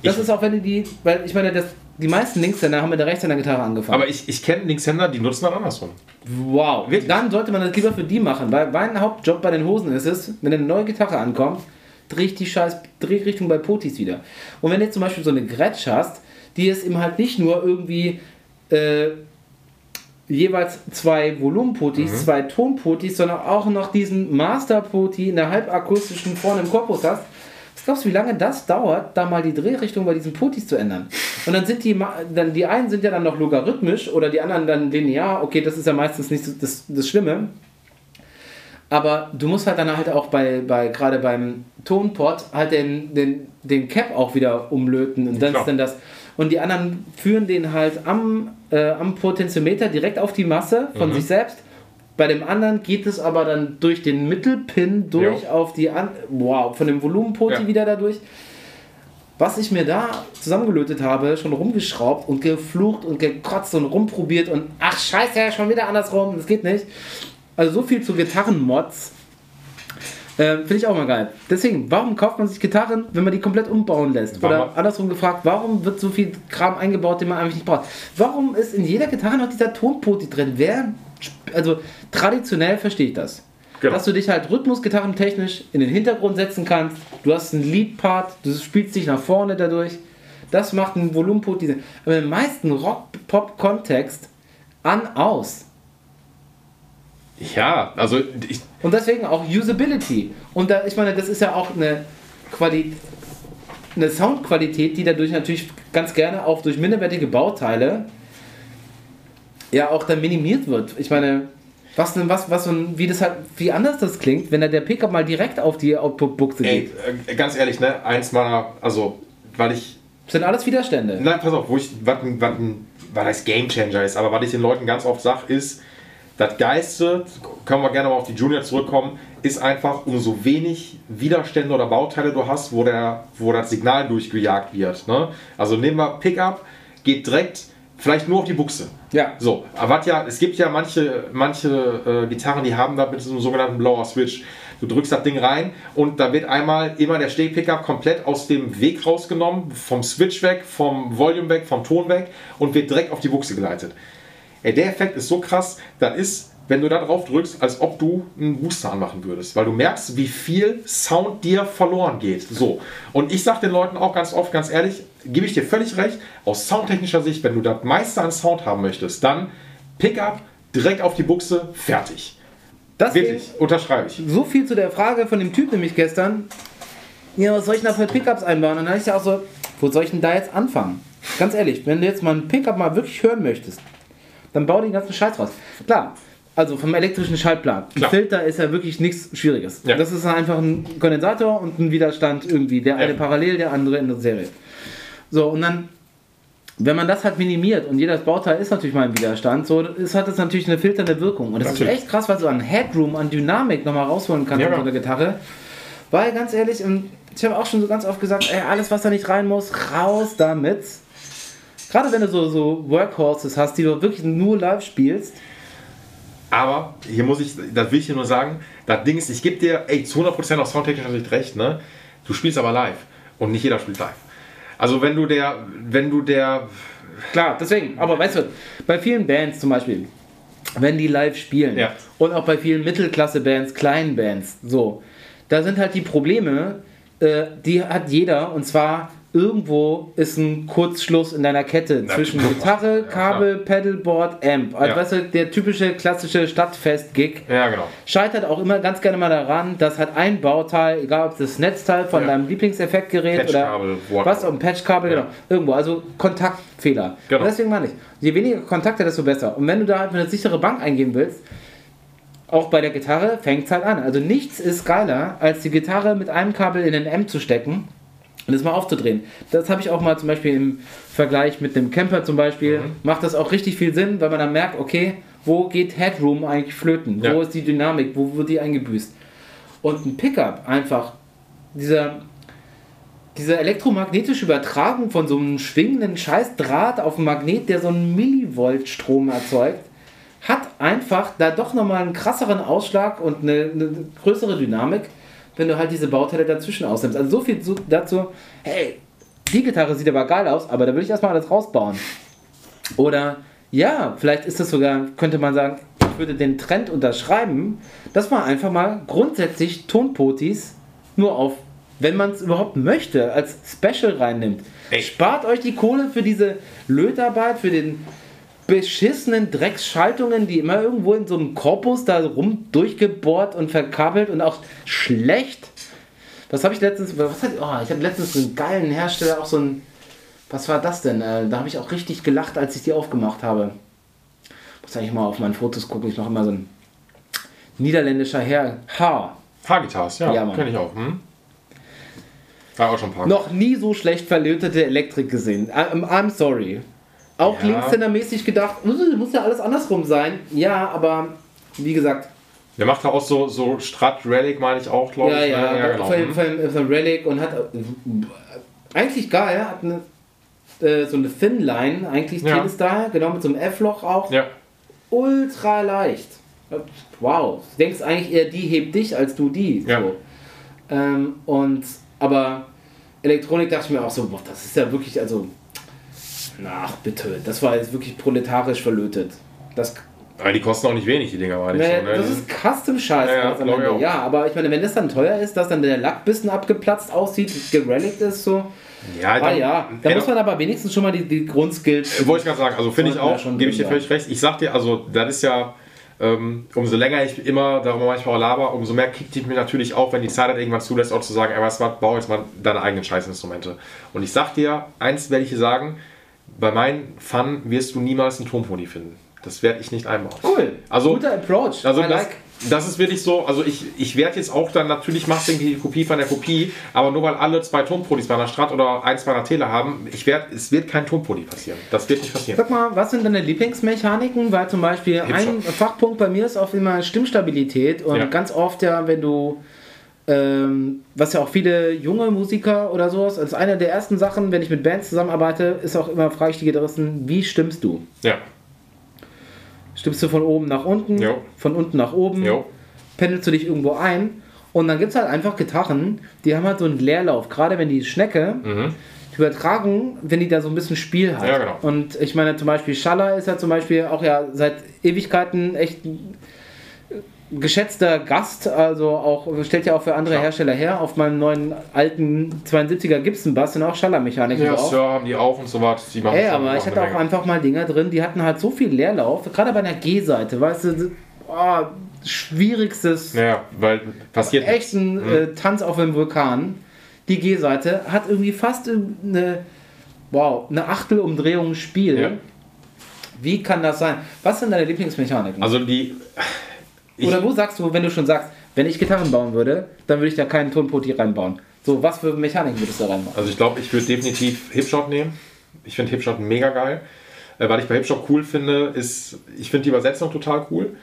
Das Ich- ist auch, wenn du die, weil ich meine, das, die meisten Linkshänder haben mit der Rechtshänder-Gitarre angefangen. Aber ich, ich kenne Linkshänder, die nutzen das andersrum. wow. Wirklich? Dann sollte man das lieber für die machen, weil mein Hauptjob bei den Hosen ist es, wenn eine neue Gitarre ankommt, dreh ich die scheiß Drehrichtung bei Potis wieder. Und wenn du jetzt zum Beispiel so eine Gretsch hast, die ist eben halt nicht nur irgendwie äh, jeweils zwei Volumenpotis, zwei Tonpotis, sondern auch noch diesen Masterpoti in der halbakustischen vorne im Korpus hast. Glaubst du, wie lange das dauert, da mal die Drehrichtung bei diesen Potis zu ändern? Und dann sind die, dann die einen sind ja dann noch logarithmisch oder die anderen dann linear. Okay, das ist ja meistens nicht so das, das Schlimme. Aber du musst halt dann halt auch bei, bei gerade beim Tonpot halt den, den, den Cap auch wieder umlöten und dann Klar. ist dann das. Und die anderen führen den halt am, äh, am Potentiometer direkt auf die Masse von sich selbst. Bei dem anderen geht es aber dann durch den Mittelpin durch Jo. auf die an wow, von dem Volumenpoti Ja. wieder dadurch. Was ich mir da zusammengelötet habe, schon rumgeschraubt und geflucht und gekotzt und rumprobiert und ach scheiße, schon wieder andersrum, das geht nicht. Also so viel zu Gitarrenmods. Äh, Finde ich auch mal geil. Deswegen, warum kauft man sich Gitarren, wenn man die komplett umbauen lässt? Warum? Oder andersrum gefragt, warum wird so viel Kram eingebaut, den man eigentlich nicht braucht? Warum ist in jeder Gitarre noch dieser Tonpoti drin? Wer, also traditionell verstehe ich das. Genau. Dass du dich halt rhythmusgitarrentechnisch in den Hintergrund setzen kannst. Du hast einen Lead-Part, du spielst dich nach vorne dadurch. Das macht einen Volumenpoti. Sinn. Aber im meisten Rock-Pop-Kontext an, aus. Ja, also ich, Und deswegen auch Usability. Und da, ich meine, das ist ja auch eine, Quali eine Soundqualität, die dadurch natürlich ganz gerne auch durch minderwertige Bauteile ja auch dann minimiert wird. Ich meine, was denn, was, was, und wie das halt, wie anders das klingt, wenn da der Pickup mal direkt auf die Output-Buchse ey, geht. äh, ganz ehrlich, ne, eins meiner, also, weil ich Das sind alles Widerstände. Nein, pass auf, wo ich, was, ein- was, ein- was das Game Changer ist, aber was ich den Leuten ganz oft sage, ist, das Geiste, können wir gerne mal auf die Junior zurückkommen, ist einfach, umso wenig Widerstände oder Bauteile du hast, wo, der, wo das Signal durchgejagt wird. Ne? Also nehmen wir Pickup, geht direkt vielleicht nur auf die Buchse. Ja. So, aber was ja, es gibt ja manche, manche äh, Gitarren, die haben da mit so einem sogenannten Blower Switch. Du drückst das Ding rein und da wird einmal immer der Steg-Pickup komplett aus dem Weg rausgenommen, vom Switch weg, vom Volume weg, vom Ton weg und wird direkt auf die Buchse geleitet. Ey, der Effekt ist so krass, das ist, wenn du da drauf drückst, als ob du einen Booster anmachen würdest, weil du merkst, wie viel Sound dir verloren geht. So. Und ich sag den Leuten auch ganz oft, ganz ehrlich, gebe ich dir völlig recht, aus soundtechnischer Sicht, wenn du das meiste an Sound haben möchtest, dann Pickup, direkt auf die Buchse, fertig. Deswegen, Wirklich, unterschreibe ich. so viel zu der Frage von dem Typ nämlich gestern. Ja, was soll ich denn da für Pickups einbauen? Und dann ich ja auch so, wo soll ich denn da jetzt anfangen? Ganz ehrlich, wenn du jetzt mal einen Pickup mal wirklich hören möchtest, dann bau den ganzen Scheiß raus. Klar, also vom elektrischen Schaltplan. Ein Klar. Filter ist ja wirklich nichts Schwieriges. Ja. Das ist einfach ein Kondensator und ein Widerstand irgendwie. Der eine Ja. parallel, der andere in der Serie. So, und dann, wenn man das halt minimiert und jedes Bauteil ist natürlich mal ein Widerstand, so ist, hat das natürlich eine filternde Wirkung. Und das Natürlich. ist echt krass, was du an Headroom, an Dynamik nochmal rausholen kannst Ja, mit so einer Gitarre. Weil ganz ehrlich, und ich habe auch schon so ganz oft gesagt, ey, alles was da nicht rein muss, raus damit. Gerade wenn du so, so Workhorses hast, die du wirklich nur live spielst. Aber hier muss ich, das will ich hier nur sagen, das Ding ist, ich gebe dir, ey, zu 100% aus soundtechnischer Sicht recht, ne? Du spielst aber live und nicht jeder spielt live. Also wenn du der, wenn du der, Klar, deswegen. Aber weißt du, bei vielen Bands zum Beispiel, wenn die live spielen Ja. und auch bei vielen Mittelklasse-Bands, kleinen Bands, so, da sind halt die Probleme, äh, die hat jeder und zwar irgendwo ist ein Kurzschluss in deiner Kette Na, zwischen. Gitarre, Kabel, Pedalboard, Amp. Also Ja. weißt du, der typische klassische Stadtfest-Gig ja genau. scheitert auch immer ganz gerne mal daran, dass halt ein Bauteil, egal ob das Netzteil von Ja. deinem Lieblingseffektgerät oder was, ein Patchkabel, Ja. genau, irgendwo, also Kontaktfehler. Genau. Und deswegen meine ich, je weniger Kontakte, desto besser. Und wenn du da halt eine sichere Bank eingeben willst, auch bei der Gitarre fängt es halt an. Also nichts ist geiler, als die Gitarre mit einem Kabel in den M zu stecken und das mal aufzudrehen. Das habe ich auch mal zum Beispiel im Vergleich mit dem Camper zum Beispiel, Mhm. macht das auch richtig viel Sinn, weil man dann merkt, okay, wo geht Headroom eigentlich flöten? Ja. Wo ist die Dynamik? Wo wird die eingebüßt? Und ein Pickup einfach, dieser, diese elektromagnetische Übertragung von so einem schwingenden Scheißdraht auf einen Magnet, der so einen Millivolt-Strom erzeugt, hat einfach da doch nochmal einen krasseren Ausschlag und eine, eine größere Dynamik, wenn du halt diese Bauteile dazwischen ausnimmst. Also so viel zu, dazu, hey, die Gitarre sieht aber geil aus, aber da will ich erstmal alles rausbauen. Oder ja, vielleicht ist es sogar, könnte man sagen, ich würde den Trend unterschreiben, dass man einfach mal grundsätzlich Tonpotis nur auf, wenn man es überhaupt möchte, als Special reinnimmt. Ey. Spart euch die Kohle für diese Lötarbeit, für den beschissenen Drecksschaltungen, die immer irgendwo in so einem Korpus da rum durchgebohrt und verkabelt und auch schlecht. Was habe ich letztens, was hat, oh, ich habe letztens einen geilen Hersteller, auch so ein, was war das denn? Äh, da habe ich auch richtig gelacht, als ich die aufgemacht habe. Muss eigentlich mal auf meine Fotos gucken, ich mache immer so ein niederländischer Herr. Ha. Haarguitars, ja, Ja, kenne ich auch. Hm? War auch schon ein paar. Noch nie so schlecht verlötete Elektrik gesehen. I'm, I'm sorry. Auch Ja. linkshändermäßig gedacht, "Uh, muss ja alles andersrum sein. Ja, aber wie gesagt, Der macht da auch so, so Strat Relic, meine ich auch, glaube ja, ich. ja, ne? ja genau. von, Hm. von, von Relic und hat eigentlich geil, hat eine, äh, so eine Thin Line, eigentlich Ja. Telestar, genau mit so einem F-Loch auch. ja. Ultra leicht. wow, du denkst eigentlich eher, die hebt dich, als du die. Ja. So. Ähm, und, aber Elektronik dachte ich mir auch so, boah, das ist ja wirklich, also, ach bitte, das war jetzt wirklich proletarisch verlötet. Das, Aber die kosten auch nicht wenig, die Dinger, meine ich ne, so. Ne? das ist Custom-Scheiß. Ja, ja, ja, aber ich meine, wenn das dann teuer ist, dass dann der Lack ein bisschen abgeplatzt aussieht, gerelict ist, so. ja, Ah dann- ja, da Ja, muss man aber wenigstens schon mal die, die Grundskills. Wollte ich gerade sagen, also finde ich auch, gebe ich dir völlig recht. Ich sag dir, also das ist ja, ähm, umso länger ich immer darüber manchmal auch laber, umso mehr kickt ich mir natürlich auch, wenn die Zeit hat, irgendwann zulässt, auch zu sagen, ey, weißt du was, bau jetzt mal deine eigenen Scheißinstrumente. Und ich sag dir, eins werde ich dir sagen, bei meinen Fun wirst du niemals einen Tonpony finden. Das werde ich nicht einbauen. Cool. Also- Guter Approach. Also das, like. das ist wirklich so, also ich, ich werde jetzt auch dann, natürlich machst du irgendwie die Kopie von der Kopie, aber nur weil alle zwei Tonpolis bei einer Strat oder eins bei einer Tele haben, ich werd, es wird kein Tonpoli passieren. Das wird nicht passieren. Sag mal, was sind deine Lieblingsmechaniken? Weil zum Beispiel ein Hipshot. Fachpunkt bei mir ist auch immer Stimmstabilität und Ja. ganz oft ja, wenn du, ähm, was ja auch viele junge Musiker oder sowas, als eine der ersten Sachen, wenn ich mit Bands zusammenarbeite, ist auch immer, frage ich die Gitarristen, wie stimmst du? Ja. Stimmst du von oben nach unten, Jo. von unten nach oben, Jo. pendelst du dich irgendwo ein und dann gibt es halt einfach Gitarren, die haben halt so einen Leerlauf, gerade wenn die Schnecke übertragen, wenn die da so ein bisschen Spiel hat. Ja, genau. Und ich meine zum Beispiel Schaller ist ja zum Beispiel auch ja seit Ewigkeiten echt geschätzter Gast, also auch stellt ja auch für andere Klar. Hersteller her. Auf meinem neuen alten 72er Gibson Bass sind auch Schallermechaniken Ja, drauf. Sir haben die auch und so was. Die machen Ey, aber ich hatte auch einfach mal Dinger drin, die hatten halt so viel Leerlauf, gerade bei einer G-Seite, weißt du, oh, schwierigstes, Ja, weil passiert echt ein Mhm. äh, Tanz auf dem Vulkan. Die G-Seite hat irgendwie fast eine, wow, eine Achtelumdrehung Spiel. Ja. Wie kann das sein? Was sind deine Lieblingsmechaniken? Also die. Ich, Oder wo sagst du, wenn du schon sagst, wenn ich Gitarren bauen würde, dann würde ich da keinen Tonpoti reinbauen. So, was für Mechaniken würdest du da reinbauen? also ich glaube, ich würde definitiv Hipshot nehmen. Ich finde Hipshot mega geil. Äh, was ich bei Hipshot cool finde, ist, ich finde die Übersetzung total cool.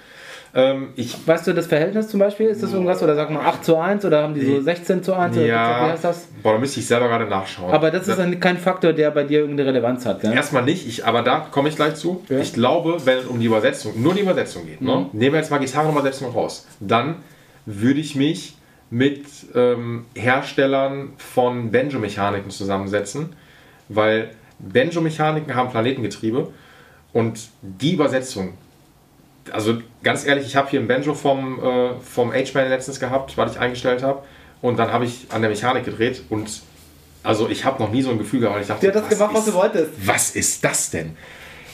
Ähm, ich Weißt du das Verhältnis zum Beispiel? Ist das irgendwas oder sagt man 8 zu 1 oder haben die so 16 zu 1? Oder wie ja, heißt das? boah, da müsste ich selber gerade nachschauen. Aber das ist dann kein Faktor, der bei dir irgendeine Relevanz hat, gell? Erstmal nicht, ich, aber da komme ich gleich zu. Ja. Ich glaube, wenn es um die Übersetzung, nur die Übersetzung geht, ne? nehmen wir jetzt mal Gitarrenübersetzung raus, dann würde ich mich mit ähm, Herstellern von Banjo-Mechaniken zusammensetzen, weil Banjo-Mechaniken haben Planetengetriebe und die Übersetzung, also ganz ehrlich, ich habe hier ein Banjo vom, äh, vom H-Man letztens gehabt, was ich eingestellt habe und dann habe ich an der Mechanik gedreht und also ich habe noch nie so ein Gefühl gehabt, weil ich dachte, Der hat das gemacht, was ist- du wolltest. was ist das denn?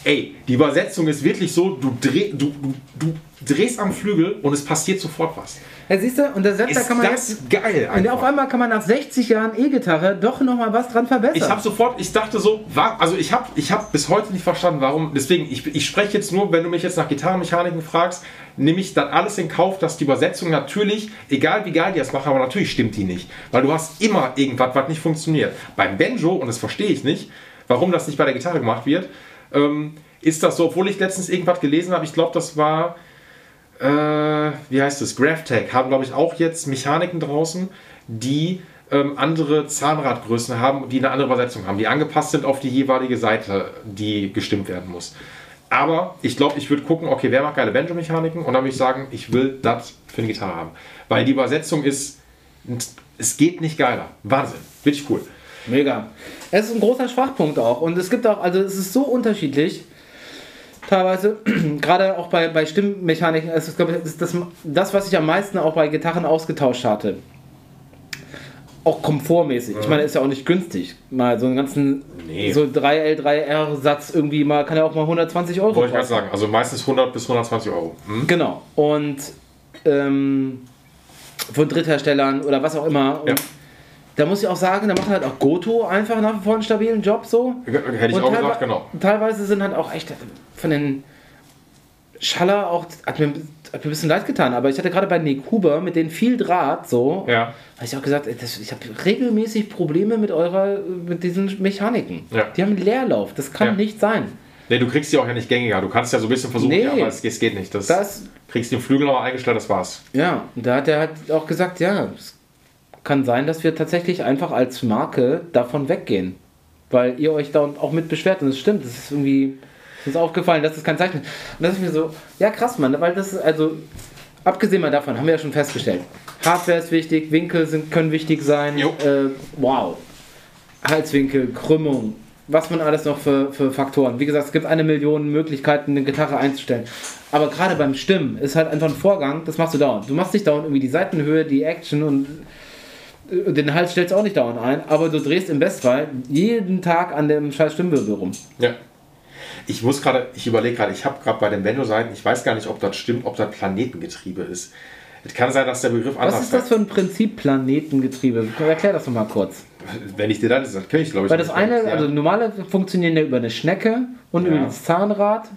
Ey, die Übersetzung ist wirklich so, du, dreh, du, du, du drehst am Flügel und es passiert sofort was. Ja, siehst du, und da da Ist kann man das jetzt, geil und auf einfach. einmal kann man nach 60 Jahren E-Gitarre doch nochmal was dran verbessern. Ich habe sofort, ich dachte so, war, also ich habe ich hab bis heute nicht verstanden, warum, deswegen, ich, ich spreche jetzt nur, wenn du mich jetzt nach Gitarrenmechaniken fragst, nehme ich dann alles in Kauf, dass die Übersetzung natürlich, egal wie geil die das machen, aber natürlich stimmt die nicht. Weil du hast immer irgendwas, was nicht funktioniert. Beim Banjo, und das verstehe ich nicht, warum das nicht bei der Gitarre gemacht wird, ähm, ist das so, obwohl ich letztens irgendwas gelesen habe, ich glaube, das war, äh, wie heißt es, GraphTech, haben glaube ich auch jetzt Mechaniken draußen, die ähm, andere Zahnradgrößen haben, die eine andere Übersetzung haben, die angepasst sind auf die jeweilige Seite, die gestimmt werden muss. Aber ich glaube, ich würde gucken, okay, wer macht geile Banjo-Mechaniken? Und dann würde ich sagen, ich will das für eine Gitarre haben. Weil die Übersetzung ist, es geht nicht geiler. Wahnsinn. Wirklich cool. Mega. Es ist ein großer Schwachpunkt auch. Und es gibt auch, also es ist so unterschiedlich. Teilweise, gerade auch bei, bei Stimmmechaniken, glaube ich, das, ist das, das, was ich am meisten auch bei Gitarren ausgetauscht hatte. Auch komfortmäßig. Ich meine, ist ja auch nicht günstig. Mal so einen ganzen Nee. so 3L3R-Satz irgendwie mal, kann ja auch mal 120 Euro Wollte ich gerade sagen. Also meistens 100 bis 120 Euro. Hm? Genau. Und ähm, von Drittherstellern oder was auch immer. Und Ja. Da muss ich auch sagen, da macht halt auch Goto einfach nach wie vor einen stabilen Job so. Hätte ich Und auch gesagt, genau. Teilweise sind halt auch echt von den Schaller auch, hat mir, hat mir ein bisschen leid getan, aber ich hatte gerade bei Nick Huber mit denen viel Draht so, Ja. habe ich auch gesagt, das, ich habe regelmäßig Probleme mit eurer, mit diesen Mechaniken. Ja. Die haben einen Leerlauf, das kann Ja. nicht sein. Nee, du kriegst die auch ja nicht gängiger. Du kannst ja so ein bisschen versuchen, Nee. ja, aber es, es geht nicht. Das, Das, kriegst den Flügel noch eingestellt, das war's. ja, und da hat er halt auch gesagt, ja, es kann sein, dass wir tatsächlich einfach als Marke davon weggehen. Weil ihr euch da auch mit beschwert und es stimmt, das ist irgendwie ist aufgefallen, das ist kein Zeichen. Und das ist mir so, ja krass, Mann, weil das ist also, abgesehen mal davon, haben wir ja schon festgestellt. Hardware ist wichtig, Winkel sind, können wichtig sein. Äh, wow. Halswinkel, Krümmung, was man alles noch für, für Faktoren. Wie gesagt, es gibt eine Million Möglichkeiten, eine Gitarre einzustellen. Aber gerade beim Stimmen ist halt einfach ein Vorgang, das machst du dauernd. Du machst nicht dauernd irgendwie die Seitenhöhe, die Action und den Hals stellst du auch nicht dauernd ein, aber du drehst im Bestfall jeden Tag an dem scheiß Stimmwirbel rum. Ja. Ich muss gerade, ich überlege gerade, ich habe gerade bei den Bendo-Seiten, ich weiß gar nicht, ob das stimmt, ob das Planetengetriebe ist. Es kann sein, dass der Begriff anders Was ist das für ein Prinzip Planetengetriebe? Erklär das doch mal kurz. Wenn ich dir das, das kenne ich glaube ich. Weil das eine, Ja. also normale funktionieren ja über eine Schnecke und Ja. über das Zahnrad.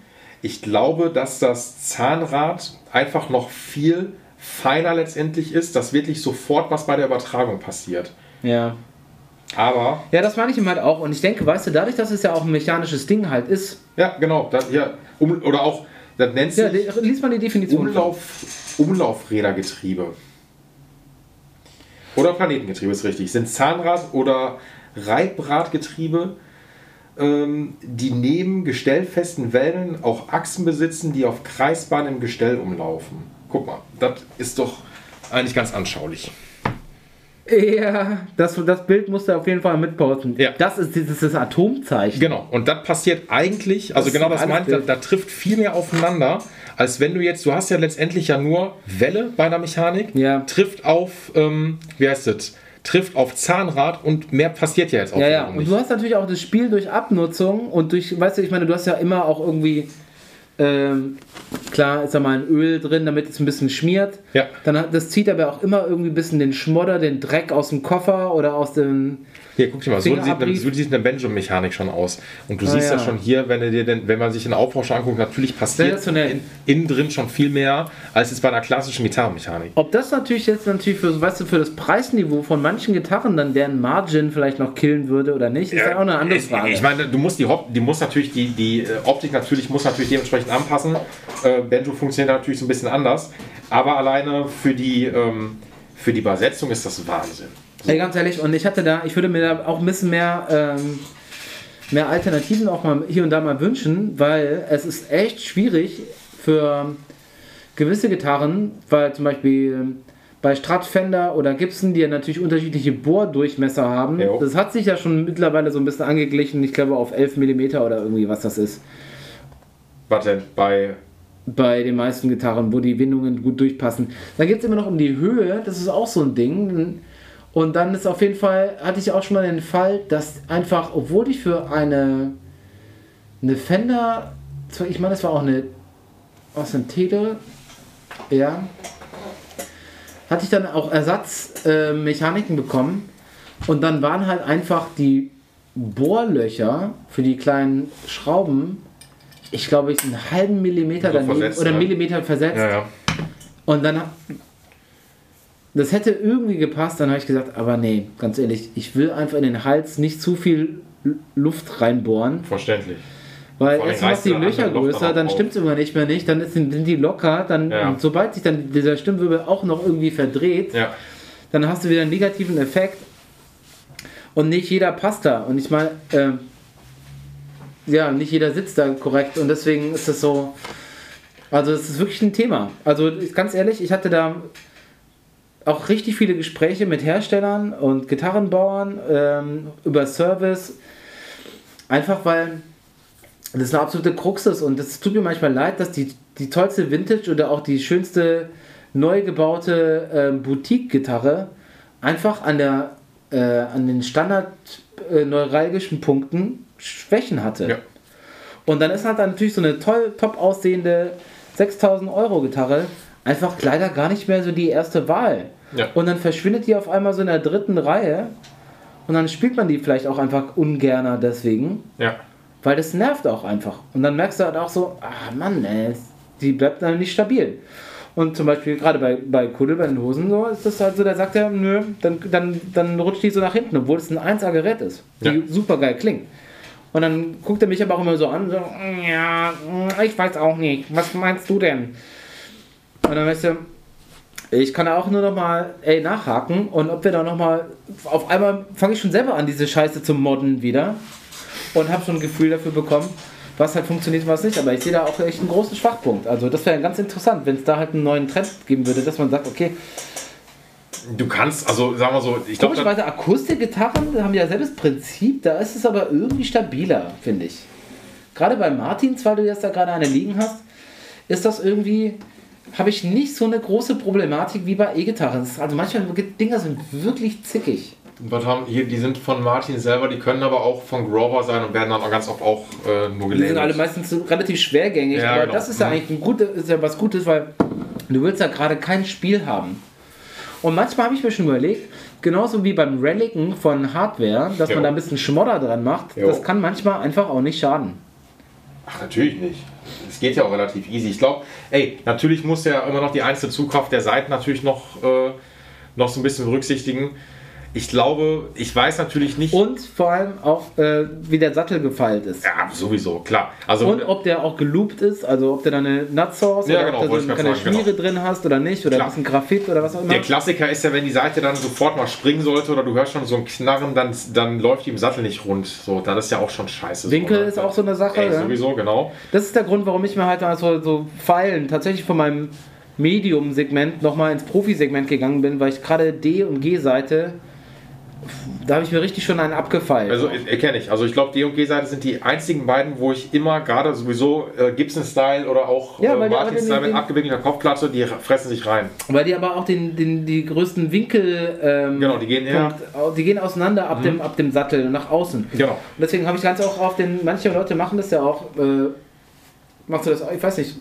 Ich glaube, dass das Zahnrad einfach noch viel feiner letztendlich ist, dass wirklich sofort was bei der Übertragung passiert. Ja. Aber, Ja, das meine ich ihm halt auch. Und ich denke, weißt du, dadurch, dass es ja auch ein mechanisches Ding halt ist, ja, genau, das hier, um, oder auch, das nennt ja, sich die, lies mal die Definition. Umlauf, Umlaufrädergetriebe. Oder Planetengetriebe ist richtig. Sind Zahnrad- oder Reibradgetriebe, ähm, die neben gestellfesten Wellen auch Achsen besitzen, die auf Kreisbahn im Gestell umlaufen. Guck mal, das ist doch eigentlich ganz anschaulich. Ja, das, das Bild musst du auf jeden Fall mitposten. Ja. Das ist dieses Atomzeichen. Genau, und das passiert eigentlich, also Das genau das meint, da, da trifft viel mehr aufeinander, als wenn du jetzt, du hast ja letztendlich ja nur Welle bei der Mechanik, Ja. trifft auf, ähm, wie heißt es, trifft auf Zahnrad und mehr passiert ja jetzt auch Ja, ja. Und du hast natürlich auch das Spiel durch Abnutzung und durch, weißt du, ich meine, du hast ja immer auch irgendwie, ähm, klar ist da mal ein Öl drin, damit es ein bisschen schmiert. Ja. Dann hat, das zieht aber auch immer irgendwie ein bisschen den Schmodder, den Dreck aus dem Koffer oder aus dem. Hier, guck dir mal, so sieht, eine, so sieht eine Benjamin-Mechanik schon aus. Und du Ah, siehst ja. ja. schon hier, wenn, dir denn, wenn man sich den Aufbau schon anguckt, natürlich passiert in, innen drin schon viel mehr, als jetzt bei einer klassischen Gitarrenmechanik. Ob das natürlich jetzt natürlich für, weißt du, für das Preisniveau von manchen Gitarren dann deren Margin vielleicht noch killen würde oder nicht, ist ja auch eine andere Frage. Ich meine, du musst die, die muss natürlich die, die äh, Optik natürlich muss natürlich dementsprechend anpassen. Äh, Benjo funktioniert natürlich so ein bisschen anders, aber alleine für die ähm, für die Übersetzung ist das Wahnsinn. Ey, ganz ehrlich, und ich hatte da, ich würde mir da auch ein bisschen mehr, ähm, mehr Alternativen auch mal hier und da mal wünschen, weil es ist echt schwierig für gewisse Gitarren, weil zum Beispiel bei Strat, Fender oder Gibson, die ja natürlich unterschiedliche Bohrdurchmesser haben, Jo. das hat sich ja schon mittlerweile so ein bisschen angeglichen, ich glaube auf 11 mm oder irgendwie was das ist, Denn bei bei den meisten Gitarren, wo die Windungen gut durchpassen. Dann geht es immer noch um die Höhe, das ist auch so ein Ding. Und dann ist auf jeden Fall, hatte ich auch schon mal den Fall, dass einfach, obwohl ich für eine, eine Fender, ich meine, das war auch eine aus dem Tele, ja, hatte ich dann auch Ersatzmechaniken äh, bekommen. Und dann waren halt einfach die Bohrlöcher für die kleinen Schrauben, ich glaube, ich einen halben Millimeter So daneben versetzt, oder einen ne? Millimeter versetzt. ja, ja. Und dann, das hätte irgendwie gepasst, dann habe ich gesagt, aber nee, ganz ehrlich, ich will einfach in den Hals nicht zu viel Luft reinbohren, verständlich. weil erst macht reißt die Löcher größer, dann stimmt es immer nicht mehr nicht, dann ist, sind die locker, dann Ja. sobald sich dann dieser Stimmwirbel auch noch irgendwie verdreht, Ja. dann hast du wieder einen negativen Effekt und nicht jeder passt da. Und ich meine, ähm, ja, nicht jeder sitzt da korrekt und deswegen ist das so. Also, es ist wirklich ein Thema. Also, ganz ehrlich, ich hatte da auch richtig viele Gespräche mit Herstellern und Gitarrenbauern ähm, über Service. Einfach weil das eine absolute Krux ist und es tut mir manchmal leid, dass die, die tollste Vintage oder auch die schönste neu gebaute ähm, Boutique-Gitarre einfach an, der, äh, an den standard äh, neuralgischen Punkten Schwächen hatte. Ja. Und dann ist halt dann natürlich so eine toll, top aussehende 6000 Euro Gitarre einfach leider gar nicht mehr so die erste Wahl. Ja. Und dann verschwindet die auf einmal so in der dritten Reihe und dann spielt man die vielleicht auch einfach ungerner deswegen, Ja. weil das nervt auch einfach. Und dann merkst du halt auch so, ah Mann, ey, die bleibt dann nicht stabil. Und zum Beispiel gerade bei, bei Kuddel, bei den Hosen, so ist das halt so, da sagt er, nö, dann, dann, dann rutscht die so nach hinten, obwohl es ein 1A-Gerät ist, die Ja. super geil klingt. Und dann guckt er mich aber auch immer so an, so, ja, ich weiß auch nicht, was meinst du denn? Und dann weißt du, ich kann auch nur noch mal ey, nachhaken und ob wir da noch mal auf einmal fange ich schon selber an diese Scheiße zu modden wieder und habe schon ein Gefühl dafür bekommen was halt funktioniert und was nicht. Aber ich sehe da auch echt einen großen Schwachpunkt. Also das wäre ganz interessant, wenn es da halt einen neuen Trend geben würde, dass man sagt, okay, Du kannst, also sagen wir so, ich glaube. komischerweise Akustikgitarren haben ja selbes Prinzip, da ist es aber irgendwie stabiler, finde ich. Gerade bei Martins, weil du jetzt da gerade eine liegen hast, ist das irgendwie, habe ich nicht so eine große Problematik wie bei E-Gitarren. Also manchmal Dinger sind wirklich zickig. Was haben hier, die sind von Martin selber, die können aber auch von Grover sein und werden dann auch ganz oft auch äh, nur Die sind alle meistens relativ schwergängig, Ja, aber genau. das ist ja Mhm. eigentlich ein gute, ist ja was Gutes, weil du willst ja gerade kein Spiel haben. Und manchmal habe ich mir schon überlegt, genauso wie beim Reliken von Hardware, dass Jo. man da ein bisschen Schmodder dran macht, Jo. das kann manchmal einfach auch nicht schaden. Ach, natürlich nicht. Es geht ja auch relativ easy. Ich glaube, ey, natürlich muss ja immer noch die einzelne Zugkraft der Seiten natürlich noch, äh, noch so ein bisschen berücksichtigen. Ich glaube, ich weiß natürlich nicht. Und vor allem auch, äh, wie der Sattel gefeilt ist. ja, sowieso, klar. Also, Und ob der auch geloopt ist, also ob der da eine Nutsource Ja, oder genau, ob da so keine sagen, Schmiere drin hast oder nicht oder Klar. ein bisschen Graphit oder was auch immer. der Klassiker ist ja, wenn die Seite dann sofort mal springen sollte oder du hörst schon so ein Knarren, dann, dann läuft die im Sattel nicht rund. So, das ist ja auch schon scheiße. Winkel so, ne? ist auch so eine Sache. Ey, ja. sowieso, genau. Das ist der Grund, warum ich mir halt so, so Pfeilen tatsächlich von meinem Medium-Segment nochmal ins Profi-Segment gegangen bin, weil ich gerade D- und G-Seite, da habe ich mir richtig schon einen abgefeilt. Also erkenne ich. Also ich glaube, D und G-Seite sind die einzigen beiden, wo ich immer gerade sowieso äh, Gibson-Style oder auch Ja, äh, die Martin-Style mit abgewinkelter Kopfplatte, die fressen sich rein. weil die aber auch den, den, die größten Winkel. Ähm, Genau, die gehen Punkt, die gehen auseinander ab, dem, ab dem Sattel nach außen. Genau. Und deswegen habe ich ganz auch auf den. Manche Leute machen das ja auch. Äh, machst du das auch? Ich weiß nicht.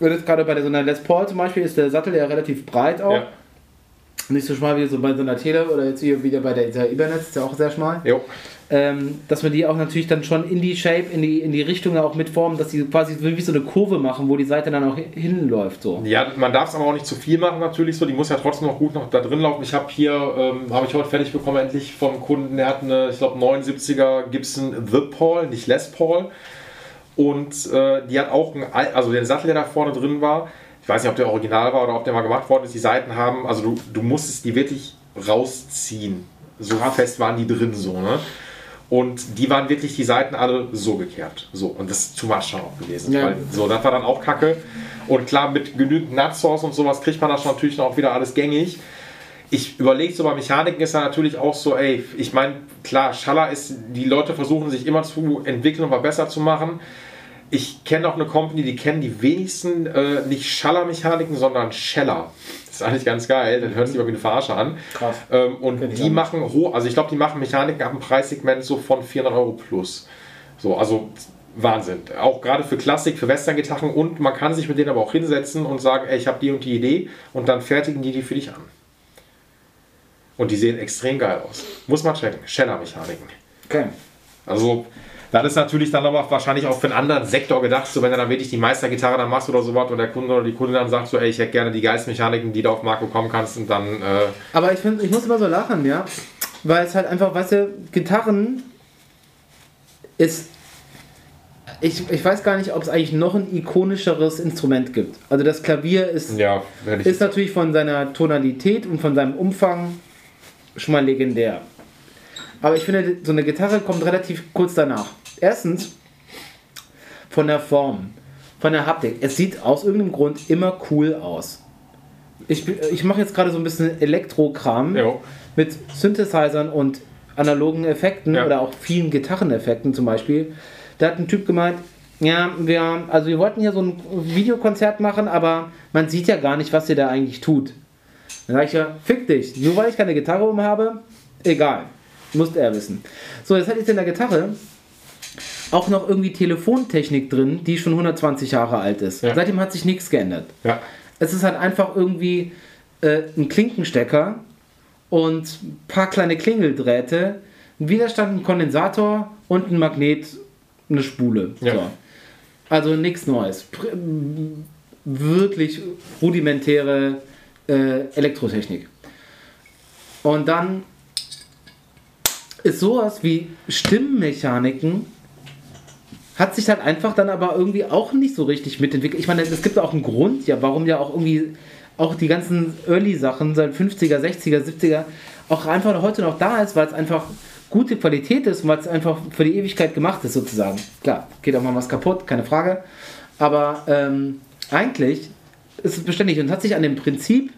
Gerade bei so einer Les Paul zum Beispiel ist der Sattel ja relativ breit auch. Ja. Nicht so schmal wie so bei so einer Tele oder jetzt hier wieder bei der, Ibanez, ist ja auch sehr schmal. Jo. Ähm, dass wir die auch natürlich dann schon in die Shape, in die, in die Richtung auch mitformen, dass die quasi so wie so eine Kurve machen, wo die Seite dann auch hin- hinläuft. So. Ja, man darf es aber auch nicht zu viel machen natürlich so. Die muss ja trotzdem noch gut noch da drin laufen. Ich habe hier, ähm, habe ich heute fertig bekommen endlich vom Kunden, der hat eine, ich glaube 79er Gibson The Paul, nicht Les Paul. Und äh, die hat auch einen, Al- also den Sattel, der da vorne drin war. Ich weiß nicht, ob der original war oder ob der mal gemacht worden ist. Die Seiten haben, also du, du musstest die wirklich rausziehen. So fest waren die drin so, ne? Und die waren wirklich die Seiten alle so gekehrt. So, und das ist too much schon auch gewesen. Ja. Weil, so, das war dann auch kacke. Und klar, mit genügend Nutsource und sowas kriegt man das schon natürlich auch wieder alles gängig. Ich überlege so bei Mechaniken ist ja natürlich auch so, ey, ich meine, klar, Schaller ist, die Leute versuchen sich immer zu entwickeln und mal besser zu machen. Ich kenne auch eine Company, die kennen die wenigsten äh, nicht Schallermechaniken, sondern Scheller. Das ist eigentlich ganz geil, das hört sich aber wie eine Verarsche an. Krass. Ähm, und die machen hoch, also ich glaube, die machen Mechaniken ab dem Preissegment so von 400 Euro plus. So, also Wahnsinn. Auch gerade für Klassik, für Western-Gitarren und man kann sich mit denen aber auch hinsetzen und sagen, ey, ich habe die und die Idee und dann fertigen die die für dich an. Und die sehen extrem geil aus. Muss man checken. Scheller-Mechaniken. Okay. Also, das ist natürlich dann aber wahrscheinlich auch für einen anderen Sektor gedacht, so wenn du dann wirklich die Meistergitarre dann machst oder sowas und der Kunde oder die Kundin dann sagt so, ey, ich hätte gerne die geilsten Mechaniken, die du auf den Markt bekommen kannst und dann, äh, Aber ich, find, ich muss immer so lachen, ja. Weil es halt einfach, weißt du, Gitarren ist. Ich, ich weiß gar nicht, ob es eigentlich noch ein ikonischeres Instrument gibt. Also das Klavier ist, ja, ist natürlich von seiner Tonalität und von seinem Umfang schon mal legendär. Aber ich finde, so eine Gitarre kommt relativ kurz danach. Erstens von der Form, von der Haptik. Es sieht aus irgendeinem Grund immer cool aus. Ich, ich mache jetzt gerade so ein bisschen Elektrokram Jo. mit Synthesizern und analogen Effekten Ja. oder auch vielen Gitarreneffekten zum Beispiel. Da hat ein Typ gemeint, ja, wir, also wir wollten hier so ein Videokonzert machen, aber man sieht ja gar nicht, was ihr da eigentlich tut. Dann sage ich ja, fick dich, nur weil ich keine Gitarre um habe, egal. Musste er wissen. So, jetzt hat jetzt in der Gitarre auch noch irgendwie Telefontechnik drin, die schon 120 Jahre alt ist. Ja. Seitdem hat sich nichts geändert. Ja. Es ist halt einfach irgendwie äh, ein Klinkenstecker und ein paar kleine Klingeldrähte, ein Widerstand, ein Kondensator und ein Magnet, eine Spule. Ja. So. Also nichts Neues. Pr- Wirklich rudimentäre äh, Elektrotechnik. Und dann ist sowas wie Stimmmechaniken hat sich halt einfach dann aber irgendwie auch nicht so richtig mitentwickelt. Ich meine, es gibt auch einen Grund, ja, warum ja auch irgendwie auch die ganzen Early-Sachen seit 50er, 60er, 70er auch einfach heute noch da ist, weil es einfach gute Qualität ist und weil es einfach für die Ewigkeit gemacht ist, sozusagen. Klar, geht auch mal was kaputt, keine Frage. Aber ähm, eigentlich ist es beständig und hat sich an dem Prinzip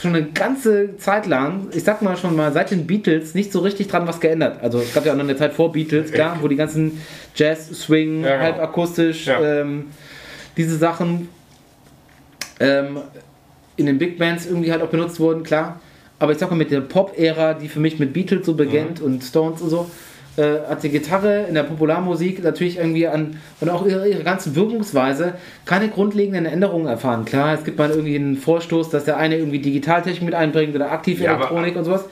schon eine ganze Zeit lang, ich sag mal schon mal seit den Beatles, nicht so richtig dran was geändert. Also es gab ja auch noch eine Zeit vor Beatles, klar, wo die ganzen Jazz, Swing, Ja, genau. halb akustisch, Ja. ähm, diese Sachen ähm, in den Big Bands irgendwie halt auch benutzt wurden, klar. Aber ich sag mal, mit der Pop-Ära, die für mich mit Beatles so beginnt Mhm. und Stones und so, äh, hat die Gitarre in der Popularmusik natürlich irgendwie an und auch ihre, ihre ganze Wirkungsweise keine grundlegenden Änderungen erfahren. Klar, es gibt mal irgendwie einen Vorstoß, dass der eine irgendwie Digitaltechnik mit einbringt oder aktive Ja, aber- Elektronik und sowas.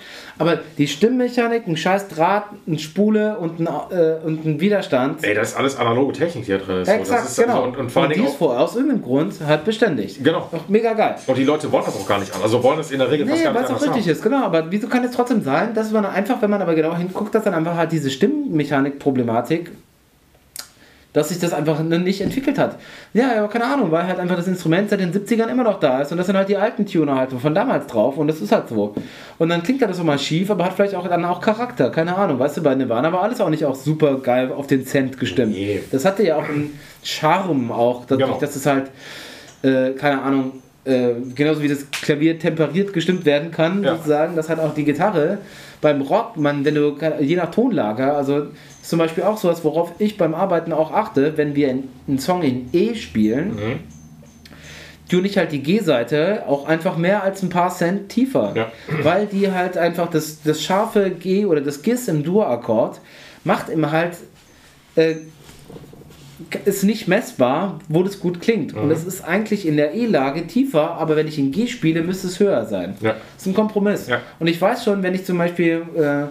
Aber die Stimmmechanik, ein scheiß Draht, eine Spule und ein, äh, und ein Widerstand. Ey, das ist alles analoge Technik, die da drin ist. Exakt, das ist genau. Also, und, und vor allen die ist auch, vor, aus irgendeinem Grund halt beständig. Genau. Doch mega geil. und die Leute wollen das auch gar nicht an. Also wollen es in der Regel fast Nee, gar weil nicht es auch richtig haben. ist, genau. Aber wieso kann es trotzdem sein, dass man einfach, wenn man aber genau hinguckt, dass dann einfach halt diese Stimmmechanik-Problematik, dass sich das einfach nicht entwickelt hat. Ja, aber keine Ahnung, weil halt einfach das Instrument seit den 70ern immer noch da ist und das sind halt die alten Tuner halt von damals drauf und das ist halt so. Und dann klingt das mal schief, aber hat vielleicht auch dann auch Charakter, keine Ahnung. Weißt du, bei Nirvana war alles auch nicht auch super geil auf den Cent gestimmt. Nee. Das hatte ja auch einen Charme auch, dadurch, Genau. dass es halt, äh, keine Ahnung, äh, genauso wie das Klavier temperiert gestimmt werden kann, Ja. sozusagen, dass halt auch die Gitarre beim Rock, man, wenn du je nach Tonlage, also ist zum Beispiel auch sowas, worauf ich beim Arbeiten auch achte, wenn wir in- einen Song in E spielen, Mhm. tune ich halt die G-Seite auch einfach mehr als ein paar Cent tiefer. Ja. Weil die halt einfach das, das scharfe G oder das Gis im Dur-Akkord macht immer halt äh, ist nicht messbar, wo das gut klingt. Mhm. Und es ist eigentlich in der E-Lage tiefer, aber wenn ich in G spiele, müsste es höher sein. Ja. Das ist ein Kompromiss. Ja. Und ich weiß schon, wenn ich zum Beispiel äh,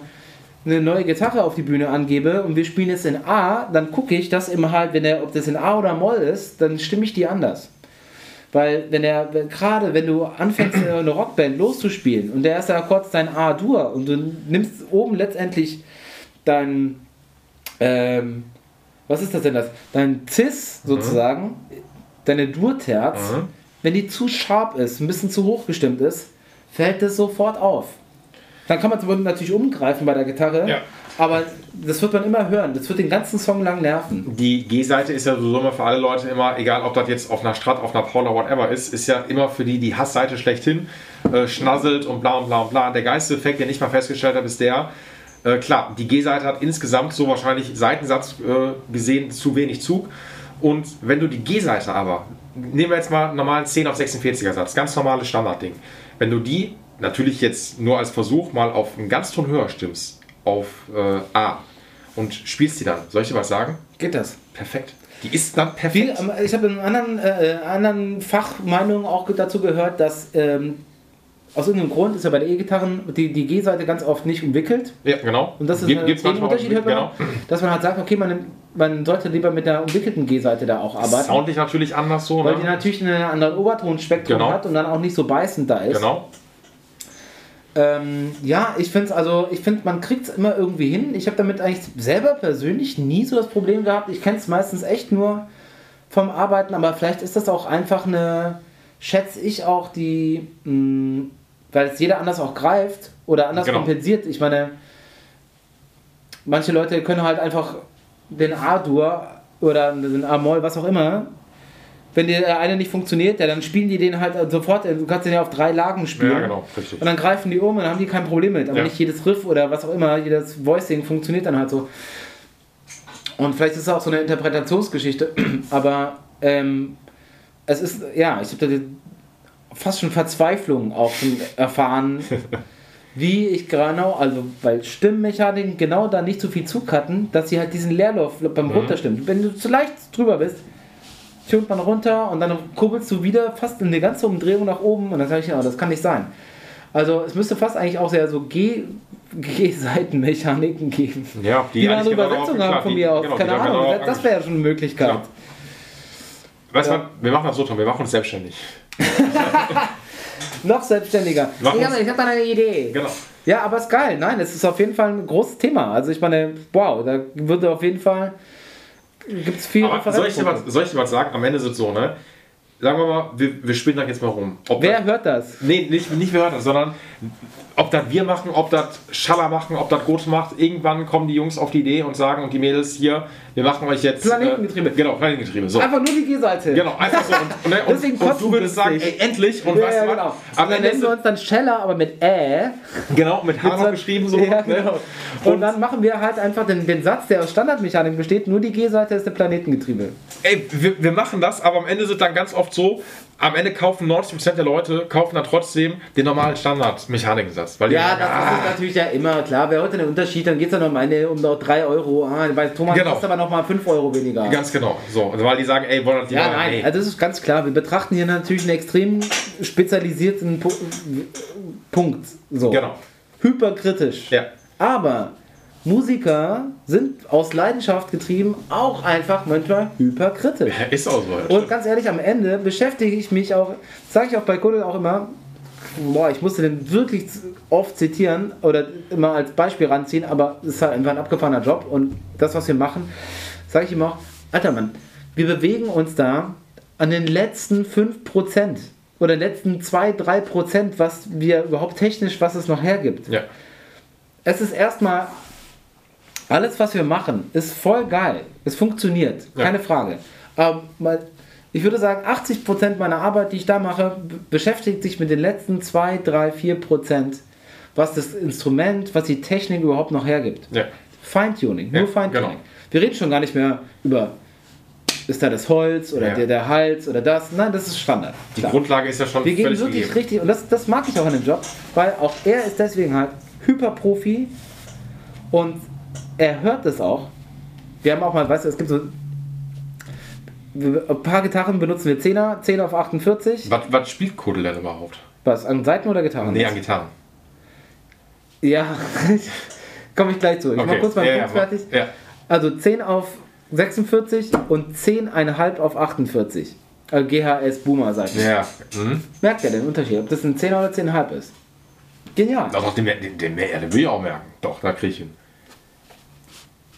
eine neue Gitarre auf die Bühne angebe und wir spielen jetzt in A, dann gucke ich, dass immer halt, wenn der, ob das in A oder Moll ist, dann stimme ich die anders. Weil wenn er, gerade wenn du anfängst, äh, eine Rockband loszuspielen und der erste Akkord ist dein A-Dur und du nimmst oben letztendlich dein, ähm, was ist das denn das? Dein Cis sozusagen, deine Dur-Terz, Mhm. wenn die zu scharf ist, ein bisschen zu hoch gestimmt ist, fällt das sofort auf. Dann kann man es natürlich umgreifen bei der Gitarre, Ja. aber das wird man immer hören. Das wird den ganzen Song lang nerven. Die G-Seite ist ja sowieso immer für alle Leute immer, egal ob das jetzt auf einer Strat, auf einer Paula, whatever ist, ist ja immer für die die Hassseite schlechthin. Äh, schnasselt und bla und bla und bla. Der geilste Effekt, den ich mal festgestellt habe, ist der, äh, klar, die G-Seite hat insgesamt so wahrscheinlich Seitensatz äh, gesehen zu wenig Zug. Und wenn du die G-Seite aber, nehmen wir jetzt mal einen normalen 10 auf 46er Satz, ganz normales Standardding. Wenn du die natürlich jetzt nur als Versuch mal auf einen ganz Ton höher stimmst, auf äh, A, und spielst die dann, soll ich dir was sagen? Geht das? Perfekt. Die ist dann perfekt. ähm, ich habe in anderen, äh, anderen Fachmeinungen auch dazu gehört, dass ähm, aus irgendeinem Grund ist ja bei den E-Gitarren die, die G-Seite ganz oft nicht umwickelt. Ja, genau. Und das ist Gibt- ein gibt's manchmal Unterschied, hört man, genau. dass man halt sagt, okay, man, man sollte lieber mit der umwickelten G-Seite da auch arbeiten. Soundlich natürlich anders so. Weil die Ne? natürlich einen anderen Obertonspektrum Genau. hat und dann auch nicht so beißend da ist. Genau. Ähm, ja, ich finde es also, ich finde, man kriegt es immer irgendwie hin. Ich habe damit eigentlich selber persönlich nie so das Problem gehabt. Ich kenne es meistens echt nur vom Arbeiten, aber vielleicht ist das auch einfach eine, schätze ich auch die, mh, weil es jeder anders auch greift oder anders Genau. kompensiert. Ich meine, manche Leute können halt einfach den A-Dur oder den A-Moll, was auch immer, wenn der eine nicht funktioniert, ja, dann spielen die den halt sofort, du kannst den ja auf drei Lagen spielen. Ja, genau. Richtig. Und dann greifen die um und dann haben die kein Problem mit. Aber Ja. nicht jedes Riff oder was auch immer, jedes Voicing funktioniert dann halt so. Und vielleicht ist es auch so eine Interpretationsgeschichte, aber ähm, es ist, ja, ich habe da fast schon Verzweiflung auch schon erfahren, wie ich genau, also weil Stimmmechaniken genau da nicht so viel Zug hatten, dass sie halt diesen Leerlauf beim Mhm. Runterstimmen. Wenn du zu leicht drüber bist, tunt man runter und dann kurbelst du wieder fast in eine ganze Umdrehung nach oben und dann sage ich, ja, das kann nicht sein. Also es müsste fast eigentlich auch sehr so G- G-Seitenmechaniken geben. Ja, Die, dann eigentlich eine genau Übersetzung klar, haben von die- mir aus. genau, die Keine dann Ahnung, genau das, das wäre ja schon eine Möglichkeit. Klar. Weißt du Ja. wir machen das so, Tom, wir machen uns selbstständig. Noch selbstständiger. Mach Ich habe hab da eine Idee. Genau. Ja, aber ist geil. Nein, es ist auf jeden Fall ein großes Thema. Also ich meine, wow, da würde auf jeden Fall gibt es viel Aber soll ich, dir Referenzpunkte. was, soll ich dir was sagen? Am Ende es so, ne? Sagen wir mal, wir, wir spielen da jetzt mal rum. Ob Wer das, hört das? nee, nicht, nicht wir hören das, sondern ob das wir machen, ob das Schaller machen, ob das Gut macht. Irgendwann kommen die Jungs auf die Idee und sagen, und die Mädels hier, wir machen euch jetzt. Planetengetriebe. Äh, genau, Planetengetriebe. So. Einfach nur die G-Seite. Genau, einfach so. Und, und, ne, und, Deswegen und du würdest sagen, ey, endlich. Und Ja, weißt ja, was? genau. Am Und dann nennen wir uns dann Scheller, aber mit Ä. genau, mit H noch geschrieben so. Ja, ne? genau. Und, dann machen wir halt einfach den, den Satz, der aus Standardmechanik besteht, nur die G-Seite ist der Planetengetriebe. Ey, wir, wir machen das, aber am Ende sind dann ganz oft so, am Ende kaufen 90% der Leute, kaufen dann trotzdem den normalen Standard-Mechanikensatz. Ja, sagen, das ah, ist natürlich ja immer klar. Wer heute den Unterschied, dann geht es ja noch mal eine, um noch 3 Euro. Ah, weil Thomas Genau. kostet aber noch mal 5 Euro weniger. Ganz genau. So, weil die sagen, ey, wollen das Ja, lieber- nein, ey. also das ist ganz klar. Wir betrachten hier natürlich einen extrem spezialisierten Pu Punkt. So. Genau. Hyperkritisch. Ja. Aber Musiker sind aus Leidenschaft getrieben auch einfach manchmal hyperkritisch. Ja, Ist auch so. Und ganz ehrlich, am Ende beschäftige ich mich auch, sage ich auch bei Kunden auch immer, boah, ich musste den wirklich oft zitieren oder immer als Beispiel ranziehen, aber es ist halt einfach ein abgefahrener Job und das, was wir machen, sage ich ihm auch, alter Mann, wir bewegen uns da an den letzten 5% oder letzten 2, 3%, was wir überhaupt technisch, was es noch hergibt. Ja. Es ist erstmal, alles was wir machen, ist voll geil. Es funktioniert, Ja. keine Frage. Aber mal- ich würde sagen, 80% meiner Arbeit, die ich da mache, beschäftigt sich mit den letzten 2, 3, 4%, was das Instrument, was die Technik überhaupt noch hergibt. Ja. Feintuning, nur Ja, Feintuning. genau. Wir reden schon gar nicht mehr über, ist da das Holz oder Ja. der, der Hals oder das. Nein, das ist Standard. Die Klar. Grundlage ist ja schon Wir gehen wirklich gegeben. richtig, und das, das mag ich auch an dem Job, weil auch er ist deswegen halt Hyperprofi und er hört es auch. Wir haben auch mal, weißt du, es gibt so ein paar Gitarren benutzen wir 10er, 10 auf 48. Was, was spielt Kodel denn überhaupt? Was, an Seiten oder Gitarren? Nee, an Gitarren. Ja, komme ich gleich zu. Ich mach kurz meinen ja, Punkt ja, fertig. Ja. Also 10 auf 46 und 10,5 auf 48. Also GHS Boomer Seiten. Ja. Mhm. Merkt ihr den Unterschied, ob das ein 10 oder 10,5 ist? Genial. Doch, den, den, den, ja, den will ich auch merken. Doch, da krieg ich hin.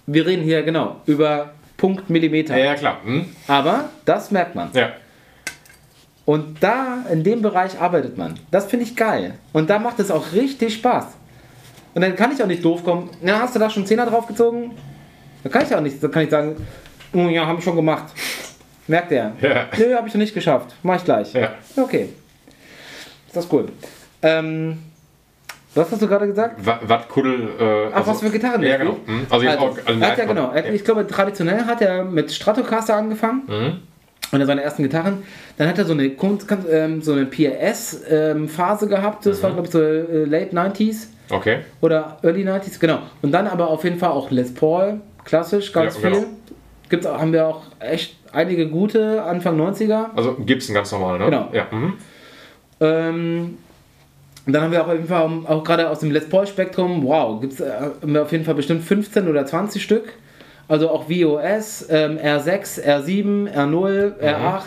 Wir reden hier genau über Punkt Millimeter. Ja, ja klar. Mhm. Aber das merkt man. Ja. Und da, in dem Bereich arbeitet man. Das finde ich geil. Und da macht es auch richtig Spaß. Und dann kann ich auch nicht doof kommen. Na, hast du da schon 10er draufgezogen? Da kann ich auch nicht. Da kann ich sagen, "Oh, ja, habe ich schon gemacht. Merkt er. Ja. Nö, habe ich noch nicht geschafft. Mach ich gleich. Ja. Okay. Ist das cool. Ähm, was hast du gerade gesagt? Was, Kuddel. Äh, Ach, was für Gitarren Ja, genau. spielt? Mhm. Also, Also, auch. Also hat ja genau. Er, ich glaube, traditionell hat er mit Stratocaster angefangen. Mhm. Und er seine ersten Gitarren. Dann hat er so eine, ähm, so eine PRS-Phase gehabt. Das war, Mhm. glaube ich, so äh, Late 90s Okay. oder Early 90s. Genau. Und dann aber auf jeden Fall auch Les Paul, klassisch, ganz Ja, viel. genau. Gibt's, auch- haben wir auch echt einige gute Anfang 90er. Also Gibson ganz normal, ne? Genau. Ja. Mhm. Ähm, und dann haben wir auch auf jeden Fall auch gerade aus dem Les Paul Spektrum, wow, gibt's äh, haben wir auf jeden Fall bestimmt 15 oder 20 Stück. Also auch VOS, ähm, R6, R7, R0, R8,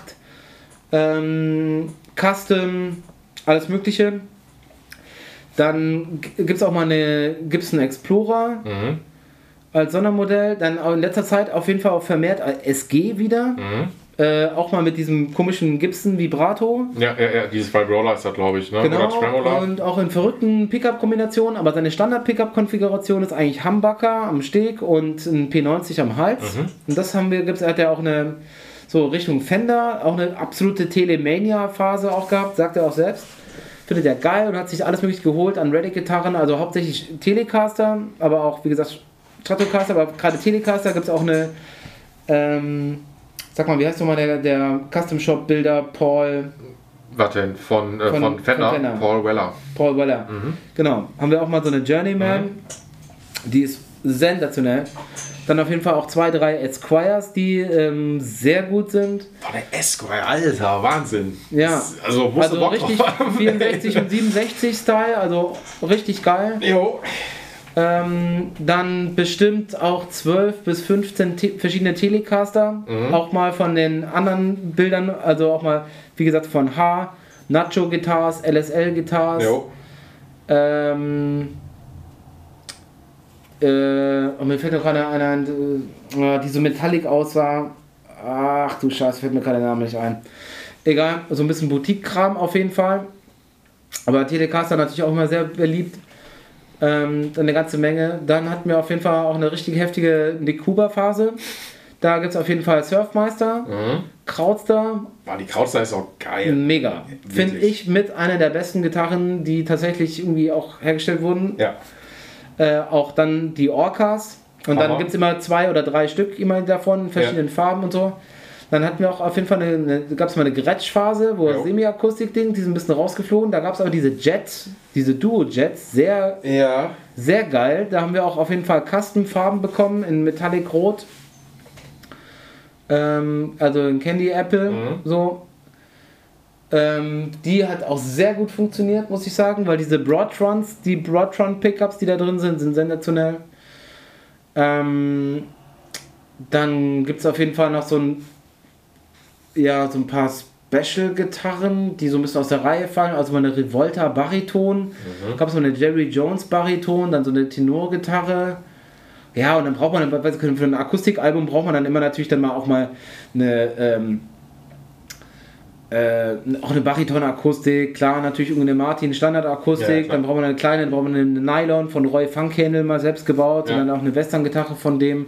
ähm, Custom, alles Mögliche. Dann gibt es auch mal eine Gibson Explorer Mhm. als Sondermodell. Dann in letzter Zeit auf jeden Fall auch vermehrt SG wieder. Mhm. Äh, auch mal mit diesem komischen Gibson Vibrato. Ja, ja, ja, dieses Vibrola ist das, glaube ich, ne? Genau, und auch in verrückten Pickup-Kombinationen, aber seine Standard-Pickup-Konfiguration ist eigentlich Humbucker am Steg und ein P90 am Hals. Mhm. Und das haben wir, gibt's, er hat ja auch eine, so Richtung Fender, auch eine absolute Telemania-Phase auch gehabt, sagt er auch selbst. Findet er geil und hat sich alles mögliche geholt an Reddit-Gitarren, also hauptsächlich Telecaster, aber auch, wie gesagt, Stratocaster, aber gerade Telecaster gibt es auch eine, ähm, sag mal, wie heißt nochmal der, der Custom-Shop-Bilder, Paul, Was denn? Von, äh, Von- von, Fender? von Fender. Paul Weller. Paul Weller. Mhm. Genau. Haben wir auch mal so eine Journeyman. Die ist sensationell. Dann auf jeden Fall auch zwei, drei Esquires, die ähm, sehr gut sind. Boah, der Esquire, Alter, Wahnsinn. Ja. Das- Also, Also richtig drauf haben. 64 und 67 Style, also richtig geil. Jo. Ähm, dann bestimmt auch 12 bis 15 te verschiedene Telecaster. Mhm. Auch mal von den anderen Bildern, also auch mal, wie gesagt, von H, Nacho Guitars, LSL Guitars. Jo. Ähm, äh, und mir fällt noch gerade einer ein, äh, die so metallic aussah. Ach du Scheiße, fällt mir gerade der Name nicht ein. Egal, so ein bisschen Boutique-Kram auf jeden Fall. Aber Telecaster natürlich auch immer sehr beliebt. Ähm, eine ganze Menge. Dann hatten wir auf jeden Fall auch eine richtig heftige Nick Kuba-Phase. Da gibt es auf jeden Fall Surfmeister, Mhm. Krautster, Boah, die Krautstar ist auch geil. mega. Finde ich mit einer der besten Gitarren, die tatsächlich irgendwie auch hergestellt wurden. Ja. Äh, auch dann die Orcas. Und dann Hammer. gibt es immer zwei oder drei Stück immer davon in verschiedenen Farben und so. Dann hatten wir auch auf jeden Fall eine, eine gab es mal eine Gretsch-Phase, wo Jo. Semi-Akustik-Ding, die sind ein bisschen rausgeflogen. Da gab es aber diese Jets, diese Duo-Jets, sehr, Ja. sehr geil. Da haben wir auch auf jeden Fall Custom-Farben bekommen in Metallic Rot. Ähm, also in Candy Apple, Mhm. so. Ähm, die hat auch sehr gut funktioniert, muss ich sagen, weil diese Broadtrons, die Broadtron Pickups, die da drin sind, sind sensationell. Ähm, dann gibt es auf jeden Fall noch so ein, ja, so ein paar Special-Gitarren, die so ein bisschen aus der Reihe fallen. Also mal eine Revolta Bariton, gab es mal eine Jerry Jones Bariton, dann so eine Tenorgitarre. Ja, und dann braucht man, weiß ich, für ein Akustikalbum braucht man dann immer natürlich dann mal auch mal eine, ähm, äh, auch eine Bariton-Akustik, klar, natürlich irgendeine Martin Standard-Akustik, Ja, dann braucht man eine kleine, dann braucht man eine Nylon von Roy Funkhandel mal selbst gebaut. Ja. und dann auch eine Western-Gitarre von dem,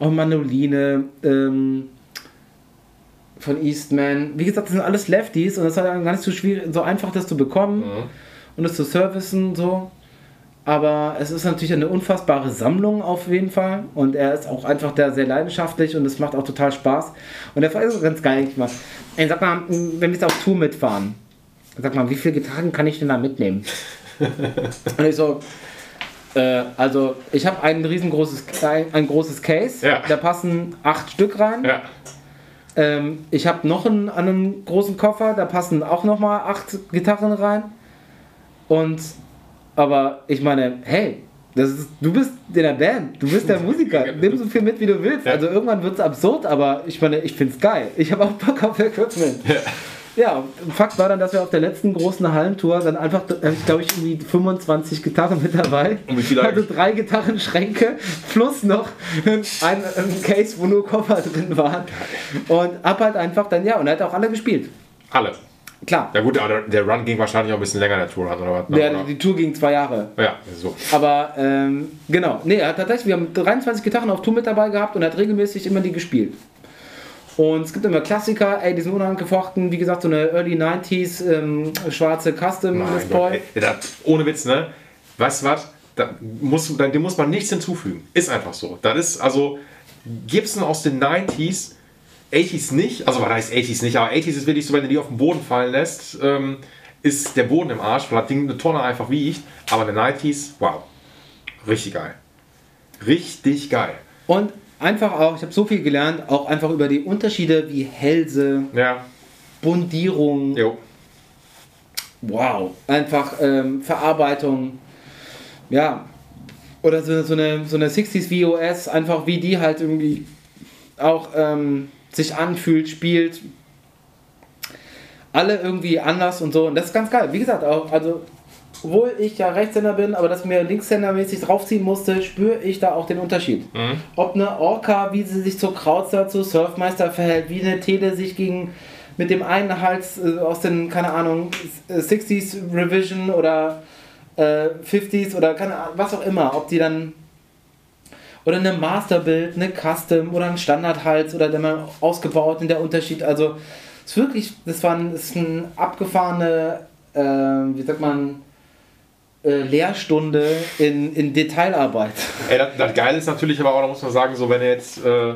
auch Mandoline, ähm, von Eastman. Wie gesagt, das sind alles Lefties und das ist halt gar nicht so schwierig, so einfach das zu bekommen Mhm. und es zu servicen so. Aber es ist natürlich eine unfassbare Sammlung auf jeden Fall. Und er ist auch einfach da sehr leidenschaftlich und es macht auch total Spaß. Und der Fall ist ganz geil. Ich ey, sag mal, wenn wir jetzt auf Tour mitfahren, sag mal, wie viele Gitarren kann ich denn da mitnehmen? und ich so, äh, also ich habe ein riesengroßes ein, ein großes Case, Ja. da passen acht Stück rein. Ja. Ähm, ich habe noch einen, einen großen Koffer, da passen auch noch mal acht Gitarren rein. Und, aber ich meine, hey, das ist, du bist in der Band, du bist der Musiker, nimm so viel mit, wie du willst. Ja. Also irgendwann wird es absurd, aber ich meine, ich finde es geil. Ich habe auch Bock auf Equipment. Ja, Fakt war dann, dass wir auf der letzten großen Hallentour dann einfach, äh, glaube ich, irgendwie 25 Gitarren mit dabei. Und wie viele Also drei Gitarrenschränke plus noch ein, ein Case, wo nur Koffer drin waren. Und hab halt einfach dann, ja, und er hat auch alle gespielt. Alle. Klar. Ja gut, aber der Run ging wahrscheinlich auch ein bisschen länger, der Tour Run, oder was? Oder? die Tour ging zwei Jahre. Ja, so. Aber ähm, genau, nee, er hat tatsächlich, wir haben 23 Gitarren auf Tour mit dabei gehabt und er hat regelmäßig immer die gespielt. Und es gibt immer Klassiker, ey, die sind unangefochten, wie gesagt, so eine Early 90s ähm, schwarze Custom Mein da, ohne Witz, ne? Weißt du was? Da muss, da, dem muss man nichts hinzufügen. Ist einfach so. Das ist also Gibson aus den 90s, 80s nicht, also was heißt 80s nicht, aber 80s ist wirklich so, wenn du die auf den Boden fallen lässt, ähm, ist der Boden im Arsch, weil das Ding eine Tonne einfach wiegt. Aber in den 90s, wow. Richtig geil. Richtig geil. Und einfach auch, ich habe so viel gelernt, auch einfach über die Unterschiede wie Hälse, Ja, Bundierung, jo. wow, einfach ähm, Verarbeitung, ja, oder so, so, eine, so eine 60s VOS, einfach wie die halt irgendwie auch ähm, sich anfühlt, spielt. Alle irgendwie anders und so und das ist ganz geil. Wie gesagt, auch, also, obwohl ich ja Rechtshänder bin, aber das mir Linkshändermäßig draufziehen musste, spüre ich da auch den Unterschied. Ob eine Orca, wie sie sich zu Krautzer, zu Surfmeister verhält, wie eine Tele sich gegen mit dem einen Hals äh, aus den, keine Ahnung, äh, 60s Revision oder äh, 50s oder keine Ahnung, was auch immer, ob die dann oder eine Masterbild, eine Custom oder ein Standardhals oder dann mal ausgebaut in der Unterschied. Also es ist wirklich, das war ein, ist eine abgefahrene, äh, wie sagt man, äh, Lehrstunde in, in Detailarbeit. Ey, das, das Geile ist natürlich aber auch, da muss man sagen, so wenn er jetzt äh,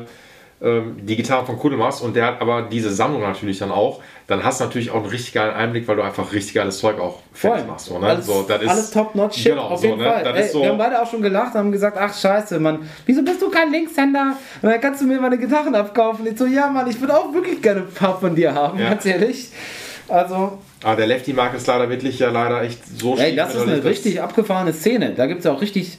ähm, die Gitarre von Kuddel machst und der hat aber diese Sammlung natürlich dann auch, dann hast du natürlich auch einen richtig geilen Einblick, weil du einfach richtig geiles Zeug auch fertig machst. So, ne? Alles, so, das ist, alles top-notch-Shit, Genau, auf so, jeden ne? Fall. Ey, so, wir haben beide auch schon gelacht und haben gesagt, ach scheiße, Mann, wieso bist du kein Linkshänder? Dann kannst du mir meine Gitarren abkaufen. Ich so, ja Mann, ich würde auch wirklich gerne ein paar von dir haben, Ja. ganz ehrlich. Also, aber der Lefty-Markt ist leider wirklich ja leider echt so ey, das ist eine richtig abgefahrene Szene. Da gibt es auch richtig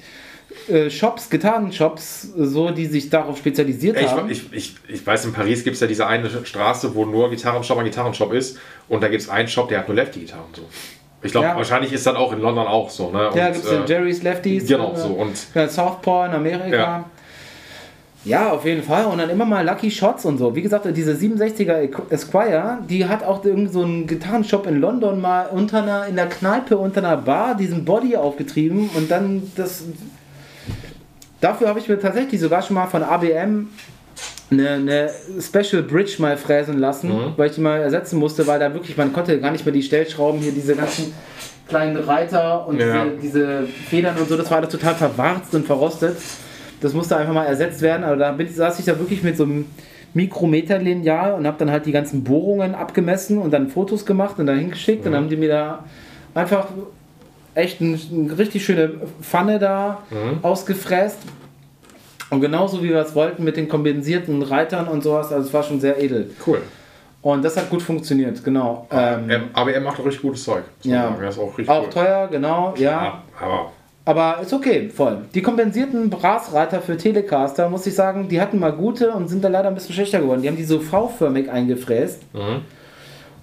äh, Shops, Gitarrenshops, so, die sich darauf spezialisiert Ey, haben. ich, ich, ich, weiß, in Paris gibt es ja diese eine Straße, wo nur Gitarrenshop ein Gitarrenshop ist. Und da gibt es einen Shop, der hat nur Lefty-Gitarren. So. Ich glaube, Ja. wahrscheinlich ist das auch in London auch so. Ne? ja, Und, gibt es äh, Jerry's Lefties. Genau, äh, so. Und ja, Southpaw in Amerika. Ja. Ja, auf jeden Fall. Und dann immer mal Lucky Shots und so. Wie gesagt, diese 67er Esquire, die hat auch irgend so einen Gitarrenshop in London mal unter einer, in der Kneipe unter einer Bar diesen Body aufgetrieben und dann das. Dafür habe ich mir tatsächlich sogar schon mal von ABM eine, eine Special Bridge mal fräsen lassen, mhm. weil ich die mal ersetzen musste, weil da wirklich, man konnte gar nicht mehr die Stellschrauben hier, diese ganzen kleinen Reiter und ja. diese, diese, Federn und so, das war alles total verwarzt und verrostet. Das musste einfach mal ersetzt werden, aber da bin, saß ich da wirklich mit so einem Mikrometerlineal und habe dann halt die ganzen Bohrungen abgemessen und dann Fotos gemacht und dann hingeschickt mhm. und dann haben die mir da einfach echt eine, eine richtig schöne Pfanne da mhm. ausgefräst. Und genauso wie wir es wollten mit den kompensierten Reitern und sowas, also es war schon sehr edel. Cool. Und das hat gut funktioniert, genau. Ähm, aber er macht auch richtig gutes Zeug. Ja. Er ist auch richtig Auch cool. teuer, genau, ja. ja aber aber ist okay, voll. Die kompensierten Brasreiter für Telecaster, muss ich sagen, die hatten mal gute und sind da leider ein bisschen schlechter geworden. Die haben die so V-förmig eingefräst. Mhm.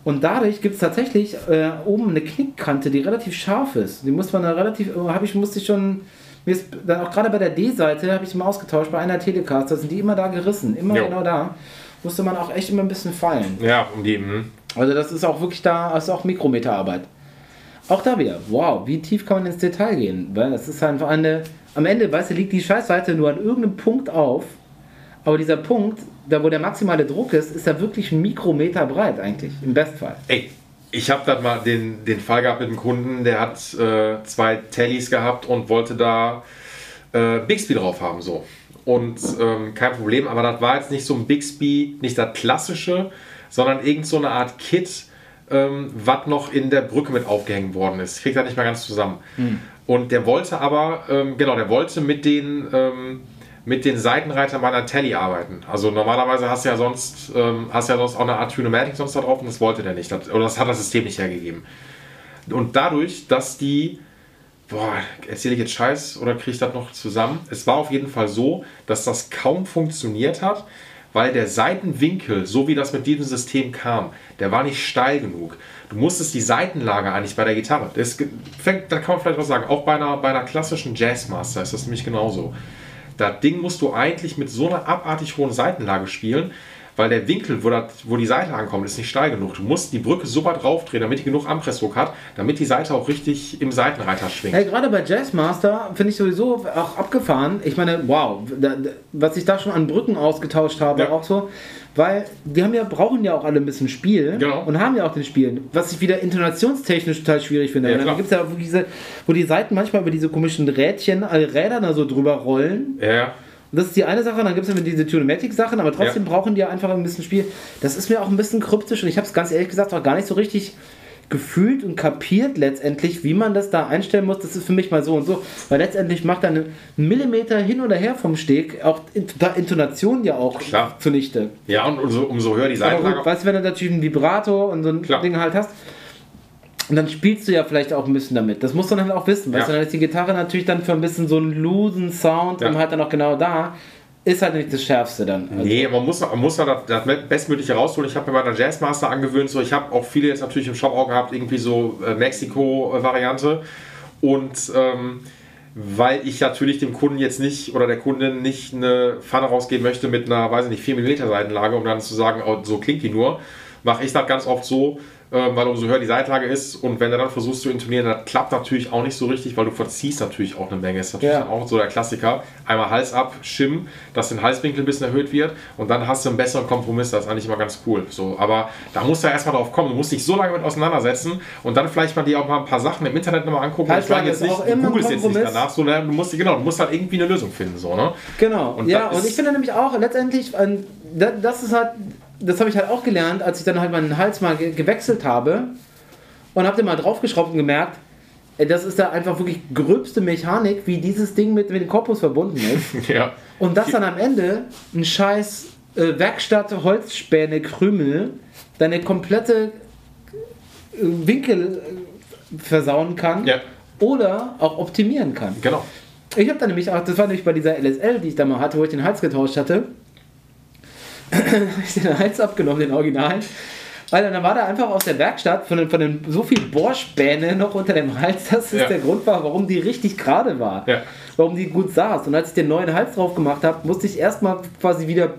Und dadurch gibt es tatsächlich äh, oben eine Knickkante, die relativ scharf ist. Die muss man da relativ, äh, habe ich, musste ich schon, mir ist dann auch gerade bei der D-Seite habe ich mal ausgetauscht, bei einer Telecaster sind die immer da gerissen, immer jo. genau da. Musste man auch echt immer ein bisschen feilen. Ja, um die. Mh. Also das ist auch wirklich da, das ist auch Mikrometerarbeit. Auch da wieder, wow, wie tief kann man ins Detail gehen? Weil es ist einfach eine, am Ende, weißt du, liegt die Scheißseite nur an irgendeinem Punkt auf, aber dieser Punkt, da wo der maximale Druck ist, ist da wirklich ein Mikrometer breit eigentlich, im Bestfall. Ey, ich habe dann mal den, den Fall gehabt mit einem Kunden, der hat äh, zwei Tellys gehabt und wollte da äh, Bixby drauf haben, so. Und ähm, kein Problem, aber das war jetzt nicht so ein Bixby, nicht das klassische, sondern irgend so eine Art Kit, ähm, was noch in der Brücke mit aufgehängt worden ist. Ich kriege das nicht mehr ganz zusammen. Hm. Und der wollte aber, ähm, genau, der wollte mit den, ähm, mit den Seitenreitern meiner Telly arbeiten. Also normalerweise hast du ja sonst, ähm, hast ja sonst auch eine Art Tunematic sonst da drauf und das wollte der nicht. Das, oder das hat das System nicht hergegeben. Und dadurch, dass die, boah, erzähle ich jetzt Scheiß oder kriege ich das noch zusammen? Es war auf jeden Fall so, dass das kaum funktioniert hat weil der Seitenwinkel, so wie das mit diesem System kam, der war nicht steil genug. Du musstest die Seitenlage eigentlich bei der Gitarre, das fängt, da kann man vielleicht was sagen, auch bei einer, bei einer klassischen Jazzmaster ist das nämlich genauso. Das Ding musst du eigentlich mit so einer abartig hohen Seitenlage spielen, weil der Winkel, wo, das, wo die Seite ankommt, ist nicht steil genug. Du musst die Brücke so weit raufdrehen, damit die genug Anpressdruck hat, damit die Seite auch richtig im Seitenreiter schwingt. Hey, gerade bei Jazzmaster finde ich sowieso auch abgefahren. Ich meine, wow, da, was ich da schon an Brücken ausgetauscht habe, ja. auch so. Weil die haben ja, brauchen ja auch alle ein bisschen Spiel genau. und haben ja auch den Spiel. Was ich wieder intonationstechnisch total schwierig finde. Ja, da gibt es ja diese, wo die Seiten manchmal über diese komischen Rädchen, äh, Räder da so drüber rollen. Ja. Das ist die eine Sache, dann gibt es ja diese Tunematic-Sachen, aber trotzdem ja. brauchen die einfach ein bisschen Spiel. Das ist mir auch ein bisschen kryptisch und ich habe es ganz ehrlich gesagt auch gar nicht so richtig gefühlt und kapiert letztendlich, wie man das da einstellen muss. Das ist für mich mal so und so, weil letztendlich macht er einen Millimeter hin oder her vom Steg auch Intonation ja auch Klar. zunichte. Ja, und umso, umso höher die Seite. Weißt du, wenn du natürlich ein Vibrato und so ein Klar. Ding halt hast, und dann spielst du ja vielleicht auch ein bisschen damit. Das musst du dann halt auch wissen. Weißt ja. du, dann ist die Gitarre natürlich dann für ein bisschen so einen loosen Sound ja. und halt dann auch genau da. Ist halt nicht das Schärfste dann. Also nee, man muss, man muss das, das Bestmögliche rausholen. Ich habe mir bei der Jazzmaster angewöhnt, so ich habe auch viele jetzt natürlich im Shop auch gehabt, irgendwie so äh, Mexiko-Variante. Und ähm, weil ich natürlich dem Kunden jetzt nicht oder der Kundin nicht eine Pfanne rausgeben möchte mit einer, weiß ich nicht, 4 mm Seitenlage, um dann zu sagen, oh, so klingt die nur, mache ich das ganz oft so, weil umso höher die Seitlage ist und wenn du dann versuchst zu intonieren, das klappt natürlich auch nicht so richtig, weil du verziehst natürlich auch eine Menge. Das ist natürlich ja. auch so der Klassiker. Einmal Hals ab, Schim, dass der Halswinkel ein bisschen erhöht wird und dann hast du einen besseren Kompromiss. Das ist eigentlich immer ganz cool. So, aber da musst du ja erstmal drauf kommen. Du musst dich so lange mit auseinandersetzen und dann vielleicht mal dir auch mal ein paar Sachen im Internet nochmal angucken. Halswinkel jetzt nicht, du googelst jetzt nicht danach, so, du musst genau, du musst halt irgendwie eine Lösung finden. So, ne? Genau. Und ja, und ich finde nämlich auch letztendlich, ähm, das ist halt das habe ich halt auch gelernt, als ich dann halt meinen Hals mal ge gewechselt habe und habe den mal draufgeschraubt und gemerkt, das ist da einfach wirklich gröbste Mechanik, wie dieses Ding mit, mit dem Korpus verbunden ist. ja. Und das dann am Ende ein scheiß äh, Werkstatt Holzspäne Krümel deine komplette äh, Winkel äh, versauen kann ja. oder auch optimieren kann. Genau. Ich habe dann nämlich auch, das war nämlich bei dieser LSL, die ich da mal hatte, wo ich den Hals getauscht hatte, habe ich den Hals abgenommen, den Original. Alter, dann war da einfach aus der Werkstatt von den, von den so viel Bohrspäne noch unter dem Hals, dass es Ja. der Grund war, warum die richtig gerade war. Ja. Warum die gut saß. Und als ich den neuen Hals drauf gemacht habe, musste ich erstmal quasi wieder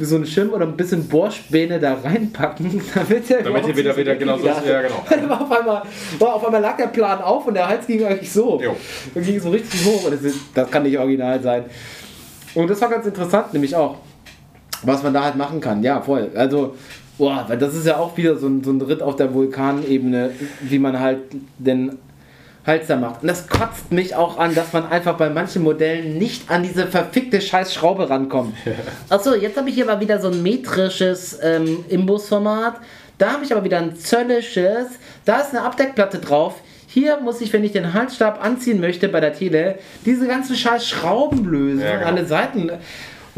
so einen Schirm oder ein bisschen Bohrspäne da reinpacken, damit er Damit wieder- wieder genau so- ja. ja, genau. Dann war auf, einmal, war auf einmal lag der Plan auf und der Hals ging eigentlich so. Jo. Und ging so richtig hoch. Und das, ist, das kann nicht original sein. Und das war ganz interessant, nämlich auch, was man da halt machen kann. Ja, voll. Also, boah, weil das ist ja auch wieder so ein, so ein Ritt auf der Vulkanebene, wie man halt den Hals da macht. Und das kotzt mich auch an, dass man einfach bei manchen Modellen nicht an diese verfickte scheiß Schraube rankommt. Achso, jetzt habe ich hier mal wieder so ein metrisches ähm, Imbusformat. Da habe ich aber wieder ein zöllisches. Da ist eine Abdeckplatte drauf. Hier muss ich, wenn ich den Halsstab anziehen möchte bei der Tele, diese ganzen scheiß Schrauben lösen. Ja, genau. Alle Seiten.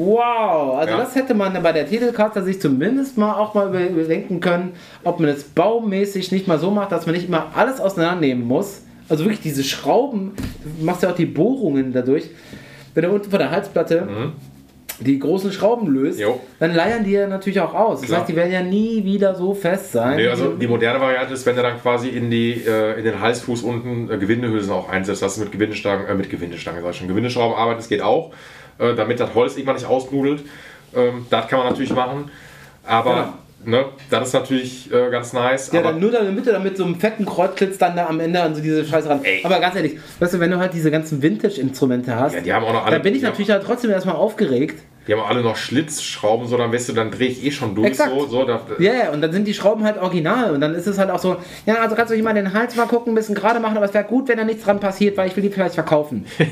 Wow, also Ja. das hätte man bei der Telecaster sich zumindest mal auch mal über- überdenken können, ob man es baumäßig nicht mal so macht, dass man nicht immer alles auseinandernehmen muss. Also wirklich diese Schrauben, du machst ja auch die Bohrungen dadurch. Wenn du unten von der Halsplatte die großen Schrauben löst, Mhm. Jo. dann leiern die ja natürlich auch aus. Das Klar. heißt, die werden ja nie wieder so fest sein. Nee, also die moderne Variante ist, wenn du dann quasi in, die, äh, in den Halsfuß unten äh, Gewindehülsen auch einsetzt, dass du mit Gewindestangen, äh, mit Gewindestangen, sag ich schon, Gewindeschrauben arbeitest, geht auch, äh, damit das Holz irgendwann nicht ausnudelt. Ähm, das kann man natürlich machen, aber ne, das ist natürlich äh, ganz nice. Ja, aber dann nur damit du da mit so einem fetten Kreuzklitz dann da am Ende an so diese Scheiße ran. Ey. Aber ganz ehrlich, weißt du, wenn du halt diese ganzen Vintage-Instrumente hast, Ja, die haben auch noch alle- da bin ich ja. natürlich halt trotzdem erstmal aufgeregt. Die haben auch alle noch Schlitzschrauben, so dann weißt du, dann drehe ich eh schon durch. Exakt. So, so, da, Ja, ja, und dann sind die Schrauben halt original und dann ist es halt auch so, ja, also kannst du hier mal den Hals mal gucken, ein bisschen gerade machen, aber es wäre gut, wenn da nichts dran passiert, weil ich will die vielleicht verkaufen. so,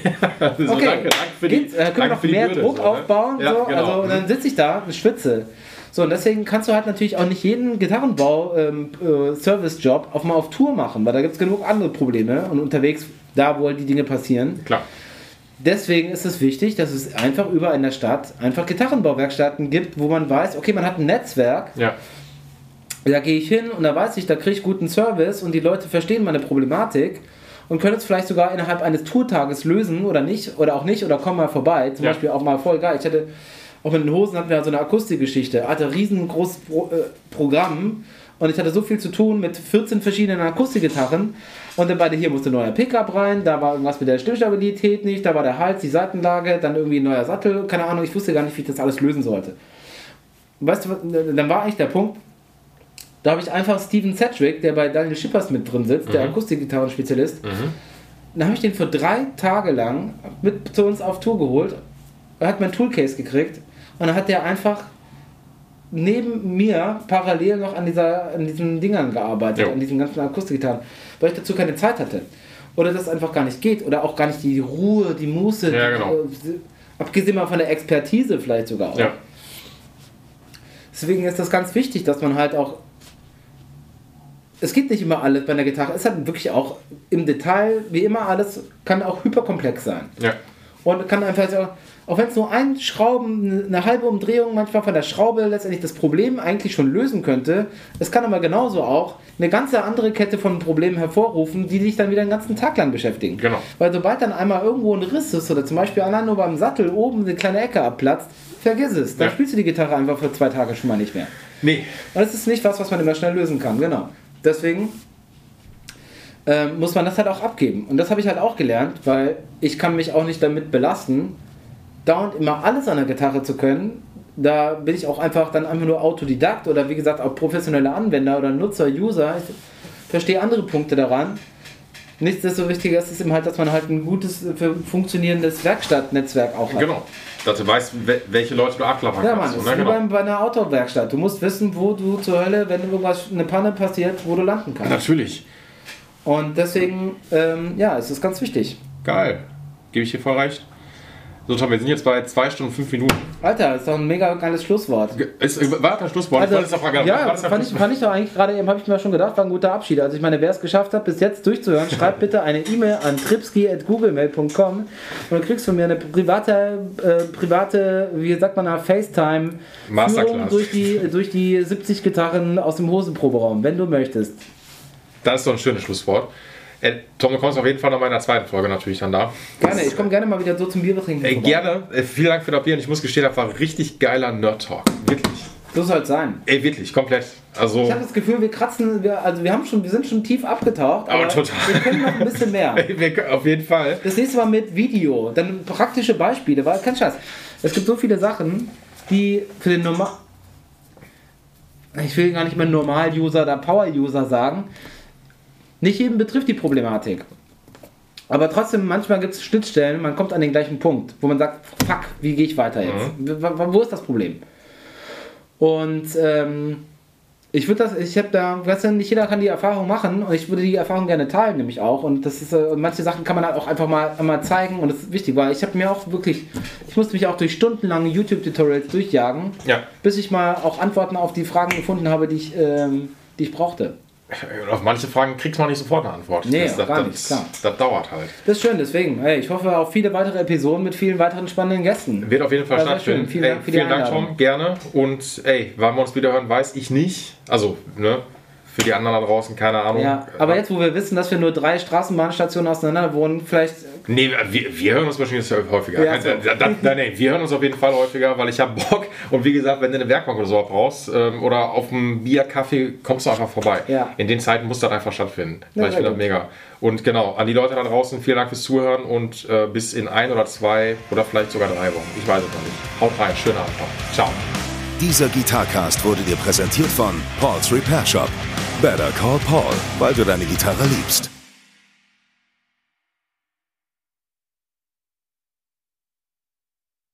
Okay, danke, danke für die, Geht's? Äh, können wir noch mehr Bürde, Druck so, ne? aufbauen? Ja, so? genau. Also und dann sitze ich da und schwitze. So, und deswegen kannst du halt natürlich auch nicht jeden Gitarrenbau-Service-Job auf mal auf Tour machen, weil da gibt es genug andere Probleme und unterwegs, da wo halt die Dinge passieren. Klar. Deswegen ist es wichtig, dass es einfach überall in der Stadt einfach Gitarrenbauwerkstätten gibt, wo man weiß, okay, man hat ein Netzwerk, Ja. da gehe ich hin und da weiß ich, da kriege ich guten Service und die Leute verstehen meine Problematik und können es vielleicht sogar innerhalb eines Tourtages lösen oder nicht oder auch nicht oder kommen mal vorbei. Zum Ja. Beispiel auch mal voll geil. Ich hatte auch mit den Hosen hatten wir so eine Akustikgeschichte. Hatte riesengroßes Pro, äh, Programm und ich hatte so viel zu tun mit 14 verschiedenen Akustikgitarren und dann bei der hier musste ein neuer Pickup rein, da war irgendwas mit der Stimmstabilität nicht, da war der Hals, die Seitenlage, dann irgendwie ein neuer Sattel, keine Ahnung, ich wusste gar nicht, wie ich das alles lösen sollte. Weißt du, dann war eigentlich der Punkt, da habe ich einfach Steven Sedgwick, der bei Daniel Schippers mit drin sitzt, der Akustikgitarrenspezialist, dann habe ich den für drei Tage lang mit zu uns auf Tour geholt. Er hat mein Toolcase gekriegt und dann hat der einfach neben mir parallel noch an, dieser, an diesen Dingern gearbeitet, Jo. an diesen ganzen Akustikgitarren, weil ich dazu keine Zeit hatte. Oder das einfach gar nicht geht oder auch gar nicht die Ruhe, die Muße. Ja, genau. die, äh, abgesehen mal von der Expertise vielleicht sogar auch. Ja. Deswegen ist das ganz wichtig, dass man halt auch. Es geht nicht immer alles bei einer Gitarre. Es hat wirklich auch im Detail, wie immer alles, kann auch hyperkomplex sein. Ja. Und kann einfach, so- auch wenn es nur ein Schrauben, eine halbe Umdrehung manchmal von der Schraube letztendlich das Problem eigentlich schon lösen könnte, es kann aber genauso auch eine ganze andere Kette von Problemen hervorrufen, die dich dann wieder den ganzen Tag lang beschäftigen. Genau. Weil sobald dann einmal irgendwo ein Riss ist oder zum Beispiel allein nur beim Sattel oben eine kleine Ecke abplatzt, vergiss es. Dann Ja. spielst du die Gitarre einfach für zwei Tage schon mal nicht mehr. Nee. Und es ist nicht was, was man immer schnell lösen kann, genau. Deswegen ähm, muss man das halt auch abgeben. Und das habe ich halt auch gelernt, weil ich kann mich auch nicht damit belasten, dauernd immer alles an der Gitarre zu können. Da bin ich auch einfach dann einfach nur Autodidakt oder wie gesagt auch professioneller Anwender oder Nutzer, User. Ich verstehe andere Punkte daran. Nichtsdestotrotz wichtiger ist es eben halt, dass man halt ein gutes, für funktionierendes Werkstattnetzwerk auch hat. Genau. Dass du weißt, we- welche Leute du abklappern Ja, Mann, kannst. das so, ist wie genau. bei einer Autowerkstatt. Du musst wissen, wo du zur Hölle, wenn irgendwas, eine Panne passiert, wo du landen kannst. Natürlich. Und deswegen, ähm, ja, es ist ganz wichtig. Geil. Gebe ich dir voll recht. So, Tom, wir sind jetzt bei 2 Stunden 5 Minuten. Alter, ist doch ein mega geiles Schlusswort. Ist, war das das Schlusswort? Also, Ich fragen, ja, das das fand ich, fand ich doch eigentlich gerade eben, habe ich mir schon gedacht, war ein guter Abschied. Also ich meine, wer es geschafft hat, bis jetzt durchzuhören, schreibt bitte eine E-Mail an tripski.googlemail.com und dann kriegst du von mir eine private, äh, private, wie sagt man da, FaceTime Masterclass. Durch die, durch die 70 Gitarren aus dem Hosenproberaum, wenn du möchtest. Das ist doch ein schönes Schlusswort. Äh, Tom, du kommst auf jeden Fall noch mal in der zweiten Folge natürlich dann da. Gerne, ich komme gerne mal wieder so zum Bier trinken. Vorbei. gerne. Äh, vielen Dank für das Bier und ich muss gestehen, das war richtig geiler Nerd-Talk. Wirklich. So soll es sein. Ey, wirklich, komplett. Also, Ich habe das Gefühl, wir kratzen, wir, also wir haben schon, wir sind schon tief abgetaucht, Aber total. wir können noch ein bisschen mehr. wir auf jeden Fall. Das nächste Mal mit Video, dann praktische Beispiele, weil kein Scheiß. Es gibt so viele Sachen, die für den normal ich will gar nicht mehr Normal-User oder Power-User sagen, nicht jeden betrifft die Problematik. Aber trotzdem, manchmal gibt es Schnittstellen, man kommt an den gleichen Punkt, wo man sagt, fuck, wie gehe ich weiter jetzt? W- Wo ist das Problem? Und ähm, ich würde das, ich habe da, weißt du, nicht jeder kann die Erfahrung machen und ich würde die Erfahrung gerne teilen, nämlich auch. Und das ist, äh, und manche Sachen kann man halt auch einfach mal, mal zeigen und das ist wichtig, weil ich habe mir auch wirklich, ich musste mich auch durch stundenlange YouTube-Tutorials durchjagen, Ja. bis ich mal auch Antworten auf die Fragen gefunden habe, die ich, ähm, die ich brauchte. Auf manche Fragen kriegst man nicht sofort eine Antwort. Nee, das, das, gar das, nicht, klar. das dauert halt. Das ist schön, deswegen, hey, ich hoffe auf viele weitere Episoden mit vielen weiteren spannenden Gästen. Wird auf jeden Fall stattfinden. Vielen ey, Dank für die vielen Dank. Tom. Gerne. Und ey, wann wir uns wieder hören, weiß ich nicht. Also, ne, für die anderen da draußen, keine Ahnung. Ja, aber jetzt, wo wir wissen, dass wir nur drei Straßenbahnstationen auseinander wohnen, vielleicht Nee, wir, wir hören uns wahrscheinlich häufiger. Ja, Nein, so. da- da- Nein, nee, wir hören uns auf jeden Fall häufiger, weil ich habe Bock. Und wie gesagt, wenn du eine Werkbank oder so brauchst ähm, oder auf dem Bier, Kaffee, kommst du einfach vorbei. Ja. In den Zeiten muss das einfach stattfinden. Ja, weil ich finde das mega. Und genau, an die Leute da draußen, vielen Dank fürs Zuhören und äh, bis in ein oder zwei oder vielleicht sogar drei Wochen. Ich weiß es noch nicht. Haut rein, schönen Abend noch. Ciao. Dieser Gitarcast wurde dir präsentiert von Paul's Repair Shop. Better call Paul, weil du deine Gitarre liebst.